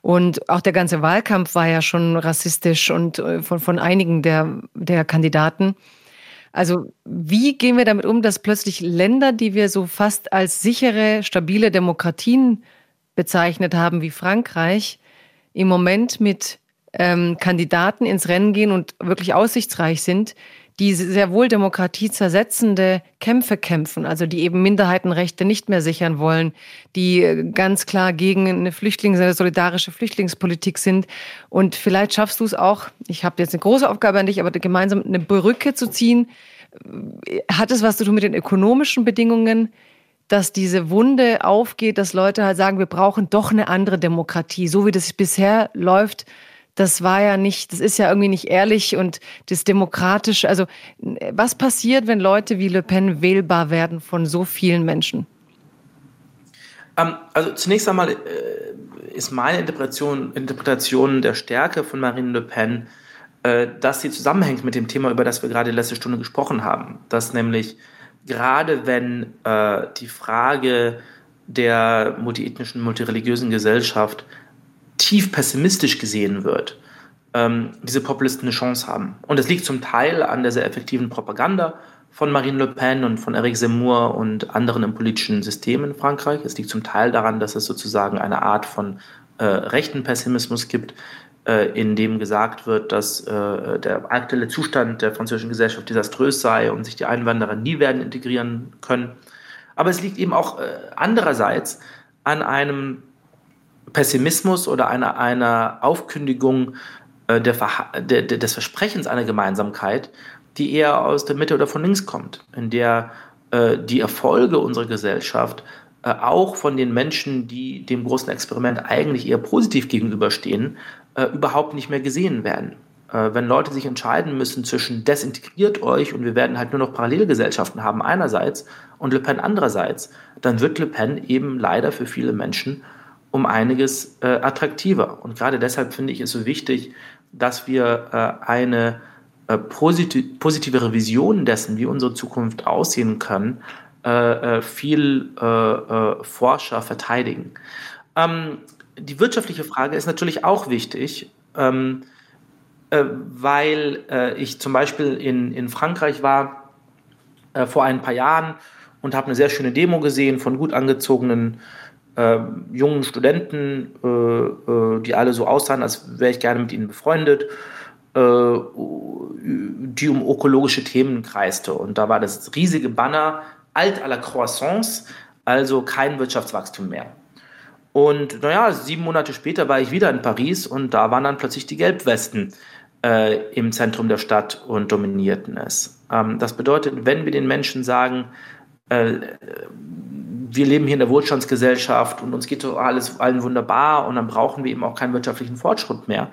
Und auch der ganze Wahlkampf war ja schon rassistisch und äh, von, von einigen der, der Kandidaten. Also wie gehen wir damit um, dass plötzlich Länder, die wir so fast als sichere, stabile Demokratien bezeichnet haben, wie Frankreich, im Moment mit ähm, Kandidaten ins Rennen gehen und wirklich aussichtsreich sind, die sehr wohl demokratiezersetzende Kämpfe kämpfen, also die eben Minderheitenrechte nicht mehr sichern wollen, die äh, ganz klar gegen eine Flüchtlings-, eine solidarische Flüchtlingspolitik sind. Und vielleicht schaffst du es auch, ich habe jetzt eine große Aufgabe an dich, aber gemeinsam eine Brücke zu ziehen. Hat es was zu tun mit den ökonomischen Bedingungen? dass diese Wunde aufgeht, dass Leute halt sagen, wir brauchen doch eine andere Demokratie. So wie das bisher läuft, das war ja nicht, das ist ja irgendwie nicht ehrlich und das demokratisch. Also was passiert, wenn Leute wie Le Pen wählbar werden von so vielen Menschen? Ähm, also zunächst einmal äh, ist meine Interpretation, Interpretation der Stärke von Marine Le Pen, äh, dass sie zusammenhängt mit dem Thema, über das wir gerade letzte Stunde gesprochen haben. Dass nämlich gerade wenn äh, die Frage der multiethnischen, multireligiösen Gesellschaft tief pessimistisch gesehen wird, ähm, diese Populisten eine Chance haben. Und es liegt zum Teil an der sehr effektiven Propaganda von Marine Le Pen und von Eric Zemmour und anderen im politischen System in Frankreich. Es liegt zum Teil daran, dass es sozusagen eine Art von äh, rechten Pessimismus gibt, äh, in dem gesagt wird, dass äh, der aktuelle Zustand der französischen Gesellschaft desaströs sei und sich die Einwanderer nie werden integrieren können. Aber es liegt eben auch äh, andererseits an einem Pessimismus oder einer, einer Aufkündigung äh, der, der, des Versprechens einer Gemeinsamkeit, die eher aus der Mitte oder von links kommt, in der äh, die Erfolge unserer Gesellschaft äh, auch von den Menschen, die dem großen Experiment eigentlich eher positiv gegenüberstehen, äh, überhaupt nicht mehr gesehen werden. Äh, wenn Leute sich entscheiden müssen zwischen desintegriert euch und wir werden halt nur noch Parallelgesellschaften haben einerseits und Le Pen andererseits, dann wird Le Pen eben leider für viele Menschen um einiges äh, attraktiver. Und gerade deshalb finde ich es so wichtig, dass wir äh, eine äh, positiv, positivere Vision dessen, wie unsere Zukunft aussehen kann, äh, äh, viel äh, Forscher verteidigen. Ähm, die wirtschaftliche Frage ist natürlich auch wichtig, ähm, weil ich zum Beispiel in, in Frankreich war äh, vor ein paar Jahren und habe eine sehr schöne Demo gesehen von gut angezogenen äh, jungen Studenten, äh, äh, die alle so aussahen, als wäre ich gerne mit ihnen befreundet, äh, die um ökologische Themen kreiste. Und da war das riesige Banner Alt à la Croissance, also kein Wirtschaftswachstum mehr. Und naja, sieben Monate später war ich wieder in Paris und da waren dann plötzlich die Gelbwesten äh, im Zentrum der Stadt und dominierten es. Ähm, das bedeutet, wenn wir den Menschen sagen, wir leben hier in der Wohlstandsgesellschaft und uns geht alles allen wunderbar und dann brauchen wir eben auch keinen wirtschaftlichen Fortschritt mehr,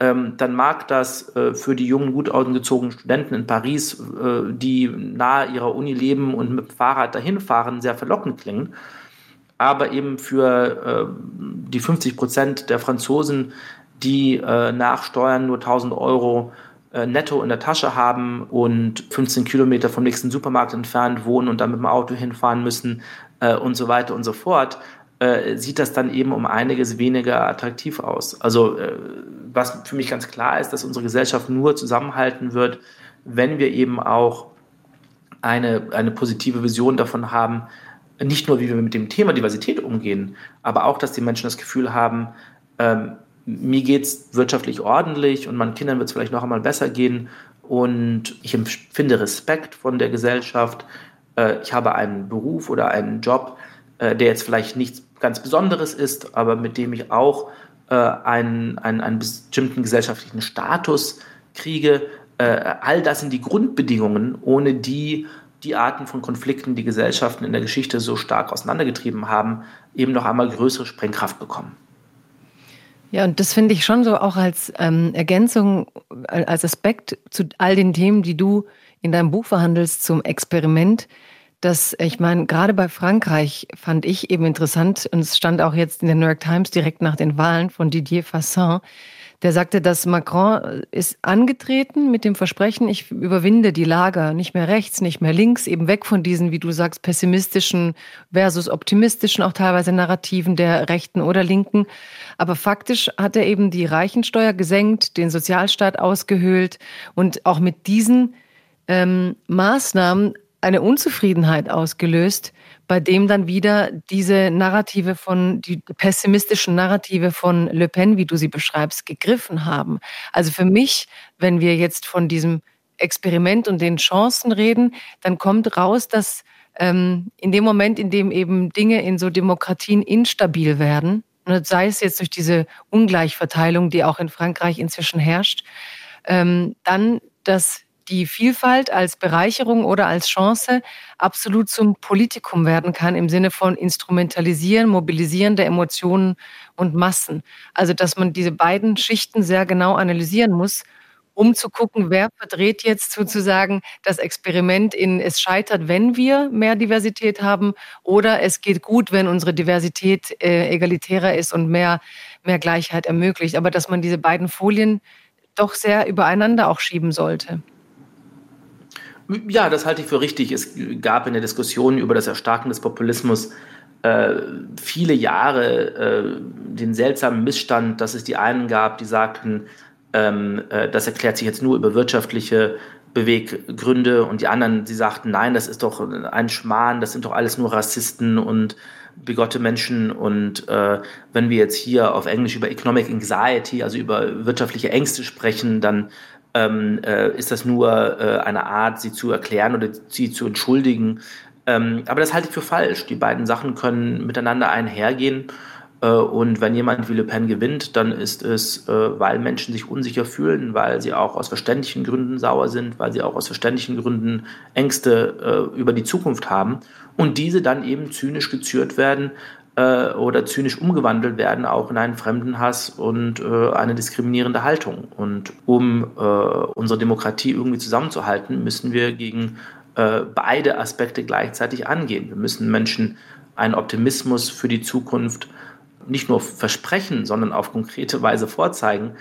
ähm, dann mag das äh, für die jungen, gut ausgezogenen Studenten in Paris, äh, die nahe ihrer Uni leben und mit dem Fahrrad dahin fahren, sehr verlockend klingen. Aber eben für äh, die 50 Prozent der Franzosen, die äh, nach Steuern nur 1000 Euro äh, netto in der Tasche haben und 15 Kilometer vom nächsten Supermarkt entfernt wohnen und dann mit dem Auto hinfahren müssen äh, und so weiter und so fort, äh, sieht das dann eben um einiges weniger attraktiv aus. Also äh, was für mich ganz klar ist, dass unsere Gesellschaft nur zusammenhalten wird, wenn wir eben auch eine, eine positive Vision davon haben, nicht nur, wie wir mit dem Thema Diversität umgehen, aber auch, dass die Menschen das Gefühl haben, ähm, mir geht es wirtschaftlich ordentlich und meinen Kindern wird es vielleicht noch einmal besser gehen und ich empfinde Respekt von der Gesellschaft. Äh, ich habe einen Beruf oder einen Job, äh, der jetzt vielleicht nichts ganz Besonderes ist, aber mit dem ich auch äh, einen, einen, einen bestimmten gesellschaftlichen Status kriege. All das sind die Grundbedingungen, ohne die die Arten von Konflikten, die Gesellschaften in der Geschichte so stark auseinandergetrieben haben, eben noch einmal größere Sprengkraft bekommen. Ja, und das finde ich schon so auch als ähm, Ergänzung, äh, als Aspekt zu all den Themen, die du in deinem Buch verhandelst zum Experiment dass ich meine, gerade bei Frankreich fand ich eben interessant, und es stand auch jetzt in der New York Times direkt nach den Wahlen von Didier Fassin, der sagte, dass Macron ist angetreten mit dem Versprechen, ich überwinde die Lager, nicht mehr rechts, nicht mehr links, eben weg von diesen, wie du sagst, pessimistischen versus optimistischen, auch teilweise Narrativen der Rechten oder Linken. Aber faktisch hat er eben die Reichensteuer gesenkt, den Sozialstaat ausgehöhlt und auch mit diesen ähm, Maßnahmen eine Unzufriedenheit ausgelöst, bei dem dann wieder diese Narrative von, die pessimistischen Narrative von Le Pen, wie du sie beschreibst, gegriffen haben. Also für mich, wenn wir jetzt von diesem Experiment und den Chancen reden, dann kommt raus, dass ähm, in dem Moment, in dem eben Dinge in so Demokratien instabil werden, sei es jetzt durch diese Ungleichverteilung, die auch in Frankreich inzwischen herrscht, ähm, dann das die Vielfalt als Bereicherung oder als Chance absolut zum Politikum werden kann im Sinne von Instrumentalisieren, Mobilisieren der Emotionen und Massen. Also dass man diese beiden Schichten sehr genau analysieren muss, um zu gucken, wer verdreht jetzt sozusagen das Experiment in es scheitert, wenn wir mehr Diversität haben oder es geht gut, wenn unsere Diversität äh, egalitärer ist und mehr, mehr Gleichheit ermöglicht. Aber dass man diese beiden Folien doch sehr übereinander auch schieben sollte. Ja, das halte ich für richtig. Es gab in der Diskussion über das Erstarken des Populismus äh, viele Jahre äh, den seltsamen Missstand, dass es die einen gab, die sagten, ähm, äh, das erklärt sich jetzt nur über wirtschaftliche Beweggründe und die anderen, die sagten, nein, das ist doch ein Schmarrn, das sind doch alles nur Rassisten und bigotte Menschen und äh, wenn wir jetzt hier auf Englisch über Economic Anxiety, also über wirtschaftliche Ängste sprechen, dann ähm, äh, ist das nur äh, eine Art, sie zu erklären oder sie zu entschuldigen. Ähm, aber das halte ich für falsch. Die beiden Sachen können miteinander einhergehen. Äh, und wenn jemand wie Le Pen gewinnt, dann ist es, äh, weil Menschen sich unsicher fühlen, weil sie auch aus verständlichen Gründen sauer sind, weil sie auch aus verständlichen Gründen Ängste äh, über die Zukunft haben und diese dann eben zynisch gezürt werden äh, oder zynisch umgewandelt werden, auch in einen Fremdenhass und äh, eine diskriminierende Haltung. Und um äh, unsere Demokratie irgendwie zusammenzuhalten, müssen wir gegen äh, beide Aspekte gleichzeitig angehen. Wir müssen Menschen einen Optimismus für die Zukunft nicht nur versprechen, sondern auf konkrete Weise vorzeigen,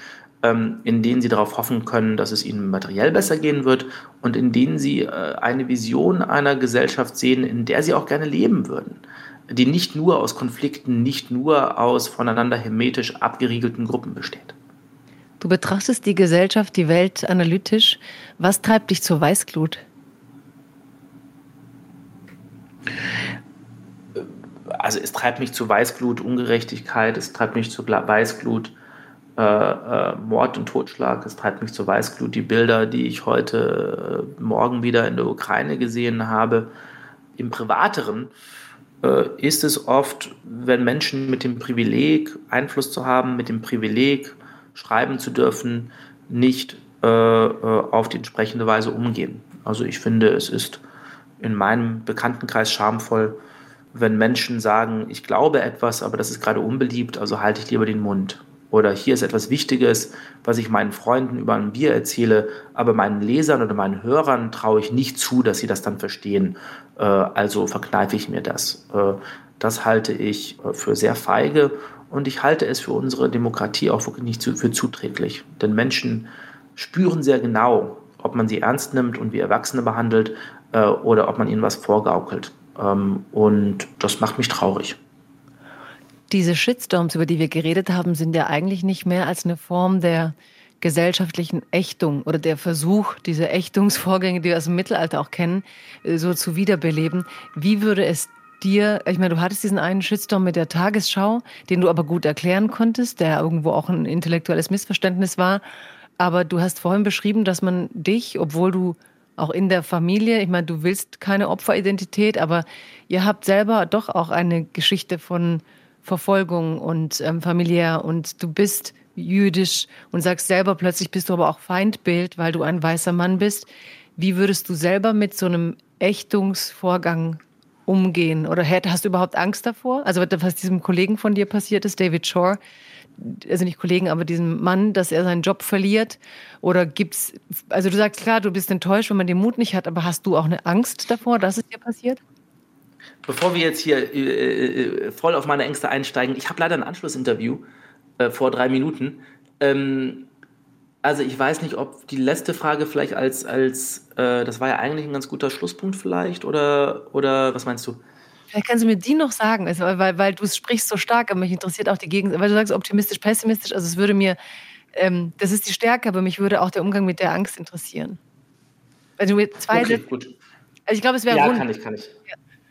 ähm, in denen sie darauf hoffen können, dass es ihnen materiell besser gehen wird und in denen sie äh, eine Vision einer Gesellschaft sehen, in der sie auch gerne leben würden die nicht nur aus Konflikten, nicht nur aus voneinander hermetisch abgeriegelten Gruppen besteht. Du betrachtest die Gesellschaft, die Welt analytisch. Was treibt dich zur Weißglut? Also es treibt mich zu Weißglut, Ungerechtigkeit, es treibt mich zu Weißglut, äh, äh, Mord und Totschlag, es treibt mich zu Weißglut, die Bilder, die ich heute äh, Morgen wieder in der Ukraine gesehen habe. Im Privateren ist es oft, wenn Menschen mit dem Privileg, Einfluss zu haben, mit dem Privileg, schreiben zu dürfen, nicht äh, äh, auf die entsprechende Weise umgehen. Also ich finde, es ist in meinem Bekanntenkreis schamvoll, wenn Menschen sagen, ich glaube etwas, aber das ist gerade unbeliebt, also halte ich lieber den Mund. Oder hier ist etwas Wichtiges, was ich meinen Freunden über ein Bier erzähle, aber meinen Lesern oder meinen Hörern traue ich nicht zu, dass sie das dann verstehen. Äh, also verkneife ich mir das. Äh, das halte ich äh, für sehr feige und ich halte es für unsere Demokratie auch wirklich nicht für zuträglich. Denn Menschen spüren sehr genau, ob man sie ernst nimmt und wie Erwachsene behandelt oder ob man ihnen was vorgaukelt. Ähm, und das macht mich traurig. Diese Shitstorms, über die wir geredet haben, sind ja eigentlich nicht mehr als eine Form der gesellschaftlichen Ächtung oder der Versuch, diese Ächtungsvorgänge, die wir aus dem Mittelalter auch kennen, äh, so zu wiederbeleben. Wie würde es dir, ich meine, du hattest diesen einen Shitstorm mit der Tagesschau, den du aber gut erklären konntest, der irgendwo auch ein intellektuelles Missverständnis war. Aber du hast vorhin beschrieben, dass man dich, obwohl du auch in der Familie, ich meine, du willst keine Opferidentität, aber ihr habt selber doch auch eine Geschichte von Verfolgung und ähm, familiär und du bist jüdisch und sagst selber plötzlich bist du aber auch Feindbild, weil du ein weißer Mann bist. Wie würdest du selber mit so einem Ächtungsvorgang umgehen? Oder hast du überhaupt Angst davor? Also was diesem Kollegen von dir passiert ist, David Shore, also nicht Kollegen, aber diesem Mann, dass er seinen Job verliert? Oder gibt's, also du sagst klar, du bist enttäuscht, wenn man den Mut nicht hat, aber hast du auch eine Angst davor, dass es dir passiert? Bevor wir jetzt hier äh, äh, voll auf meine Ängste einsteigen, ich habe leider ein Anschlussinterview äh, vor drei Minuten. Ähm, also ich weiß nicht, ob die letzte Frage vielleicht als, als äh, das war ja eigentlich ein ganz guter Schlusspunkt vielleicht, oder, oder was meinst du? Vielleicht kannst du mir die noch sagen, also, weil, weil du sprichst so stark, aber mich interessiert auch die Gegend, weil du sagst optimistisch, pessimistisch, also es würde mir, ähm, das ist die Stärke, aber mich würde auch der Umgang mit der Angst interessieren. Wenn du mir zwei okay, gut. Also ich glaube, es wäre Ja, rund. kann ich, kann ich.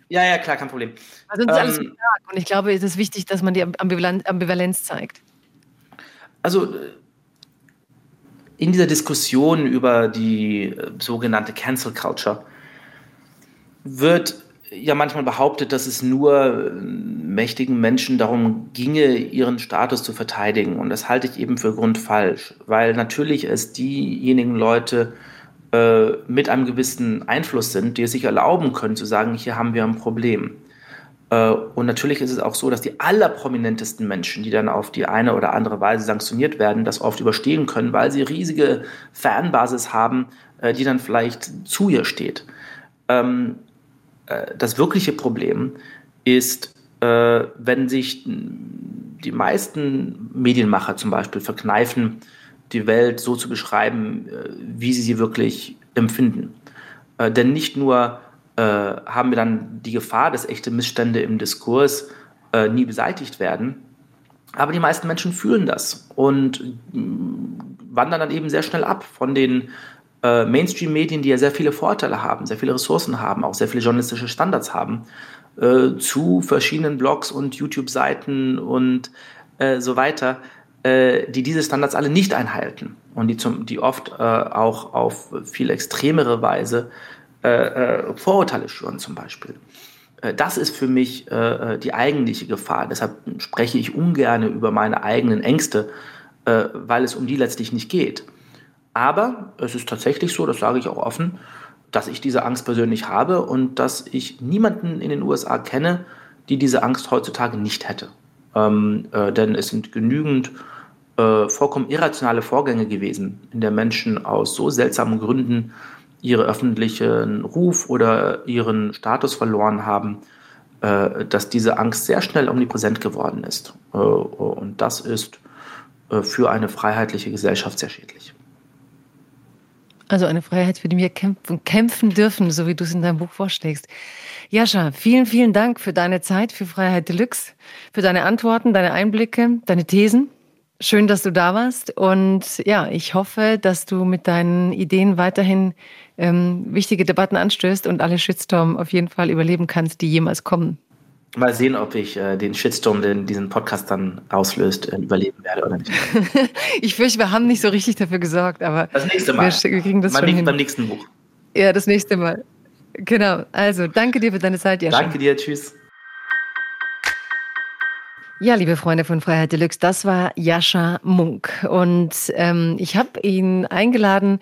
Ja. Ja, klar, kein Problem. Also sonst ähm, alles stark. Und ich glaube, es ist wichtig, dass man die Ambivalenz zeigt. Also in dieser Diskussion über die äh, sogenannte Cancel Culture wird ja manchmal behauptet, dass es nur äh, mächtigen Menschen darum ginge, ihren Status zu verteidigen. Und das halte ich eben für grundfalsch, weil natürlich es diejenigen Leute äh, mit einem gewissen Einfluss sind, die es sich erlauben können zu sagen, hier haben wir ein Problem. Äh, und natürlich ist es auch so, dass die allerprominentesten Menschen, die dann auf die eine oder andere Weise sanktioniert werden, das oft überstehen können, weil sie riesige Fanbasis haben, äh, die dann vielleicht zu ihr steht. Ähm, äh, das wirkliche Problem ist, wenn sich die meisten Medienmacher zum Beispiel verkneifen, die Welt so zu beschreiben, wie sie sie wirklich empfinden. Denn nicht nur äh, haben wir dann die Gefahr, dass echte Missstände im Diskurs nie beseitigt werden, aber die meisten Menschen fühlen das und wandern dann eben sehr schnell ab von den Mainstream-Medien, die ja sehr viele Vorteile haben, sehr viele Ressourcen haben, auch sehr viele journalistische Standards haben, zu verschiedenen Blogs und YouTube-Seiten und so weiter, äh, die diese Standards alle nicht einhalten und die, zum, die oft äh, auch auf viel extremere Weise äh, äh Vorurteile schüren zum Beispiel. Äh, das ist für mich äh, die eigentliche Gefahr. Deshalb spreche ich ungern über meine eigenen Ängste, weil es um die letztlich nicht geht. Aber es ist tatsächlich so, das sage ich auch offen, dass ich diese Angst persönlich habe und dass ich niemanden in den USA kenne, die diese Angst heutzutage nicht hätte. Ähm, äh, denn es sind genügend äh, vollkommen irrationale Vorgänge gewesen, in der Menschen aus so seltsamen Gründen ihren öffentlichen Ruf oder ihren Status verloren haben, äh, dass diese Angst sehr schnell omnipräsent geworden ist. Äh, und das ist äh, für eine freiheitliche Gesellschaft sehr schädlich. Also eine Freiheit, für die wir kämpfen, kämpfen dürfen, so wie du es in deinem Buch vorschlägst. Jascha, vielen, vielen Dank für deine Zeit, für Freiheit Deluxe, für deine Antworten, deine Einblicke, deine Thesen. Schön, dass du da warst. Und ja, ich hoffe, dass du mit deinen Ideen weiterhin ähm, wichtige Debatten anstößt und alle Shitstorm auf jeden Fall überleben kannst, die jemals kommen. Mal sehen, ob ich äh, den Shitstorm, den diesen Podcast dann auslöst, äh, überleben werde oder nicht. ich fürchte, wir haben nicht so richtig dafür gesorgt, aber das nächste Mal. Wir, wir kriegen das beim, schon hin. beim nächsten Buch. Ja, das nächste Mal. Genau. Also, danke dir für deine Zeit, Jascha. Danke dir. Tschüss. Ja, liebe Freunde von Freiheit Deluxe, das war Jascha Munk. Und ähm, ich habe ihn eingeladen,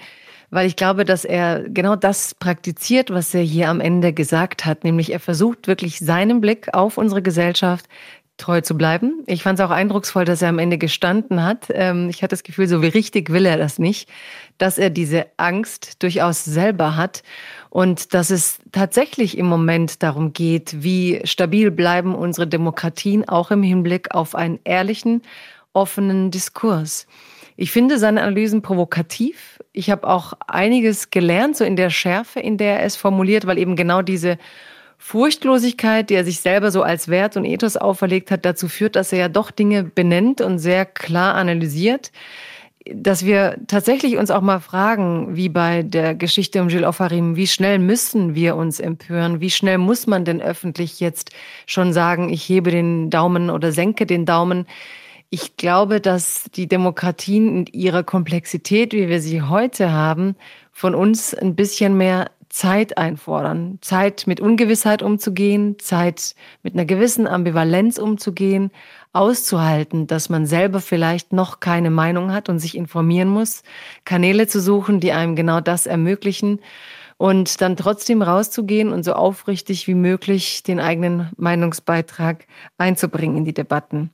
weil ich glaube, dass er genau das praktiziert, was er hier am Ende gesagt hat, nämlich er versucht wirklich seinen Blick auf unsere Gesellschaft treu zu bleiben. Ich fand es auch eindrucksvoll, dass er am Ende gestanden hat. Ähm, ich hatte das Gefühl, so wie richtig will er das nicht, dass er diese Angst durchaus selber hat und dass es tatsächlich im Moment darum geht, wie stabil bleiben unsere Demokratien auch im Hinblick auf einen ehrlichen, offenen Diskurs. Ich finde seine Analysen provokativ. Ich habe auch einiges gelernt, so in der Schärfe, in der er es formuliert, weil eben genau diese Furchtlosigkeit, die er sich selber so als Wert und Ethos auferlegt hat, dazu führt, dass er ja doch Dinge benennt und sehr klar analysiert dass wir tatsächlich uns auch mal fragen, wie bei der Geschichte um Gilles Offarim, wie schnell müssen wir uns empören? Wie schnell muss man denn öffentlich jetzt schon sagen, ich hebe den Daumen oder senke den Daumen? Ich glaube, dass die Demokratien in ihrer Komplexität, wie wir sie heute haben, von uns ein bisschen mehr Zeit einfordern. Zeit mit Ungewissheit umzugehen, Zeit mit einer gewissen Ambivalenz umzugehen, auszuhalten, dass man selber vielleicht noch keine Meinung hat und sich informieren muss, Kanäle zu suchen, die einem genau das ermöglichen und dann trotzdem rauszugehen und so aufrichtig wie möglich den eigenen Meinungsbeitrag einzubringen in die Debatten.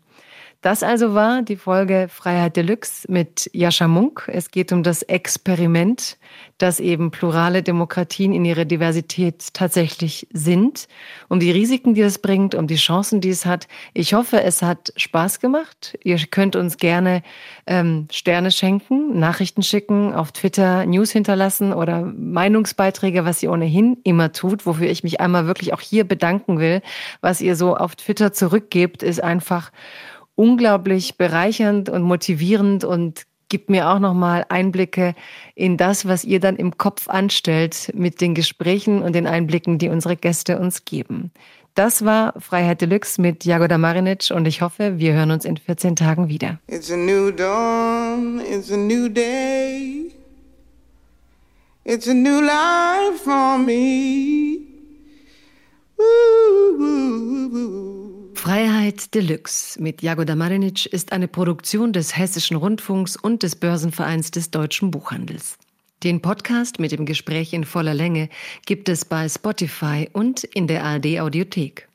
Das also war die Folge Freiheit Deluxe mit Jascha Munk. Es geht um das Experiment, dass eben plurale Demokratien in ihrer Diversität tatsächlich sind, um die Risiken, die es bringt, um die Chancen, die es hat. Ich hoffe, es hat Spaß gemacht. Ihr könnt uns gerne ähm, Sterne schenken, Nachrichten schicken, auf Twitter News hinterlassen oder Meinungsbeiträge, was ihr ohnehin immer tut, wofür ich mich einmal wirklich auch hier bedanken will. Was ihr so auf Twitter zurückgebt, ist einfach unglaublich bereichernd und motivierend und gibt mir auch nochmal Einblicke in das, was ihr dann im Kopf anstellt mit den Gesprächen und den Einblicken, die unsere Gäste uns geben. Das war Freiheit Deluxe mit Jagoda Marinic und ich hoffe, wir hören uns in 14 Tagen wieder. It's a new dawn, it's a new day. It's a new life for me. Ooh, ooh, ooh, Freiheit Deluxe mit Jagoda Marinic ist eine Produktion des Hessischen Rundfunks und des Börsenvereins des deutschen Buchhandels. Den Podcast mit dem Gespräch in voller Länge gibt es bei Spotify und in der ARD Audiothek.